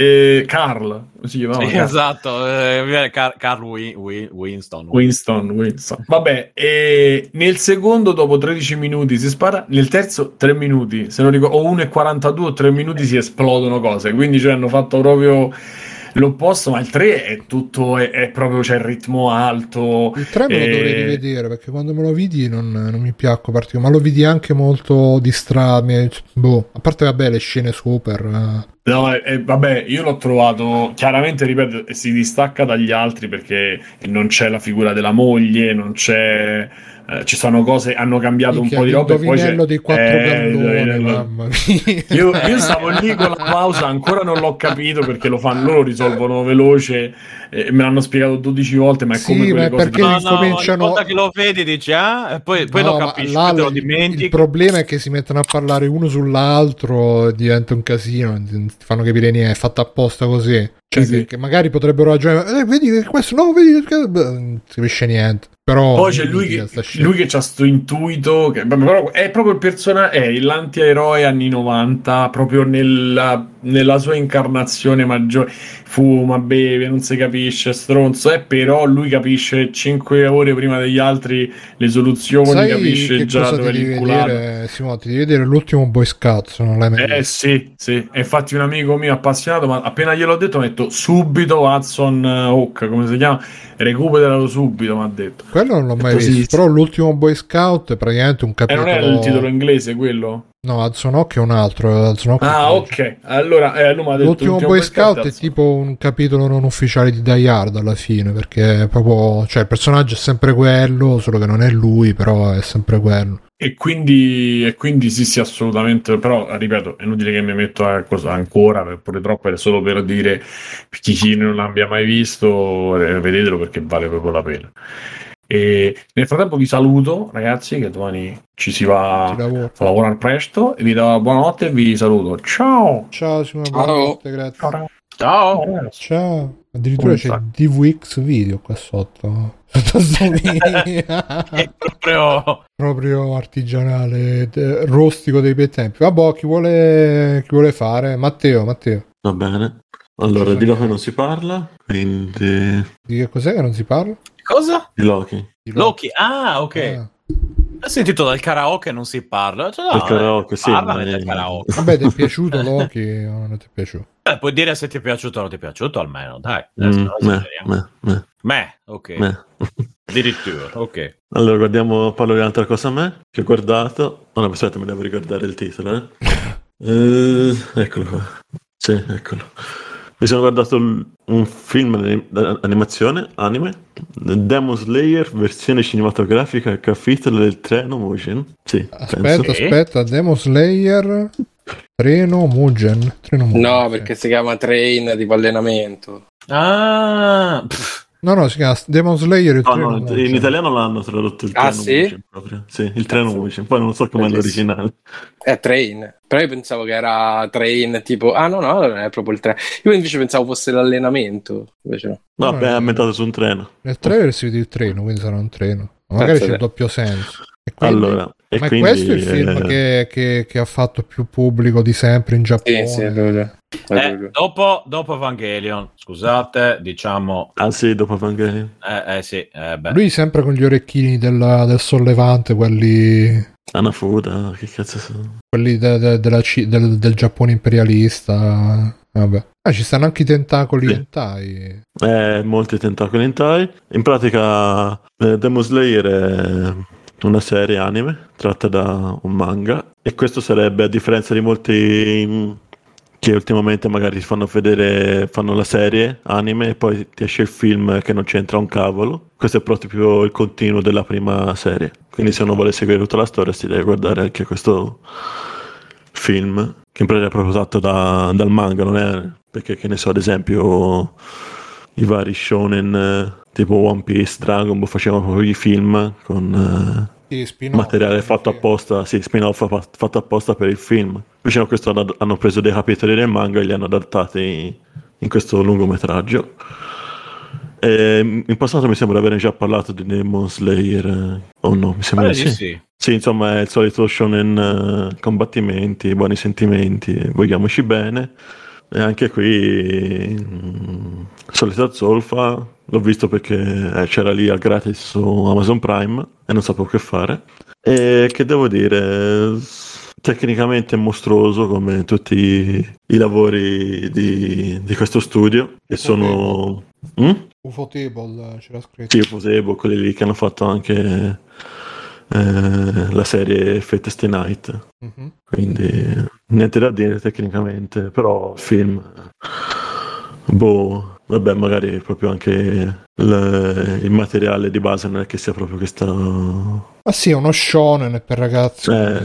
Eh, Carl, si chiamava. Sì, esatto, eh, Car- Carl Win- Win- Winston. Winston, Winston. Vabbè, e nel secondo dopo 13 minuti si spara, nel terzo 3 minuti, se non ricordo, o 1 e 42 o 3 minuti si esplodono cose, quindi cioè, hanno fatto proprio l'opposto, ma il 3 è tutto, è, è proprio c'è il ritmo alto. Il 3 me lo dovrei rivedere perché quando me lo vidi non, non mi piacque particolarmente, ma lo vidi anche molto distratto. Boh, a parte vabbè le scene super. Eh. No, eh, vabbè, io l'ho trovato chiaramente, ripeto, si distacca dagli altri perché non c'è la figura della moglie, non c'è eh, ci sono cose, hanno cambiato Minchia, un po' di roba. Il poi dei quattro eh, galloni, mamma mia. Io, io, stavo lì con la pausa, ancora non l'ho capito perché lo fanno loro, risolvono veloce. Eh, me l'hanno spiegato 12 volte, ma è sì, come quelle cose che no, no, cominciano... volta che lo vedi dici ah, e poi, poi no, lo capisci, là, te lo dimentichi. Il problema è che si mettono a parlare uno sull'altro, diventa un casino, ti fanno capire niente, è fatto apposta così. Cioè, sì, che, sì. che, magari potrebbero ragionare, eh, vedi che questo no, vedi che non si capisce niente. Però poi c'è lui che, lui che c'ha sto intuito, che, però è proprio il personaggio, è l'antieroe anni 90, proprio nella, nella sua incarnazione maggiore. Fuma, beve, non si capisce, stronzo, eh, però lui capisce 5 ore prima degli altri le soluzioni, Sai capisce già dove l'inculare. Simone, ti devi vedere l'ultimo Boy Scout, non l'hai mai Eh sì, sì, infatti un amico mio appassionato, ma appena gliel'ho detto mi ha detto subito Hudson Hawk, come si chiama? Recuperalo subito, mi ha detto. Quello non l'ho mai visto, però l'ultimo Boy Scout è praticamente un capitolo... E eh, non è il titolo inglese quello? No, Hudson Hawk è un altro. Hawk ah, ok. Allora, eh, detto, l'ultimo Boy Scout è tipo un capitolo non ufficiale di Die Hard alla fine, perché è proprio, cioè il personaggio è sempre quello, solo che non è lui, però è sempre quello. E quindi, e quindi sì, sì, assolutamente. Però, ripeto, è inutile che mi metto a cosa ancora, pure troppo, è solo per dire per chi non l'abbia mai visto, eh, vedetelo perché vale proprio la pena. E nel frattempo vi saluto, ragazzi, che domani ci si va a lavorare presto. E vi do buonanotte e vi saluto. Ciao. Ciao, Simone, buonanotte, grazie. Ciao. Ciao. Ciao. Addirittura c'è DVX video qua sotto. è proprio... proprio artigianale, rostico dei bei tempi. Vabbè, chi vuole, chi vuole fare? Matteo, Matteo. Va bene. Allora, di Loki non si parla, quindi... Di che cos'è che non si parla? Cosa? Di Loki. Di Loki. Loki. ah, ok. Ah. Ho sentito dal karaoke non si parla. Cioè, no, karaoke, sì. Del karaoke. Vabbè, ti è piaciuto Loki o non ti è piaciuto? Eh, puoi dire se ti è piaciuto o non ti è piaciuto almeno, dai. Mm, me, me, me. me, ok. Me. Addirittura, ok. Allora, guardiamo, parlo di un'altra cosa a me, che ho guardato. Oh, no, aspetta, mi devo ricordare il titolo, eh. eh eccolo qua. Sì, eccolo. Mi sono guardato un film d'animazione, anime, Demon Slayer, versione cinematografica, capitolo del treno Mugen. Sì, aspetta, penso. aspetta, Demon Slayer, treno Mugen. Treno Mugen. No, perché si chiama Train tipo allenamento. Ah, pff. No, no, si chiama Demon Slayer. Il no, no, in italiano l'hanno tradotto il ah, treno sì? proprio. Sì, il treno Mugen. Poi non so com'è l'originale. È Train. Però io pensavo che era Train tipo... Ah no, no, non è proprio il treno. Io invece pensavo fosse l'allenamento. Invece no. Vabbè, no, è ambientato su un treno. Nel trailer si vede il treno, quindi sarà un treno. magari c'è il doppio senso. Quindi... Allora, ma quindi, questo è il film eh... che, che, che, ha fatto più pubblico di sempre in Giappone. Sì, sì, è. Eh, dopo, dopo Evangelion, scusate, diciamo. Ah, sì, dopo Evangelion. Eh, eh sì. Eh, Lui sempre con gli orecchini del, del sollevante, quelli Anafuda, che cazzo sono? Quelli de, de, de C- del, del, Giappone imperialista. Vabbè. Ah, ci stanno anche i tentacoli sì. hentai. Eh, molti tentacoli hentai. In pratica, eh, Demon Slayer è una serie anime tratta da un manga e questo sarebbe, a differenza di molti che ultimamente magari fanno vedere, fanno la serie anime e poi ti esce il film che non c'entra un cavolo. Questo è proprio il continuo della prima serie. Quindi se uno vuole seguire tutta la storia si deve guardare anche questo film, che in pratica è proprio fatto da, dal manga, non è perché che ne so, ad esempio i vari shonen tipo One Piece, Dragon Ball facevano proprio i film con... Eh, materiale fatto apposta, sì, spin-off fatto apposta per il film. Invece questo hanno, hanno preso dei capitoli del manga e li hanno adattati in questo lungometraggio. E in passato mi sembra aver già parlato di Demon Slayer, eh, o oh no, mi sembra di sì. sì. Sì, insomma è il solito shonen uh, combattimenti, buoni sentimenti, vogliamoci bene. E anche qui, mh, solita zolfa, l'ho visto perché eh, c'era lì al gratis su Amazon Prime e non sapevo che fare. E che devo dire, tecnicamente mostruoso come tutti i lavori di, di questo studio, che sono... Mm? Ufotable c'era scritto. Sì, Ufotable, quelli lì che hanno fatto anche eh, la serie Fate Stay Night. Mm-hmm. Quindi niente da dire tecnicamente, però film... Boh, vabbè, magari proprio anche il, il materiale di base non è che sia proprio questa... Ma sì, è uno shonen per ragazzi. Eh,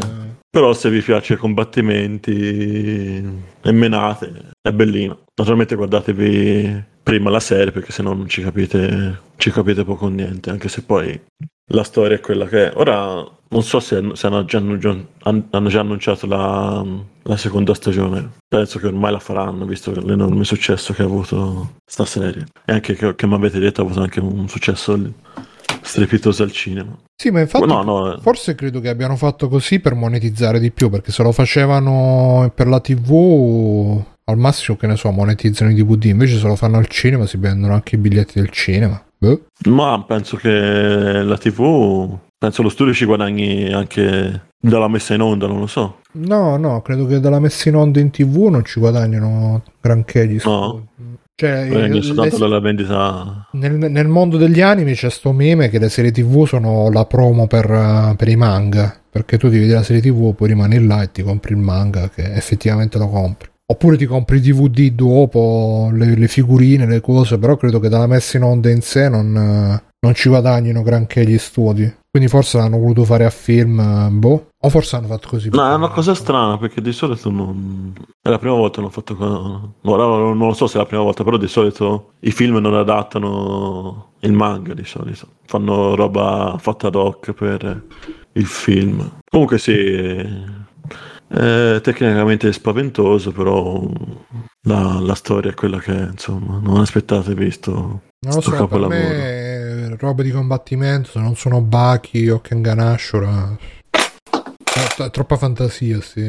però se vi piace i combattimenti e menate, è bellino. Naturalmente guardatevi prima la serie perché se no non ci capite, ci capite poco o niente, anche se poi la storia è quella che è. Ora non so se, se hanno, già, hanno, già, annunciato la, la, seconda stagione. Penso che ormai la faranno, visto l'enorme successo che ha avuto sta serie. E anche che, mi avete detto ha avuto anche un successo strepitoso al cinema. Sì, ma infatti no, no, eh. forse credo che abbiano fatto così per monetizzare di più, perché se lo facevano per la TV al massimo che ne so monetizzano i DVD invece se lo fanno al cinema si prendono anche i biglietti del cinema Beh. ma penso che la tv penso lo studio ci guadagni anche dalla messa in onda non lo so no no credo che dalla messa in onda in tv non ci guadagnino granché gli studi no. Cioè, soltanto dalla vendita. Nel, nel, mondo degli anime c'è sto meme che le serie TV sono la promo per, per, i manga. Perché tu ti vedi la serie TV, poi rimani là e ti compri il manga che effettivamente lo compri. Oppure ti compri DVD dopo, le, le, figurine, le cose, però credo che dalla messa in onda in sé non, non ci guadagnino granché gli studi. Quindi forse l'hanno voluto fare a film, boh. O forse hanno fatto così. No, è una cosa strana perché di solito non... È la prima volta che hanno fatto... Ora non lo so se è la prima volta, però di solito i film non adattano il manga di solito. Fanno roba fatta ad hoc per il film. Comunque sì eh, tecnicamente è spaventoso, però la, la, storia è quella che è, insomma, non aspettate visto non lo so, capolavoro. per me robe di combattimento, se non sono Baki o Kenganashura è troppa fantasia, sì.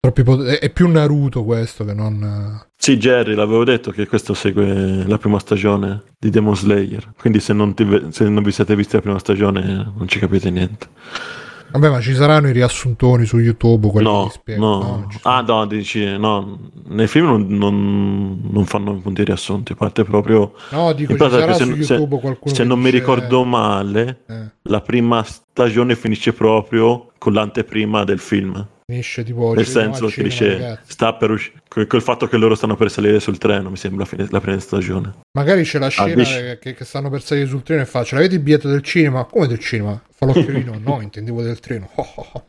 Pot- è più Naruto questo che non... Sì, Jerry, l'avevo detto che questo segue la prima stagione di Demon Slayer, quindi se non, ti, se non vi siete visti la prima stagione non ci capite niente. Vabbè, ma ci saranno i riassuntoni su YouTube? No, no. no ah, no, dici, no, nei film non, non, non fanno punti riassunti, parte proprio... No, dico, ci sarà se, su YouTube se, qualcuno Se non dice... mi ricordo male, eh. la prima stagione finisce proprio con l'anteprima del film. Finisce tipo... Nel senso che dice, sta per uscire... Col fatto che loro stanno per salire sul treno, mi sembra la prima stagione. Magari c'è la ah, scena ah, che, che, stanno per salire sul treno e fa, ce l'avete il biglietto del cinema? Come del cinema? Fa l'occhiolino, no, intendevo del treno. Oh, oh, oh.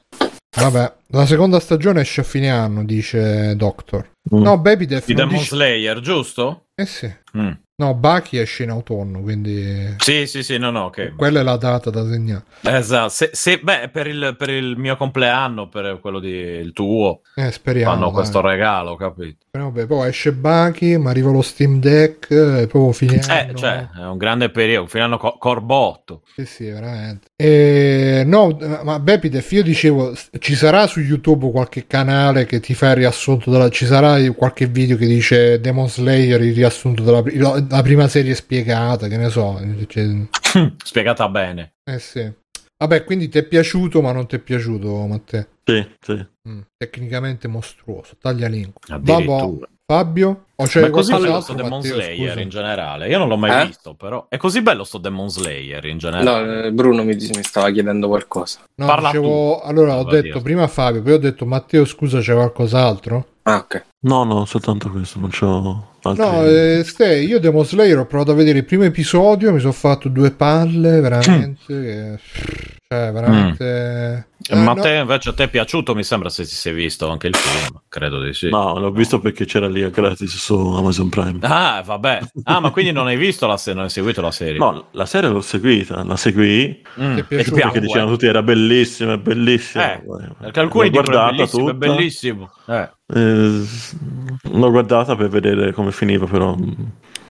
Vabbè, la seconda stagione esce a fine anno, dice Doctor. Mm. No, Baby Death. Di Demon dice... Slayer, giusto? Eh sì. Mm. No, Baki esce in autunno, quindi... Sì, sì, sì, no, no, ok. Quella è la data da segnare. Esatto, se, se, beh, per il, per il, mio compleanno, per quello di il tuo, eh, speriamo, fanno dai. questo regalo, capito? Però, beh, poi esce Baki, ma arriva lo Steam Deck, e poi fine eh, cioè, è un grande periodo, fine anno co- corbotto. Sì, sì, veramente. E, no, ma Bepidef, io dicevo, ci sarà su YouTube qualche canale che ti fa il riassunto della... Ci sarà qualche video che dice Demon Slayer, il riassunto della la prima serie spiegata, che ne so. Cioè... spiegata bene. Eh sì. Vabbè, quindi ti è piaciuto, ma non ti è piaciuto, Matteo? Sì, sì. Mm, tecnicamente mostruoso, taglia link. Addirittura. Fabio? O c'è Ma è così bello sto Demon Matteo, Slayer scusa. in generale? Io non l'ho mai eh? visto, però è così bello sto Demon Slayer in generale. No, eh, Bruno mi, mi, stava chiedendo qualcosa. No, Parla dicevo, tu. allora ho detto Dio. prima Fabio, poi ho detto Matteo, scusa, c'è qualcos'altro? Ah, ok. No, no, soltanto questo, non c'ho altri... No, eh, Stay, io Demon Slayer ho provato a vedere il primo episodio, mi sono fatto due palle, veramente... che... Cioè, veramente... Mm. Eh, Ma no. te invece a te è piaciuto, mi sembra, se ti sei visto anche il film, credo di sì. No, l'ho visto perché c'era lì a gratis su Amazon Prime. Ah, vabbè. Ah, ma quindi non hai visto la serie, non hai seguito la serie? No, la serie l'ho seguita, la seguì. Mm. Perché dicevano tutti era bellissima, bellissima. Eh, perché alcuni l'ho guardata bellissimo, tutta. bellissimo. Eh. Eh, l'ho guardata per vedere come finiva, però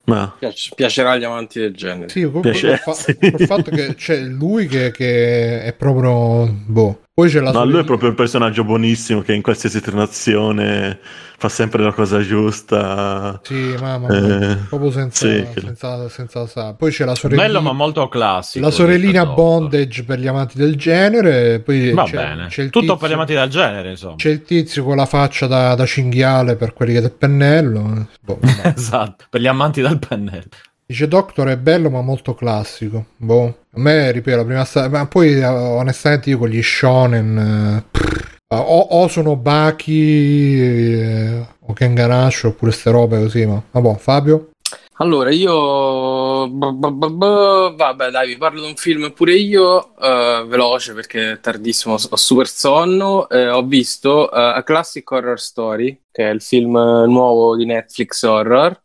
ma... Piace, piacerà agli amanti del genere. Sì, Piace... il, fa- il fatto che c'è lui che, che è proprio boh, poi c'è la no, lui è proprio un personaggio buonissimo che in qualsiasi turnazione fa sempre la cosa giusta. Sì, mamma eh, proprio senza, sì, senza, senza, senza, Poi c'è la sorellina. Bello, ma molto classico. La sorellina bondage per gli amanti del genere. Poi Va c'è, bene. C'è Tutto tizio, per gli amanti del genere, insomma. C'è il tizio con la faccia da, da cinghiale per quelli che del pennello. Boh, esatto, per gli amanti del pennello. Dice Doctor è bello ma molto classico. Boh. A me, ripeto, la prima stagione... Ma poi eh, onestamente io con gli shonen... Uh, o, o, sono Baki eh, o Kenganash oppure ste robe così, ma... Vabbè, Fabio? Allora, io... Vabbè, dai, vi parlo di un film pure io, uh, veloce perché è tardissimo, ho super sonno. Uh, ho visto uh, A Classic Horror Story, che è il film nuovo di Netflix horror,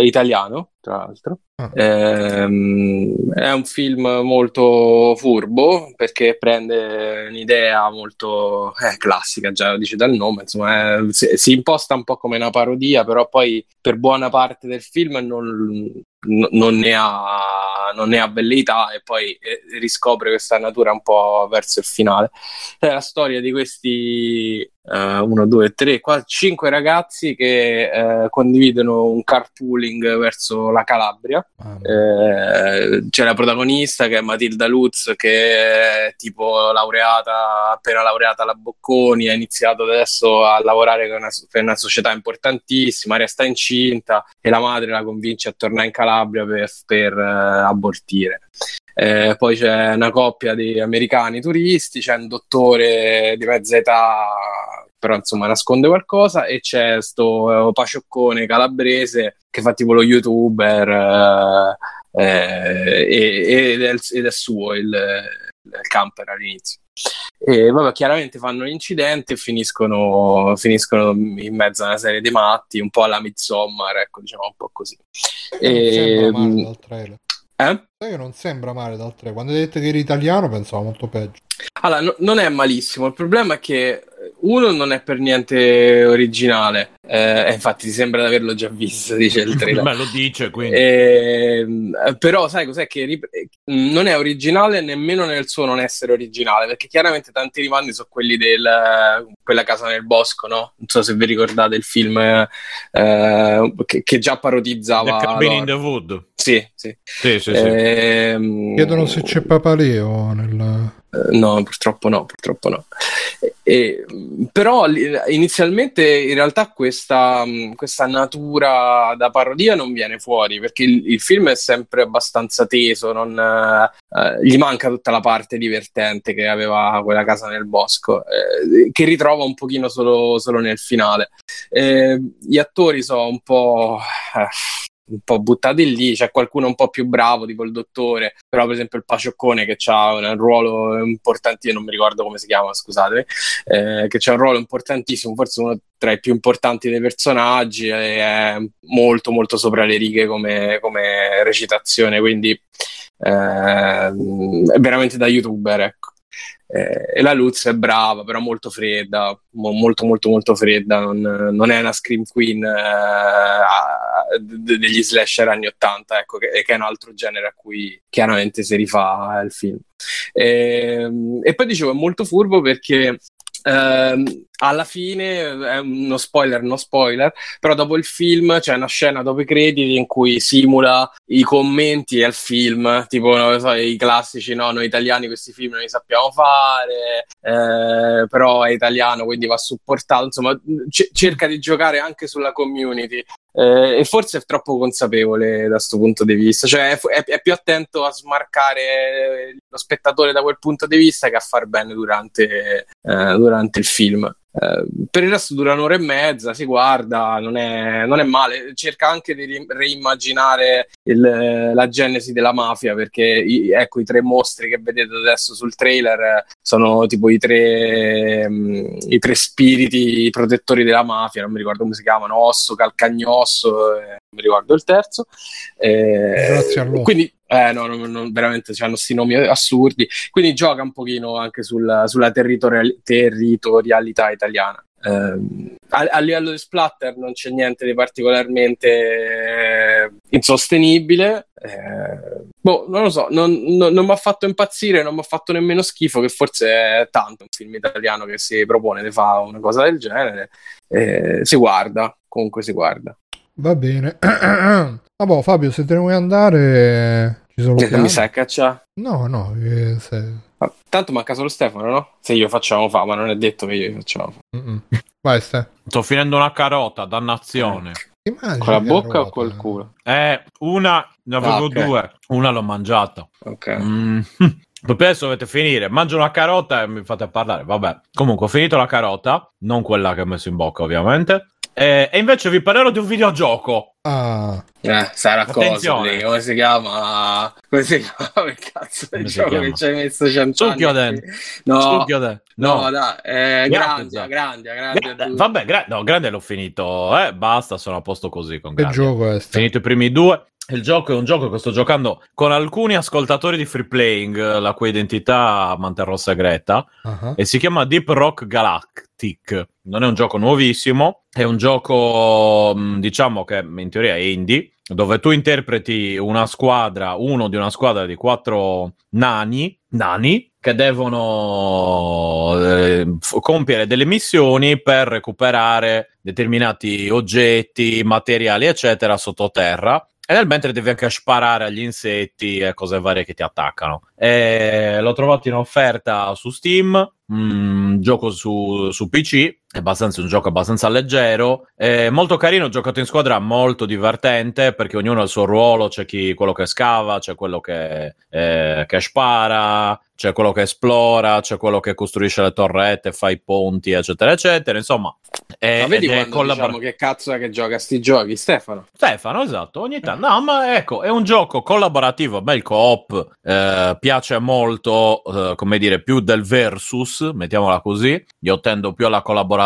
italiano, tra l'altro. Ah. Ehm, è un film molto furbo perché prende un'idea molto eh, classica, già lo dice dal nome, insomma, è, si, si, imposta un po' come una parodia, però poi per buona parte del film non, non ne, ha, non ne ha velleità e poi eh, riscopre questa natura un po' verso il finale. È la storia di questi uh, uno, due, tre, quattro, cinque ragazzi che uh, condividono un carpooling verso la Calabria. Ah, eh, c'è la protagonista che è Matilda Lutz, che è tipo laureata, appena laureata alla Bocconi, ha iniziato adesso a lavorare per una, per una società importantissima, resta incinta e la madre la convince a tornare in Calabria per, per uh, abortire. Eh, poi c'è una coppia di americani turisti, c'è un dottore di mezza età, però insomma nasconde qualcosa, e c'è sto uh, pacioccone calabrese che fa tipo lo youtuber eh, ed, è, ed, è, suo il, il camper all'inizio. E vabbè, chiaramente fanno l'incidente e finiscono, finiscono, in mezzo a una serie di matti, un po' alla Midsommar, ecco, diciamo un po' così. E, male dal trailer. Eh? Che non sembra male dal trailer. Quando hai detto che era italiano pensavo molto peggio. Allora, no, non è malissimo. Il problema è che uno non è per niente originale, eh, infatti ti sembra di averlo già visto, dice il trailer. Beh, lo dice quindi. Eh, però sai cos'è che rip- non è originale nemmeno nel suo non essere originale, perché chiaramente tanti rimandi sono quelli di quella casa nel bosco, no? Non so se vi ricordate il film eh, che, che, già parodizzava... The Cabin in the Wood. Sì, sì. sì, sì, sì. Ehm... Chiedono se c'è Papaleo nel... Eh, no, purtroppo no, purtroppo no. E, però inizialmente in realtà questa, questa, natura da parodia non viene fuori perché il, il film è sempre abbastanza teso, non, eh, gli manca tutta la parte divertente che aveva quella casa nel bosco, eh, che ritrova un pochino solo, solo nel finale. Eh, gli attori sono un po' eh, un po' buttati lì, c'è qualcuno un po' più bravo, tipo il dottore, però per esempio il Pacioccone che ha un ruolo importante, non mi ricordo come si chiama, scusate, eh, che c'ha un ruolo importantissimo, forse uno tra i più importanti dei personaggi, è molto molto sopra le righe come, come recitazione, quindi eh, è veramente da youtuber, ecco. Eh, e la Luz è brava, però molto fredda, mo- molto molto molto fredda, non, non è una scream queen eh, degli slasher anni 80, ecco, che, che, è un altro genere a cui chiaramente si rifà il film. E, ehm, e poi dicevo, è molto furbo perché ehm, alla fine è uno spoiler, no spoiler, però dopo il film c'è una scena dopo i crediti in cui simula i commenti al film, tipo non so, i classici, no, noi italiani questi film non li sappiamo fare, eh, però è italiano quindi va supportato, insomma c- cerca di giocare anche sulla community eh, e forse è troppo consapevole da questo punto di vista, cioè è, è, più attento a smarcare lo spettatore da quel punto di vista che a far bene durante, eh, durante il film. Eh, per il resto dura un'ora e mezza, si guarda, non è, non è male. Cerca anche di ri- reimmaginare il, la genesi della mafia, perché i, ecco i tre mostri che vedete adesso sul trailer sono tipo i tre, um, i tre spiriti protettori della mafia, non mi ricordo come si chiamano, Osso, Calcagnosso, eh, non mi ricordo il terzo. Eh, Grazie a loro. Quindi eh, no, no, no, veramente hanno questi nomi assurdi. Quindi gioca un pochino anche sul, sulla territorial- territorialità italiana. Eh, a, a, livello di splatter non c'è niente di particolarmente eh, insostenibile. Eh, boh, non lo so, non, non, non mi ha fatto impazzire, non mi ha fatto nemmeno schifo, che forse è tanto un film italiano che si propone di fare una cosa del genere. Eh, si guarda, comunque si guarda. Va bene. Vabbè, Fabio, se te ne vuoi andare, ci sono che mi sai caccia? No, no. Eh, se... ah, tanto manca solo Stefano, no? Se io facciamo fa, ma non è detto che io facciamo fa. Vai, Ste. Sto finendo una carota, dannazione. Con la bocca o col culo? Eh, una, ne avevo ah, okay. due. Una l'ho mangiata. Ok. Mm. Adesso dovete finire, mangio una carota e mi fate parlare. Vabbè, comunque ho finito la carota, non quella che ho messo in bocca, ovviamente. Eh, e invece vi parlerò di un videogioco. Ah. Eh, sarà cosa lì, come si chiama? Come si chiama il cazzo del gioco che ci hai messo Succhioden. No, Succhioden. No, no dai, eh, grande, grande, grande, grande. Vabbè, gra- no, grande l'ho finito, eh, basta, sono a posto così con Che gioco è? Finito i primi due. Il gioco è un gioco che sto giocando con alcuni ascoltatori di free playing, la cui identità manterrò segreta, uh-huh. e si chiama Deep Rock Galactic. Non è un gioco nuovissimo, è un gioco, mm, diciamo che in teoria è indie, dove tu interpreti una squadra, uno di una squadra di quattro nani, nani che devono eh, compiere delle missioni per recuperare determinati oggetti, materiali, eccetera, sottoterra e nel mentre devi anche sparare agli insetti e cose varie che ti attaccano. E l'ho trovato in offerta su Steam, mm, gioco su, su PC, è abbastanza un gioco abbastanza leggero, è molto carino, giocato in squadra, molto divertente perché ognuno ha il suo ruolo, c'è chi quello che scava, c'è quello che, eh, che spara, c'è quello che esplora, c'è quello che costruisce le torrette, fa i ponti, eccetera, eccetera. Insomma, è, ma vedi quando collabor- diciamo che cazzo è che gioca sti giochi, Stefano? Stefano, esatto, ogni tanto. No, ma ecco, è un gioco collaborativo, bel co-op, eh, piace molto, eh, come dire, più del versus, mettiamola così. Io tendo più alla collaborazione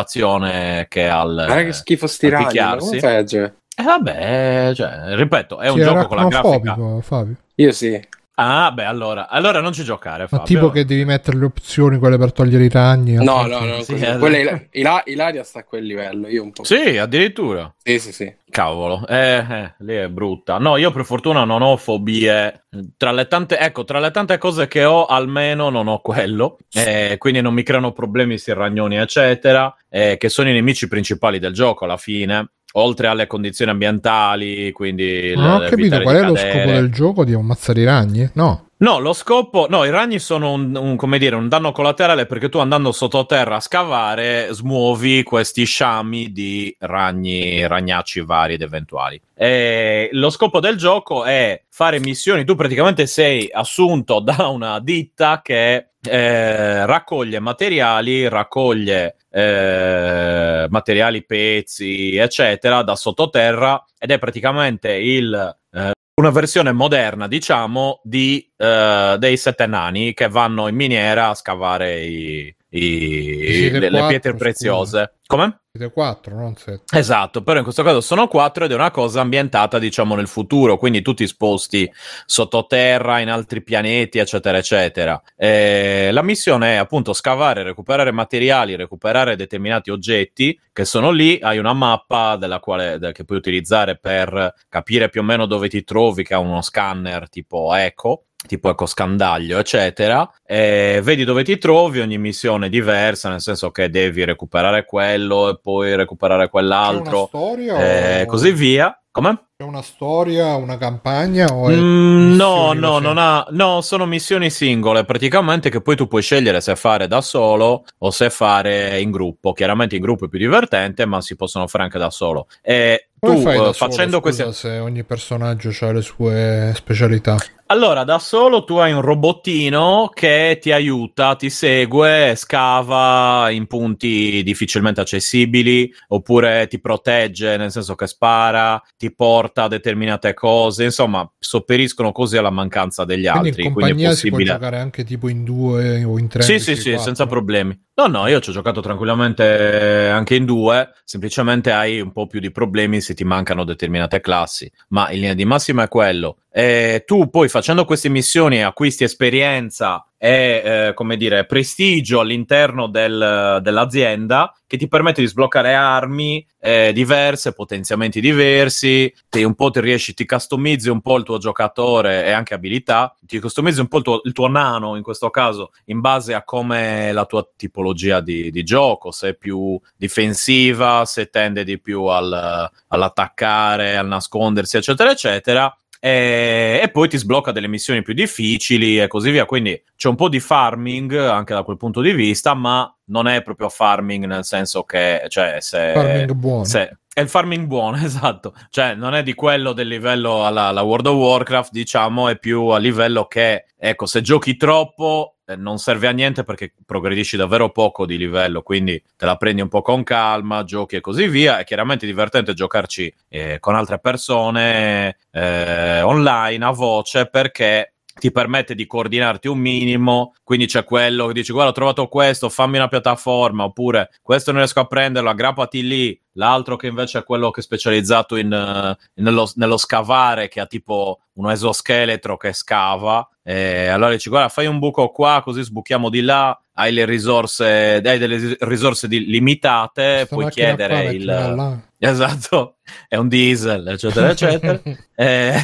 che al Ma che schifo sti ragni, giocare? Eh vabbè, cioè, ripeto, è un gioco con la grafica. Fabio. Io sì. Ah, beh, allora, allora non ci giocare. Fabio. Ma tipo che devi mettere le opzioni, quelle per togliere i ragni. No, no, no. Sì, eh, quella, il, Ilaria sta a quel livello. Io un po'. Sì, addirittura. Sì, sì, sì. Cavolo, eh, eh, lì è brutta. No, io per fortuna non ho fobie. Tra le tante, ecco, tra le tante cose che ho, almeno non ho quello. Eh, quindi non mi creano problemi, si ragnoni, eccetera. Eh, che sono i nemici principali del gioco alla fine oltre alle condizioni ambientali, quindi... Non ho capito qual è lo scopo del gioco di ammazzare i ragni? No. No, lo scopo, no, i ragni sono un, un, come dire, un danno collaterale perché tu andando sottoterra a scavare smuovi questi sciami di ragni, ragnacci vari ed eventuali. E lo scopo del gioco è fare missioni, tu praticamente sei assunto da una ditta che eh, raccoglie materiali, raccoglie eh, materiali, pezzi, eccetera, da sottoterra ed è praticamente il eh, una versione moderna, diciamo, di, uh, dei sette nani che vanno in miniera a scavare i, i, le, 4, le, pietre preziose. Scusa. Come? Siete 4, non 7. Esatto, però in questo caso sono 4 ed è una cosa ambientata, diciamo, nel futuro, quindi tutti esposti sottoterra, in altri pianeti, eccetera, eccetera. E la missione è appunto scavare, recuperare materiali, recuperare determinati oggetti che sono lì. Hai una mappa della quale, che puoi utilizzare per capire più o meno dove ti trovi, che ha uno scanner tipo Echo tipo ecco scandaglio, eccetera. E vedi dove ti trovi, ogni missione è diversa, nel senso che devi recuperare quello e poi recuperare quell'altro. E o... così via. Come? C'è una storia, una campagna? O mm, no, no, non ha, no, sono missioni singole praticamente che poi tu puoi scegliere se fare da solo o se fare in gruppo. Chiaramente in gruppo è più divertente, ma si possono fare anche da solo. E Come tu uh, facendo queste. Se ogni personaggio ha le sue specialità. Allora, da solo tu hai un robottino che ti aiuta, ti segue, scava in punti difficilmente accessibili, oppure ti protegge, nel senso che spara, ti porta determinate cose, insomma, sopperiscono così alla mancanza degli quindi altri. In quindi è possibile. si può giocare anche tipo in due o in tre. Sì, sì, sì, senza problemi. No, no, io ci ho giocato tranquillamente anche in due, semplicemente hai un po' più di problemi se ti mancano determinate classi, ma in linea di massima è quello. E tu poi facendo queste missioni acquisti esperienza e, eh, come dire, prestigio all'interno del, dell'azienda che ti permette di sbloccare armi eh, diverse, potenziamenti diversi, te un po' ti riesci, ti customizzi un po' il tuo giocatore e anche abilità, ti customizzi un po' il tuo, il tuo nano in questo caso in base a come la tua tipologia di, di gioco, se è più difensiva, se tende di più al, all'attaccare, al nascondersi, eccetera, eccetera e, e, poi ti sblocca delle missioni più difficili e così via. Quindi c'è un po' di farming anche da quel punto di vista, ma non è proprio farming nel senso che, cioè, se, farming buono. Se, è il farming buono, esatto. Cioè, non è di quello del livello alla, alla World of Warcraft, diciamo, è più a livello che, ecco, se giochi troppo eh, non serve a niente perché progredisci davvero poco di livello, quindi te la prendi un po' con calma, giochi e così via. È chiaramente divertente giocarci eh, con altre persone eh, online a voce perché ti permette di coordinarti un minimo, quindi c'è quello che dici guarda ho trovato questo, fammi una piattaforma, oppure questo non riesco a prenderlo, aggrappati lì, l'altro che invece è quello che è specializzato in, uh, nello, nello, scavare, che ha tipo un esoscheletro che scava, e allora dici guarda fai un buco qua, così sbuchiamo di là, hai le risorse, hai delle risorse di, limitate, Questa puoi chiedere il... Esatto, è un diesel, eccetera, eccetera. eh,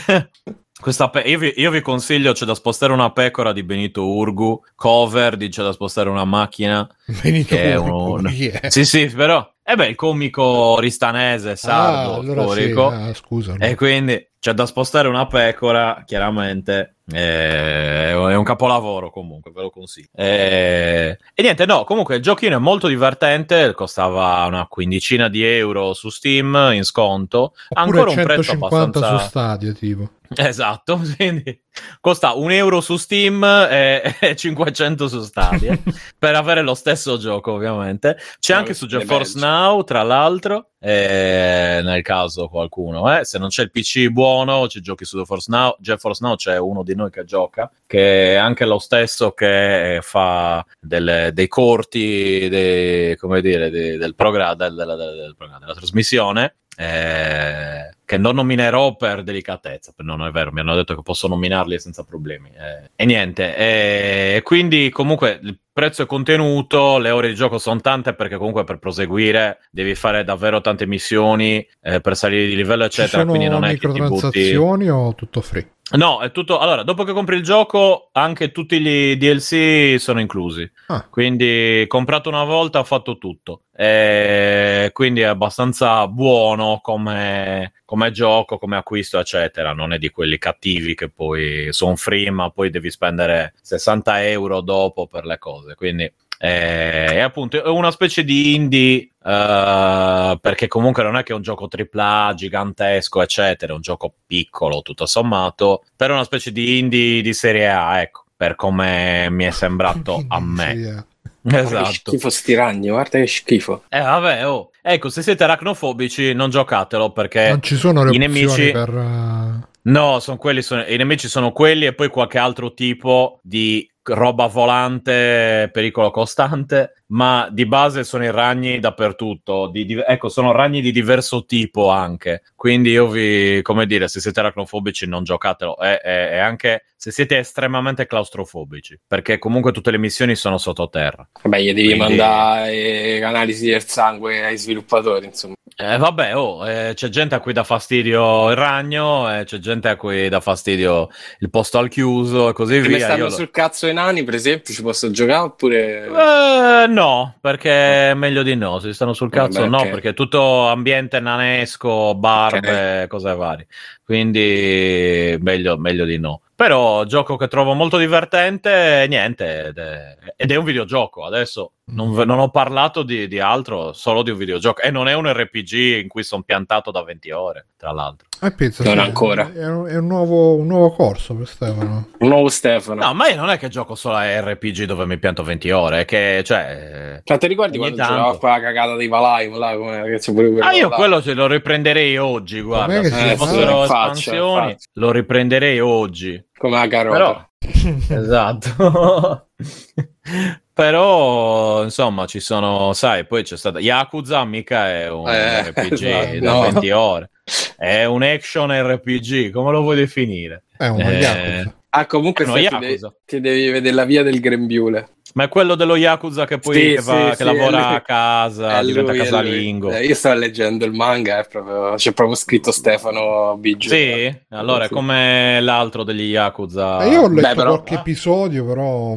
pe- io, vi, io, vi, consiglio c'è da spostare una pecora di Benito Urgu, cover di c'è da spostare una macchina. Benito Urgu, un... Sì, sì, però eh beh, il comico ristanese, sardo, ah, allora storico. Sì, ah, scusa. E quindi c'è da spostare una pecora, chiaramente. Eh, è un capolavoro comunque, ve lo consiglio. Eh, e niente, no, comunque il giochino è molto divertente, costava una quindicina di euro su Steam in sconto. Oppure Ancora un prezzo abbastanza... su Stadio, tipo. Esatto, quindi costa un euro su Steam e, e 500 su Stadia per avere lo stesso gioco, ovviamente. C'è no, anche su GeForce Now, tra l'altro, nel caso qualcuno, eh. se non c'è il PC buono, ci giochi su GeForce Now. GeForce Now c'è uno di noi che gioca, che è anche lo stesso che fa delle, dei corti, dei, come dire, dei, del, programma, del, del, del programma, della trasmissione eh, che non nominerò per delicatezza, non è vero, mi hanno detto che posso nominarli senza problemi. Eh, e niente, e quindi comunque il prezzo è contenuto, le ore di gioco sono tante perché comunque per proseguire devi fare davvero tante missioni eh, per salire di livello, eccetera. quindi non è che ti butti... o tutto free? No, è tutto. Allora, dopo che compri il gioco, anche tutti gli DLC sono inclusi. Ah. Quindi, comprato una volta, ho fatto tutto. E quindi è abbastanza buono come, come gioco, come acquisto, eccetera. Non è di quelli cattivi che poi sono free, ma poi devi spendere 60 euro dopo per le cose. Quindi eh, è appunto è una specie di indie uh, perché comunque non è che è un gioco AAA gigantesco eccetera è un gioco piccolo tutto sommato però è una specie di indie di serie A ecco per come mi è sembrato a me Esatto. Che schifo sti ragni, guarda che schifo. Eh vabbè, oh. Ecco, se siete aracnofobici non giocatelo perché non ci sono le i nemici per uh... No, sono quelli, sono... i nemici sono quelli e poi qualche altro tipo di roba volante, pericolo costante, ma di base sono i ragni dappertutto. Di, di, ecco, sono ragni di diverso tipo anche. Quindi io vi, come dire, se siete aracnofobici non giocatelo. E, e, e anche se siete estremamente claustrofobici, perché comunque tutte le missioni sono sottoterra. Vabbè, gli devi Quindi... mandare analisi del sangue ai sviluppatori, insomma. Eh, vabbè, oh, eh, c'è gente a cui dà fastidio il ragno, eh, c'è gente a cui dà fastidio il posto al chiuso e così Se via. mi stanno Io sul cazzo i nani, per esempio, ci posso giocare oppure... Eh, no, perché è meglio di no. Se ti stanno sul cazzo, Vabbè, no, ok. perché è tutto ambiente nanesco, barbe, cose varie. Quindi meglio, meglio di no. Però gioco che trovo molto divertente, niente, ed è, ed è un videogioco. Adesso non, non ho parlato di, di altro, solo di un videogioco. E non è un RPG in cui sono piantato da 20 ore, tra l'altro. Eh, pizza, Non sì, ancora. È, un, è un nuovo, un nuovo corso per Stefano. Un nuovo Stefano. No, ma io non è che gioco solo a RPG dove mi pianto 20 ore, è che, cioè... Cioè, ti ricordi quando tanto. giocava qua la cagata dei Valheim là, come che c'è pure quello Ah, io là? quello ce lo riprenderei oggi, guarda. Se fossero Eh, faccia, espansioni, faccia. lo riprenderei oggi. Come la carota. Però, esatto. Però, insomma, ci sono, sai, poi c'è stata Yakuza, mica è un Eh, RPG esatto, da no. 20 ore. È un action RPG, come lo vuoi definire? È un Eh, Yakuza. Ah, comunque Eh, no, ti, devi, ti devi vedere la via del grembiule. Ma è quello dello Yakuza che poi Sì, che, va- sì, che sì, lavora lui. a casa, diventa lui, casalingo. Eh, io sto leggendo il manga, è proprio- c'è proprio scritto Stefano Biggio. Sì, allora è Sì. come l'altro degli Yakuza. Eh, io ho letto Beh, però- qualche episodio, però.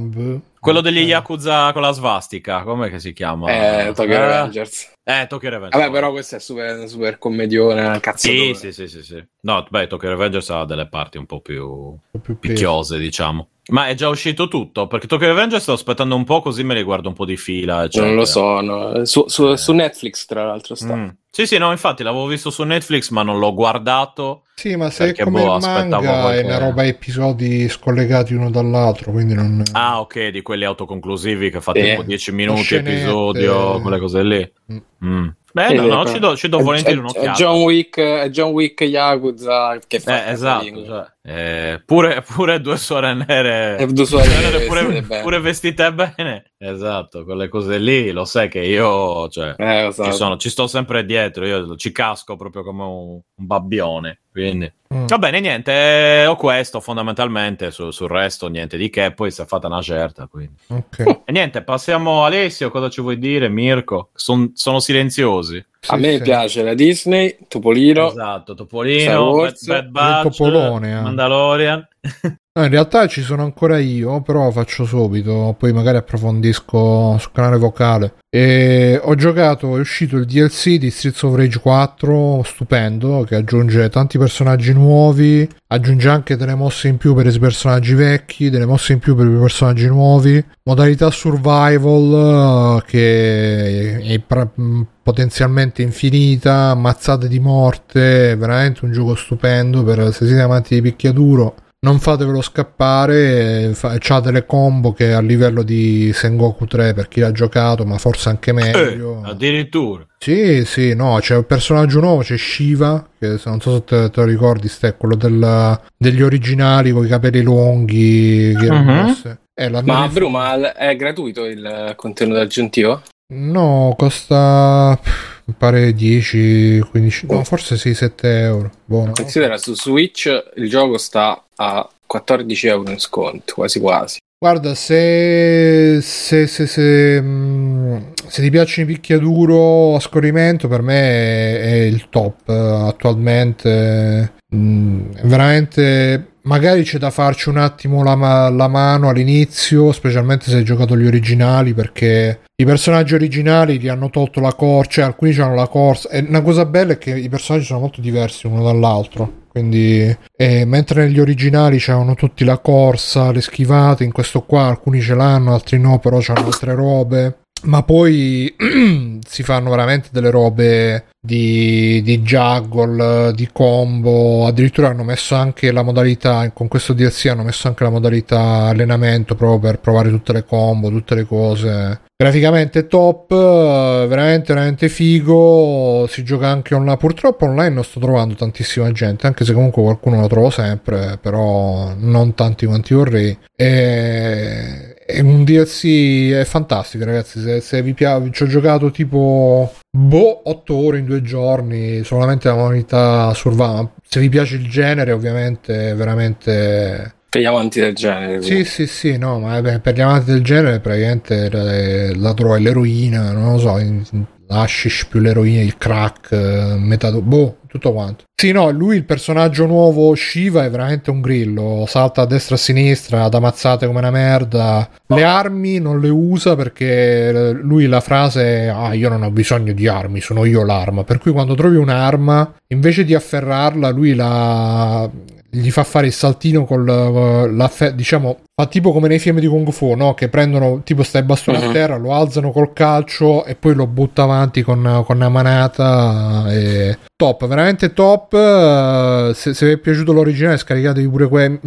Quello degli Eh. Yakuza con la svastica, com'è che si chiama? Eh, Tokyo Eh, Revengers. Eh, Tokyo Revengers. Vabbè, però questo è super, super commedione, cazzo. Sì, sì, sì, sì, sì. No, beh, Tokyo Revengers ha delle parti un po' più più picchiose, diciamo. Ma è già uscito tutto? Perché Tokyo Revengers sto aspettando un po' così me li guardo un po' di fila. eccetera. Non lo so, no. su, su- su Netflix tra l'altro sta. Mm. Sì, sì, no, infatti l'avevo visto su Netflix, ma non l'ho guardato. Sì, ma se è Perché, come boh, manga qualche- è una roba a episodi scollegati uno dall'altro, quindi non... Ah, ok, di quelli autoconclusivi che fa Sì. tipo 10 minuti scenette. episodio, quelle cose lì. Mm. Mm. Beh, no, no, ci do, ci do È- volentieri è, è un'occhiata. John Wick, è John Wick Yakuza che fa Eh, esatto, cioè, eh, pure, pure due suore nere, E due suore nere vestite pure, pure vestite bene, esatto, quelle cose lì, lo sai che io cioè, Eh, so. ci, sono, ci sto sempre dietro, io ci casco proprio come un, un babbione, quindi... Mm. Va bene, niente, eh, ho questo fondamentalmente, su- sul resto niente di che, poi si è fatta una certa, quindi... Ok. E niente, passiamo a Alessio, cosa ci vuoi dire, Mirko? Son- sono silenziosi. A Sì, me sì. piace la Disney, Topolino. Esatto, Topolino, Bad, Wars, Bad Batch, Topolone, eh. Mandalorian. No, in realtà ci sono ancora io, però faccio subito, poi magari approfondisco sul canale vocale. E ho giocato, è uscito il DLC di Streets of Rage 4, stupendo, che aggiunge tanti personaggi nuovi, aggiunge anche delle mosse in più per i personaggi vecchi, delle mosse in più per i personaggi nuovi, modalità survival che è pra- potenzialmente infinita, ammazzate di morte, veramente un gioco stupendo per se siete amanti di picchiaduro non fatevelo scappare, fa- c'ha delle combo che a livello di Sengoku 3 per chi l'ha giocato, ma forse anche meglio. Eh, addirittura. Sì, sì, no, c'è un personaggio nuovo, c'è Shiva, che se non so se te, te lo ricordi, ste, è quello del- degli originali con i capelli lunghi. Che mosse. Eh, Ma rif- Bru, ma è gratuito il contenuto aggiuntivo? No, costa mi pare 10, 15, no, forse sì, 7 euro. Buono. Considera su Switch il gioco sta a 14 euro in sconto, quasi quasi. Guarda, se, se, se, se, se ti piacciono i picchiaduro a scorrimento, per me è, è il top eh, attualmente. Mm, è veramente. Magari c'è da farci un attimo la, la mano all'inizio, specialmente se hai giocato gli originali, perché i personaggi originali gli hanno tolto la corsa, cioè alcuni hanno la corsa. E una cosa bella è che i personaggi sono molto diversi uno dall'altro. Quindi, eh, mentre negli originali c'erano tutti la corsa, le schivate, in questo qua alcuni ce l'hanno, altri no, però c'hanno altre robe. Ma poi si fanno veramente delle robe di, di juggle, di combo. Addirittura hanno messo anche la modalità. Con questo DLC hanno messo anche la modalità allenamento proprio per provare tutte le combo, tutte le cose. Graficamente top, veramente, veramente figo. Si gioca anche online. Purtroppo online non sto trovando tantissima gente, anche se comunque qualcuno lo trovo sempre, però non tanti quanti vorrei. E è un DLC è fantastico, ragazzi. Se, se vi piace, ci ho giocato tipo boh, 8 ore in due giorni. Solamente la modalità survival. Se vi piace il genere, ovviamente, veramente. Per gli amanti del genere. Sì, sì, sì, no, ma eh, beh, per gli amanti del genere, praticamente la, la droga l'eroina, non lo so. in- l'ashish più l'eroina, il crack, eh, metà, boh, tutto quanto. Sì, no, lui il personaggio nuovo Shiva è veramente un grillo, salta a destra e a sinistra, ad ammazzate come una merda. Le armi non le usa perché lui la frase è ah io non ho bisogno di armi, sono io l'arma. Per cui quando trovi un'arma, invece di afferrarla, lui la gli fa fare il saltino con la, diciamo fa tipo come nei film di Kung Fu no? che prendono tipo stai bastone uh-huh. a mhm. terra lo alzano col calcio e poi lo butta avanti con, con una manata e... top veramente top se, se vi è piaciuto l'originale scaricatevi pure que-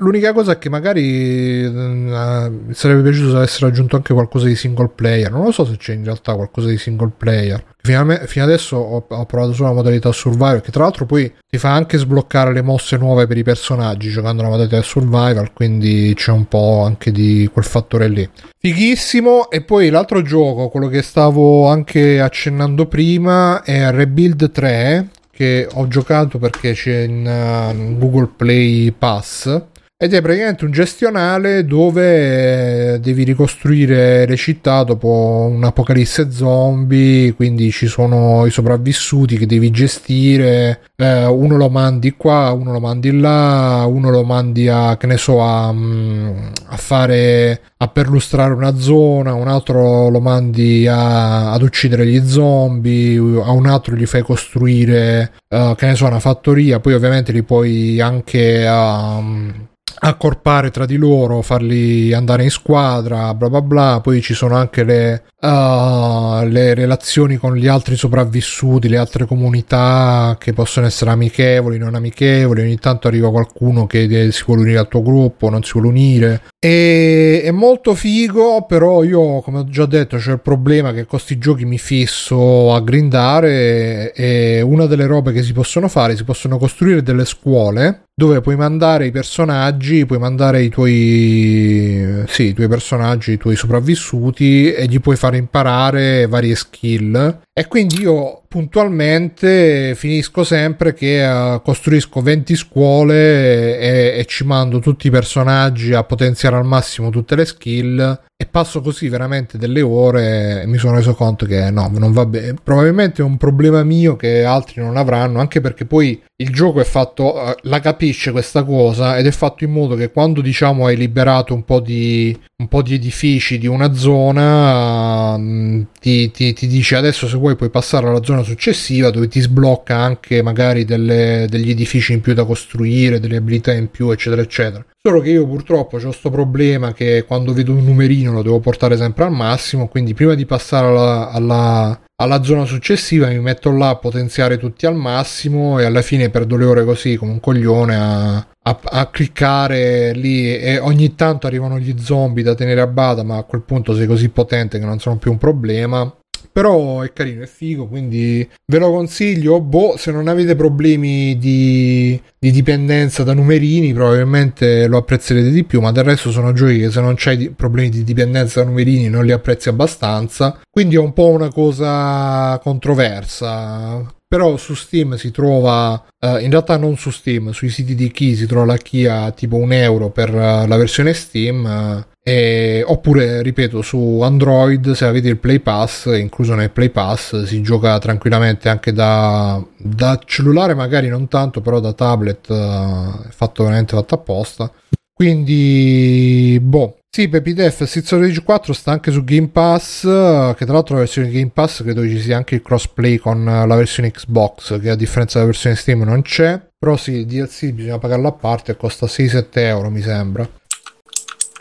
L'unica cosa è che magari uh, sarebbe piaciuto se avessero aggiunto anche qualcosa di single player. Non lo so se c'è in realtà qualcosa di single player. Fino, me, fino adesso ho, ho, provato solo la modalità survival, che tra l'altro poi ti fa anche sbloccare le mosse nuove per i personaggi giocando la modalità survival, quindi c'è un po' anche di quel fattore lì. Fighissimo. E poi l'altro gioco, quello che stavo anche accennando prima, è Rebuild 3 che ho giocato perché c'è in uh, Google Play Pass ed è praticamente un gestionale dove eh, devi ricostruire le città dopo un'apocalisse zombie, quindi ci sono i sopravvissuti che devi gestire, eh, uno lo mandi qua, uno lo mandi là, uno lo mandi a, che ne so, a, mm, a fare, a perlustrare una zona, un altro lo mandi a, ad uccidere gli zombie, a un altro gli fai costruire, uh, che ne so, una fattoria, poi ovviamente li puoi anche... Uh, accorpare tra di loro, farli andare in squadra, bla bla bla. Poi ci sono anche le, uh, le relazioni con gli altri sopravvissuti, le altre comunità che possono essere amichevoli, non amichevoli. Ogni tanto arriva qualcuno che si vuole unire al tuo gruppo, non si vuole unire. E, è molto figo, però io, come ho già detto, c'è il problema che con questi giochi mi fisso a grindare e una delle robe che si possono fare, si possono costruire delle scuole dove puoi mandare i personaggi, puoi mandare i tuoi, sì, i tuoi personaggi, i tuoi sopravvissuti e gli puoi fare imparare varie skill. E quindi io puntualmente finisco sempre che uh, costruisco 20 scuole e, e, ci mando tutti i personaggi a potenziare al massimo tutte le skill e passo così veramente delle ore e mi sono reso conto che no, non va bene. Probabilmente è un problema mio che altri non avranno, anche perché poi il gioco è fatto, uh, la capisce questa cosa ed è fatto in modo che quando diciamo hai liberato un po' di, un po di edifici di una zona, uh, ti, ti, ti dice adesso se vuoi puoi passare alla zona successiva dove ti sblocca anche magari delle, degli edifici in più da costruire, delle abilità in più, eccetera, eccetera. Solo che io purtroppo ho questo problema che quando vedo un numerino lo devo portare sempre al massimo, quindi prima di passare alla, alla, alla zona successiva mi metto là a potenziare tutti al massimo e alla fine perdo le ore così come un coglione a, a, a, cliccare lì e ogni tanto arrivano gli zombie da tenere a bada ma a quel punto sei così potente che non sono più un problema però è carino, è figo, quindi ve lo consiglio. Boh, se non avete problemi di, di dipendenza da numerini, probabilmente lo apprezzerete di più. Ma del resto sono giochi che se non c'hai problemi di dipendenza da numerini non li apprezzi abbastanza. Quindi è un po' una cosa controversa però su Steam si trova uh, in realtà non su Steam sui siti di chi si trova la key a tipo un euro per uh, la versione Steam uh, e, oppure, ripeto, su Android, se avete il Play Pass, incluso nel Play Pass, si gioca tranquillamente anche da, da cellulare, magari non tanto, però da tablet, uh, è fatto veramente fatto apposta. Quindi, boh. Sì, Baby Death of Rage 4 sta anche su Game Pass, che tra l'altro la versione Game Pass credo ci sia anche il crossplay con la versione Xbox, che a differenza della versione Steam non c'è. Però sì, il DLC bisogna pagarlo a parte costa 6-7 euro mi sembra.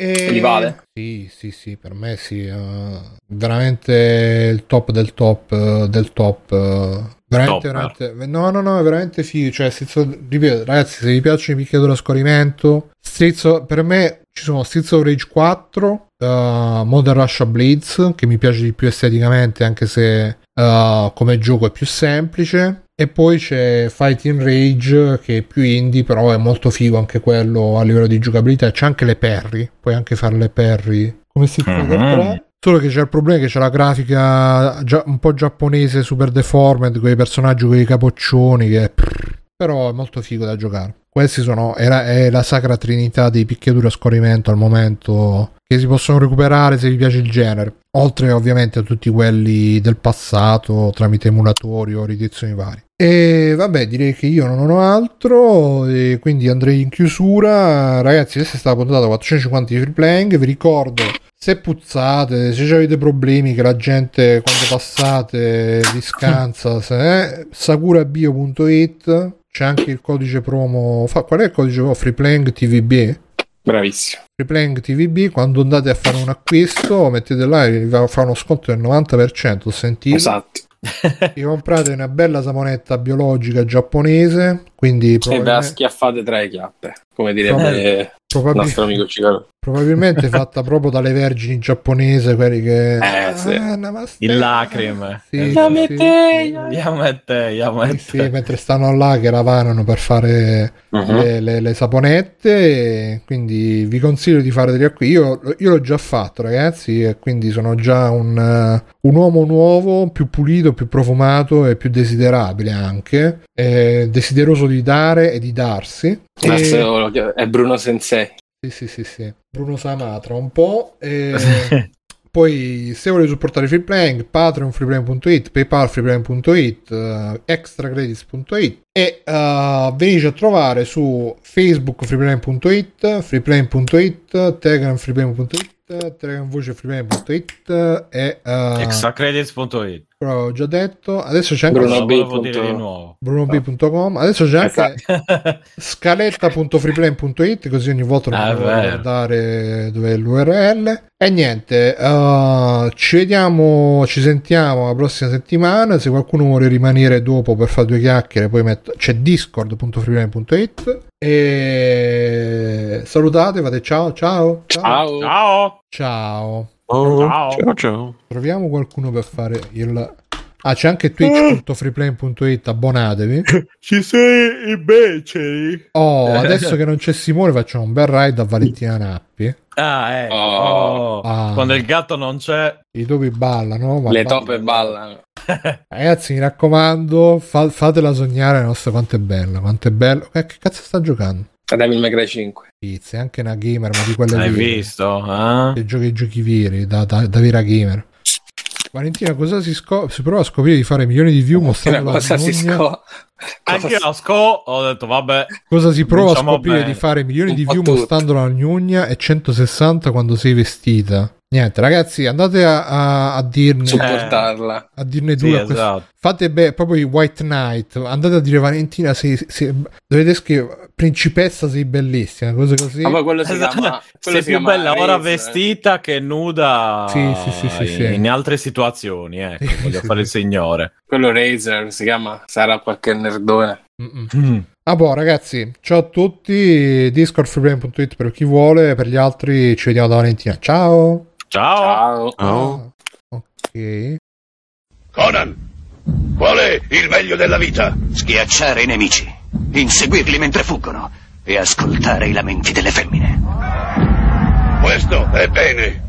E... Li vale? Sì, sì, sì, per me sì. Uh, veramente il top del top uh, del top. Uh, veramente, veramente, no, no, no, è veramente figo. Cioè, strizzo, ripeto, ragazzi, se vi piacciono i picchiatori a scorrimento, strizzo, per me ci sono Streets of Rage 4, uh, Modern Russia Blades, che mi piace di più esteticamente, anche se uh, come gioco è più semplice. E poi c'è Fighting Rage che è più indie, però è molto figo anche quello a livello di giocabilità. C'è anche le parry, puoi anche fare le parry come si fa mm-hmm. Solo che c'è il problema che c'è la grafica già, un po' giapponese, super deformed, con i personaggi con i capoccioni, che... però è molto figo da giocare. questi sono era, è la sacra trinità dei picchiature a scorrimento al momento che si possono recuperare se vi piace il genere oltre ovviamente a tutti quelli del passato tramite emulatori o riedizioni varie e vabbè direi che io non ho altro e quindi andrei in chiusura ragazzi questa è stata la puntata 450 di free playing vi ricordo se puzzate, se avete problemi che la gente quando passate vi scansa, se, sakurabio.it c'è anche il codice promo. Fa, qual è il codice promo? Freeplaying TVB? Bravissimo. Freeplaying TVB, quando andate a fare un acquisto, mettete là e vi fa uno sconto del 90%. Ho sentito. Esatto. Vi comprate una bella saponetta biologica giapponese. Quindi e ve la schiaffate tra le chiappe, come direbbe il nostro amico Cicaro. Probabilmente fatta proprio dalle vergini giapponesi, quelli che... Eh, sì. ah, In lacrime. Sì, Yamete, sì. Yamete, Yamete. Sì, sì, mentre stanno là che lavorano per fare uh-huh. le, le, le, saponette. Quindi vi consiglio di fare degli acquisti. Io, io, l'ho già fatto, ragazzi, e quindi sono già un, uh, un, uomo nuovo, più pulito, più profumato e più desiderabile anche. Eh, desideroso di dare e di darsi. E... È Bruno Sensei. Sì, sì, sì, sì. Bruno Samatra un po'. E... Poi, se volete supportare free playing, Patreon freeplaying.it, PayPal freeplaying.it, uh, extracredits.it e uh, venite a trovare su Facebook freeplaying.it, freeplaying.it, Telegram freeplaying.it, Telegram voce freeplaying.it e uh, extracredits.it. Però ho già detto, adesso c'è anche Bruno B. brunob.com, adesso c'è anche scaletta.freeplane.it così ogni volta non Ah, devo guardare dove è l'URL. E niente, uh, ci vediamo, ci sentiamo la prossima settimana. Se qualcuno vuole rimanere dopo per fare due chiacchiere, poi metto, c'è discord.freeplane.it. E salutate, fate ciao, ciao, ciao, Ciao. Ciao. ciao. Oh, Ciao. ciao ciao. Troviamo qualcuno per fare il. Ah, c'è anche twitch.freeplane.it, abbonatevi. Ci sei i beceri? Oh, adesso che non c'è Simone, facciamo un bel ride a Valentina Nappi. Ah, eh. Oh. Oh. Ah. Quando il gatto non c'è. I topi ballano. ma Le toppe ballano. Ragazzi, mi raccomando, fa- fatela sognare la nostra quanto è bella. Quanto è bello. Eh, che cazzo sta giocando? A Devil May Cry 5. Pizza, è anche una gamer, ma di quelle Hai vere. visto? eh? Che giochi i giochi veri, da, da, da vera gamer. Valentina, cosa si, scop- si prova a scoprire di fare milioni di view mostrando la Cosa si scopre? Anche io a Sco ho detto, vabbè. Cosa si prova Diciamo a scoprire di fare milioni di view tutto. mostrando la gnugna e 160 quando sei vestita? Niente, ragazzi, andate a, a- a dirne, Supportarla. a dirne Sì, due a questo- esatto. Fate beh, proprio i White Knight. Andate a dire Valentina, sei, sei- dovete scrivere principessa, sei bellissima, cose così. Ma quello si Esatto. chiama... quello Sei si più chiama bella ora Razer. vestita che nuda Sì, sì, sì, sì, in, sì. in altre situazioni. Ecco, voglio sì, fare il signore. Quello Razer si chiama... Sarà qualche nerdone. Mm-mm. Ah boh, ragazzi, ciao a tutti. Discordfreeplane.it per chi vuole, per gli altri ci vediamo da Valentina. Ciao. Ciao. Ciao. Ciao. Ok. Conan, qual è il meglio della vita? Schiacciare i nemici, inseguirli mentre fuggono e ascoltare i lamenti delle femmine. Questo è bene.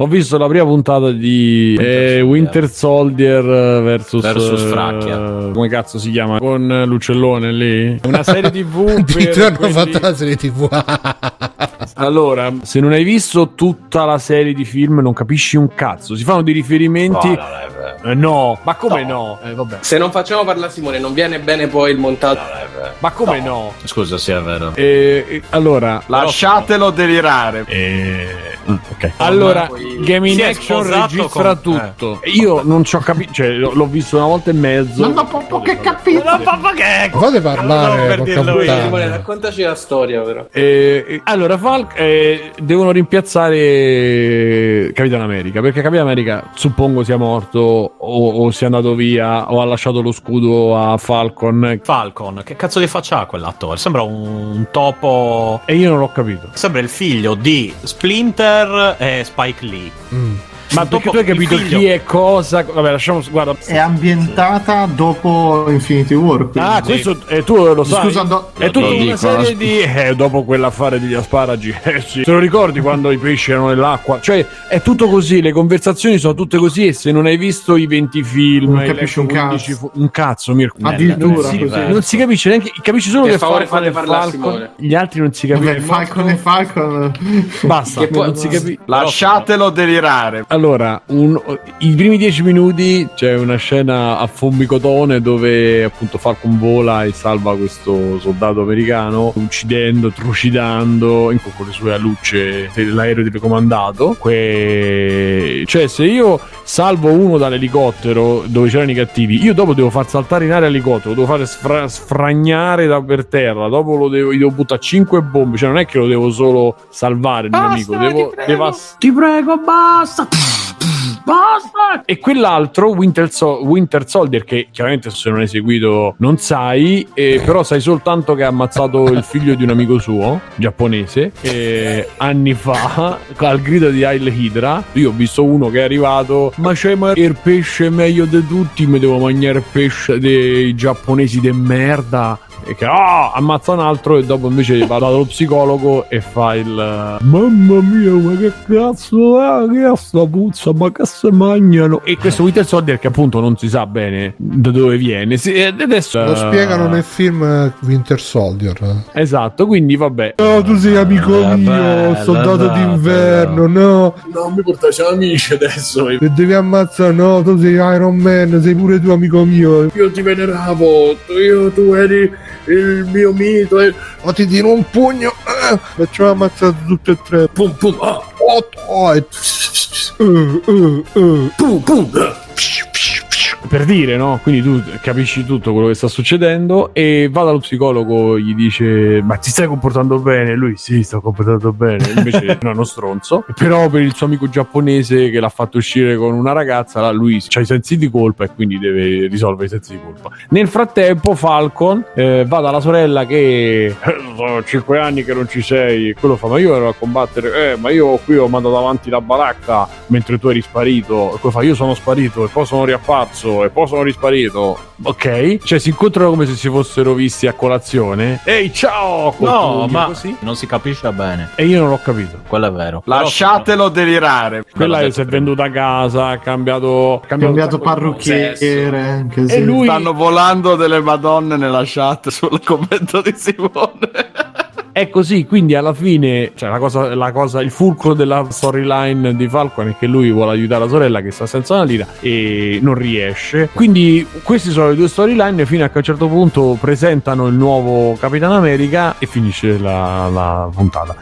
Ho visto la prima puntata di eh, Winter Soldier versus, Versus eh, Fracchia. come cazzo si chiama? Con l'uccellone lì. Una serie TV per hanno quelli- fatto la serie TV. Allora, se non hai visto tutta la serie di film, non capisci un cazzo. Si fanno dei riferimenti. No, no, no, è vero. Eh, no, ma come no? Eh, vabbè. Se non facciamo parlare Simone, non viene bene poi il montaggio. No, no, è vero. Ma come no? Scusa, sì, è vero. Eh, eh, allora, Lasciatelo delirare. eh, ok. Allora, poi- Game in Si è Action registra con- tutto. Io non ci ho capito, cioè, l'ho, l'ho visto una volta e mezzo. Non ho proprio che capito. No, papà, che Fate parlare, Non per dirlo io. Simone, raccontaci la storia però. Eh, eh, allora, Falk eh, devono rimpiazzare Capitan America perché Capitan America suppongo sia morto o, o sia andato via o ha lasciato lo scudo a Falcon Falcon, che cazzo di faccia ha quell'attore? Sembra un topo. e io non l'ho capito. Sembra il figlio di Splinter e Spike Lee. Mm. Ma perché tu hai capito chi è cosa? Vabbè, lasciamo. Guarda. È ambientata dopo Infinity War. Quindi. Ah, questo eh, tu lo sai. Scusa, no, è tutta una dico, serie no, di. Eh, dopo quell'affare degli asparagi. Eh sì. Te lo ricordi quando i pesci erano nell'acqua? Cioè, è tutto così. Le conversazioni sono tutte così. E se non hai visto i 20 film, Non capisci un 15 fu- un cazzo, Mirko. Addirittura non si, così. non si capisce neanche. Capisci solo Per che favore, fate è parlare Falcon. Simone. Gli altri non si capisce. Falcon e Falcon. Basta, Che poi- non si capisce. Lasciatelo delirare. Allora, un- i primi dieci minuti c'è una scena a Fombicotone dove appunto Falcon vola e salva questo soldato americano, uccidendo, trucidando in- con le sue alucce l'aereo telecomandato. Que- Cioè, se io salvo uno dall'elicottero dove c'erano i cattivi, io dopo devo far saltare in aria l'elicottero, lo devo fare sfra- sfragnare da per terra, dopo lo devo, gli devo buttare 5 bombe, cioè non è che lo devo solo salvare il mio amico, devo, devo ass- Ti prego, basta. Basta. e quell'altro, Winter, So- Winter Soldier, che chiaramente se non hai seguito non sai, eh, però sai soltanto che ha ammazzato il figlio di un amico suo, giapponese, eh, anni fa, al grido di Hail Hydra. Io ho visto uno che è arrivato, ma c'è ma il pesce meglio di tutti, mi devo mangiare il pesce dei giapponesi de merda. E che ah, ammazza un altro e dopo invece va dallo psicologo e fa il Mamma mia, ma che cazzo è? Che è sta puzza? Ma che se mangiano? E questo Winter Soldier che appunto non si sa bene da dove viene. Si- e adesso Lo spiegano nel film eh, Winter Soldier. Esatto, quindi vabbè. No, tu sei amico Eh, mio, bello, soldato bello, d'inverno, no. Non mi portai siamo amici adesso. E devi ammazzare, no, tu sei Iron Man, sei pure tu amico mio. Io ti veneravo, io tu eri il mio mito. E... O ti tiro un pugno, eh, facciamo ammazzare tutti e tre. Pum pum, ah, Oh, oh, e... Uh, uh, uh. pum pum. Per dire, no? Quindi tu capisci tutto quello che sta succedendo e va dallo psicologo, gli dice: Ma ti stai comportando bene? Lui, sì, sto comportando bene. Invece, è uno stronzo. Però per il suo amico giapponese che l'ha fatto uscire con una ragazza, là, lui ha i sensi di colpa e quindi deve risolvere i sensi di colpa. Nel frattempo, Falcon eh, va dalla sorella che "Eh, sono cinque anni che non ci sei. E quello fa: Ma io ero a combattere, eh, ma io qui ho mandato avanti la baracca mentre tu eri sparito. E poi fa: Io sono sparito e poi sono riapparso e poi sono risparito. Ok, cioè si incontrano come se si fossero visti a colazione. Ehi, ciao! No, ma così. non si capisce bene. E io non l'ho capito. Quello è vero. Lasciatelo delirare. Quella si è venduta a casa, ha cambiato, ha cambiato, cambiato parrucchiere. Anche E lui- Stanno volando delle madonne nella chat sul commento di Simone. È così, quindi alla fine, cioè la cosa, la cosa, il fulcro della storyline di Falcon è che lui vuole aiutare la sorella che sta senza una lira e non riesce. Quindi queste sono le due storyline fino a che a un certo punto presentano il nuovo Capitan America e finisce la, la puntata.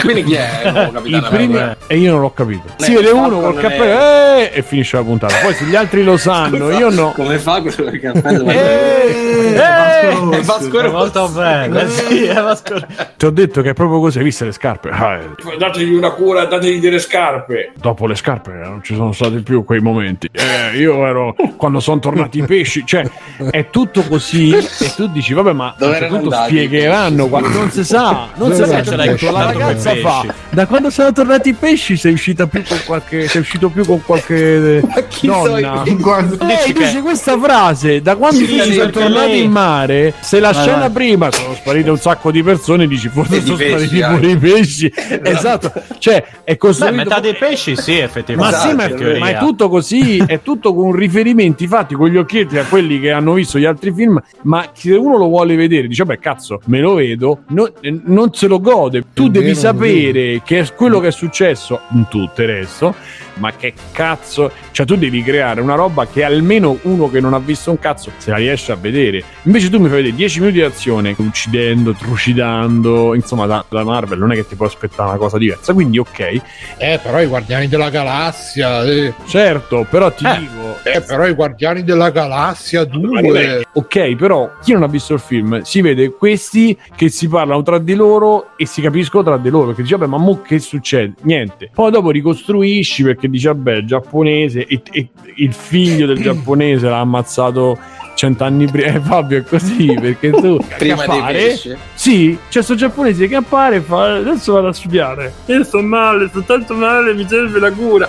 Quindi chi è il nuovo Capitano primi- America? e io non l'ho capito. Si Eh, vede uno col è- cappello eh, e finisce la puntata. Poi se gli altri lo sanno, io no. Come fa quello del cappello? Eh, È Rossi. Vasco Rossi. Molto bene. sì, è Vasco Ti ho detto che è proprio così, hai visto le scarpe? Ah, eh, Dategli una cura, dategli delle scarpe. dopo le scarpe non ci sono stati più quei momenti. Eh, io ero quando sono tornati i pesci, cioè è tutto così e tu dici vabbè ma un certo spiegheranno quando non si sa, non si sa ce l'hai la ragazza fa da quando sono tornati i pesci sei uscita più con qualche sei uscito più con qualche chi donna. Guarda- Lei dice questa frase da quando Sì, sono tornati lei- in mare se la Vai, scena vai. prima sono sparite un sacco di persone dici forse sono pesci, spariti pure i pesci esatto cioè è Beh, costruito metà dei pesci, sì, ma effettivamente. sì, ma, in teoria. ma è tutto così, è tutto con riferimenti fatti con gli occhietti a quelli che hanno visto gli altri film. Ma se uno lo vuole vedere, dice: Beh, cazzo, me lo vedo, no- eh, non se lo gode. Tu È devi vero, sapere che è quello che è successo in tutto il resto. Ma che cazzo, cioè tu devi creare una roba che almeno uno che non ha visto un cazzo se la riesce a vedere. Invece tu mi fai vedere 10 minuti di azione, uccidendo, trucidando, insomma, da, da Marvel non è che ti puoi aspettare una cosa diversa. Quindi, ok, Eh, però i Guardiani della Galassia, eh, certo, però ti Eh. dico, eh, però i Guardiani della Galassia 2. Ok, però chi non ha visto il film si vede questi che si parlano tra di loro e si capiscono tra di loro perché dice vabbè ma mo che succede? Niente. Poi dopo ricostruisci perché dice vabbè il giapponese e, e il figlio del giapponese l'ha ammazzato cent'anni prima. Eh Fabio è così perché tu Prima dei appare- pesci. Sì, c'è sto giapponese che appare e fa adesso vado a studiare. Io sto male, sto tanto male, mi serve la cura.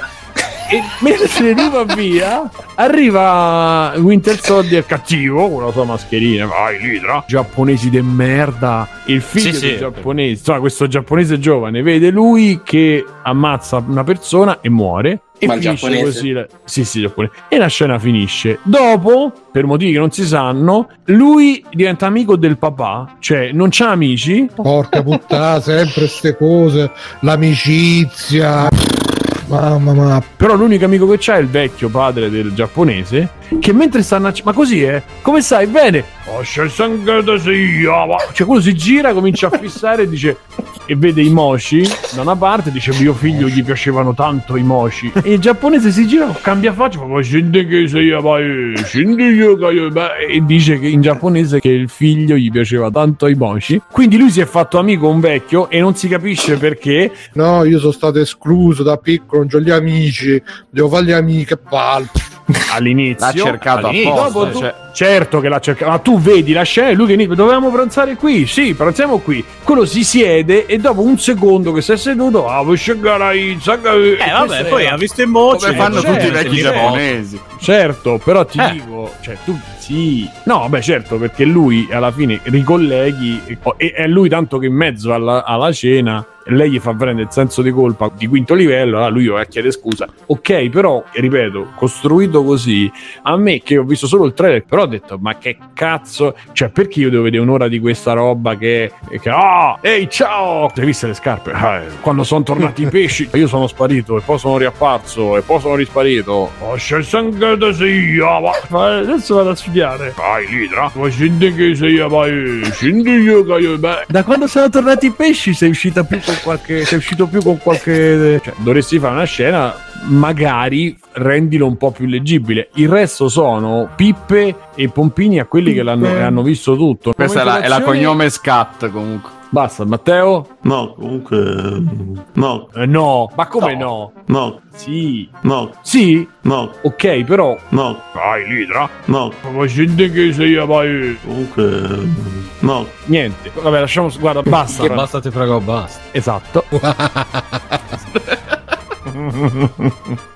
E mentre lui va via, arriva Winter Soldier cattivo con la sua mascherina. Vai, Lidra. Giapponesi de merda. Il figlio Sì, del sì. giapponese, insomma, questo giapponese giovane, vede lui che ammazza una persona e muore. E Ma finisce giapponese? così. la- Sì, sì, giapponese. E la scena finisce. Dopo, per motivi che non si sanno, lui diventa amico del papà, cioè non c'ha amici. Porca puttana, sempre ste cose, l'amicizia. Mamma mia. Però l'unico amico che c'ha è il vecchio padre del giapponese. Che mentre stanno a. Ma così è? Come stai? Bene. Oh, Cioè, quello si gira, comincia a fissare e dice. E vede i moshi da una parte, dice mio figlio gli piacevano tanto i moshi. E il giapponese si gira, cambia faccia, fa, "Ma e dice che in giapponese che il figlio gli piaceva tanto i moshi. Quindi lui si è fatto amico un vecchio e non si capisce perché. No, io sono stato escluso da piccolo, non ho gli amici, devo fare gli amici, che palle. all'inizio L'ha cercato all'inizio. apposta, tu- cioè. certo che l'ha cercato ma tu vedi la scena e lui che inizia dovevamo pranzare qui sì pranziamo qui quello si siede e dopo un secondo che si è seduto ah vuoi scegare i Eh, vabbè, poi ha visto i moci. Come fanno certo, tutti i vecchi certo. giapponesi. certo però ti Eh. dico cioè tu sì no vabbè certo perché lui alla fine ricolleghi e- e è lui tanto che in mezzo alla, alla cena lei gli fa prendere il senso di colpa di quinto livello allora lui va a chiedere scusa. Ok però ripeto costruito così a me che ho visto solo il trailer però ho detto ma che cazzo cioè perché io devo vedere un'ora di questa roba che, che ah ehi ciao! Hai visto le scarpe? Ah, eh, quando sono tornati i pesci io sono sparito e poi sono riapparso e poi sono risparito. Oh c'è sangue da sia ma- ma adesso vado a studiare. Vai Lidra ma scendi che sei vai scendi io che io beh. Da quando sono tornati i pesci sei uscita più con qualche sei uscito più con qualche cioè dovresti fare una scena magari rendilo un po' più leggibile. Il resto sono pippe e pompini a quelli che l'hanno, hanno visto tutto. Questa è la, è la cognome scat comunque. Basta, Matteo? No, comunque. No, Eh, no, ma come no? no, Sì. no, Sì? no, Ok, però. no, Vai, Lidra. no. Ma scendi che sei vai. Comunque. No. Niente. Vabbè, lasciamo. Guarda, basta. Che basta, ti prego, basta. Esatto.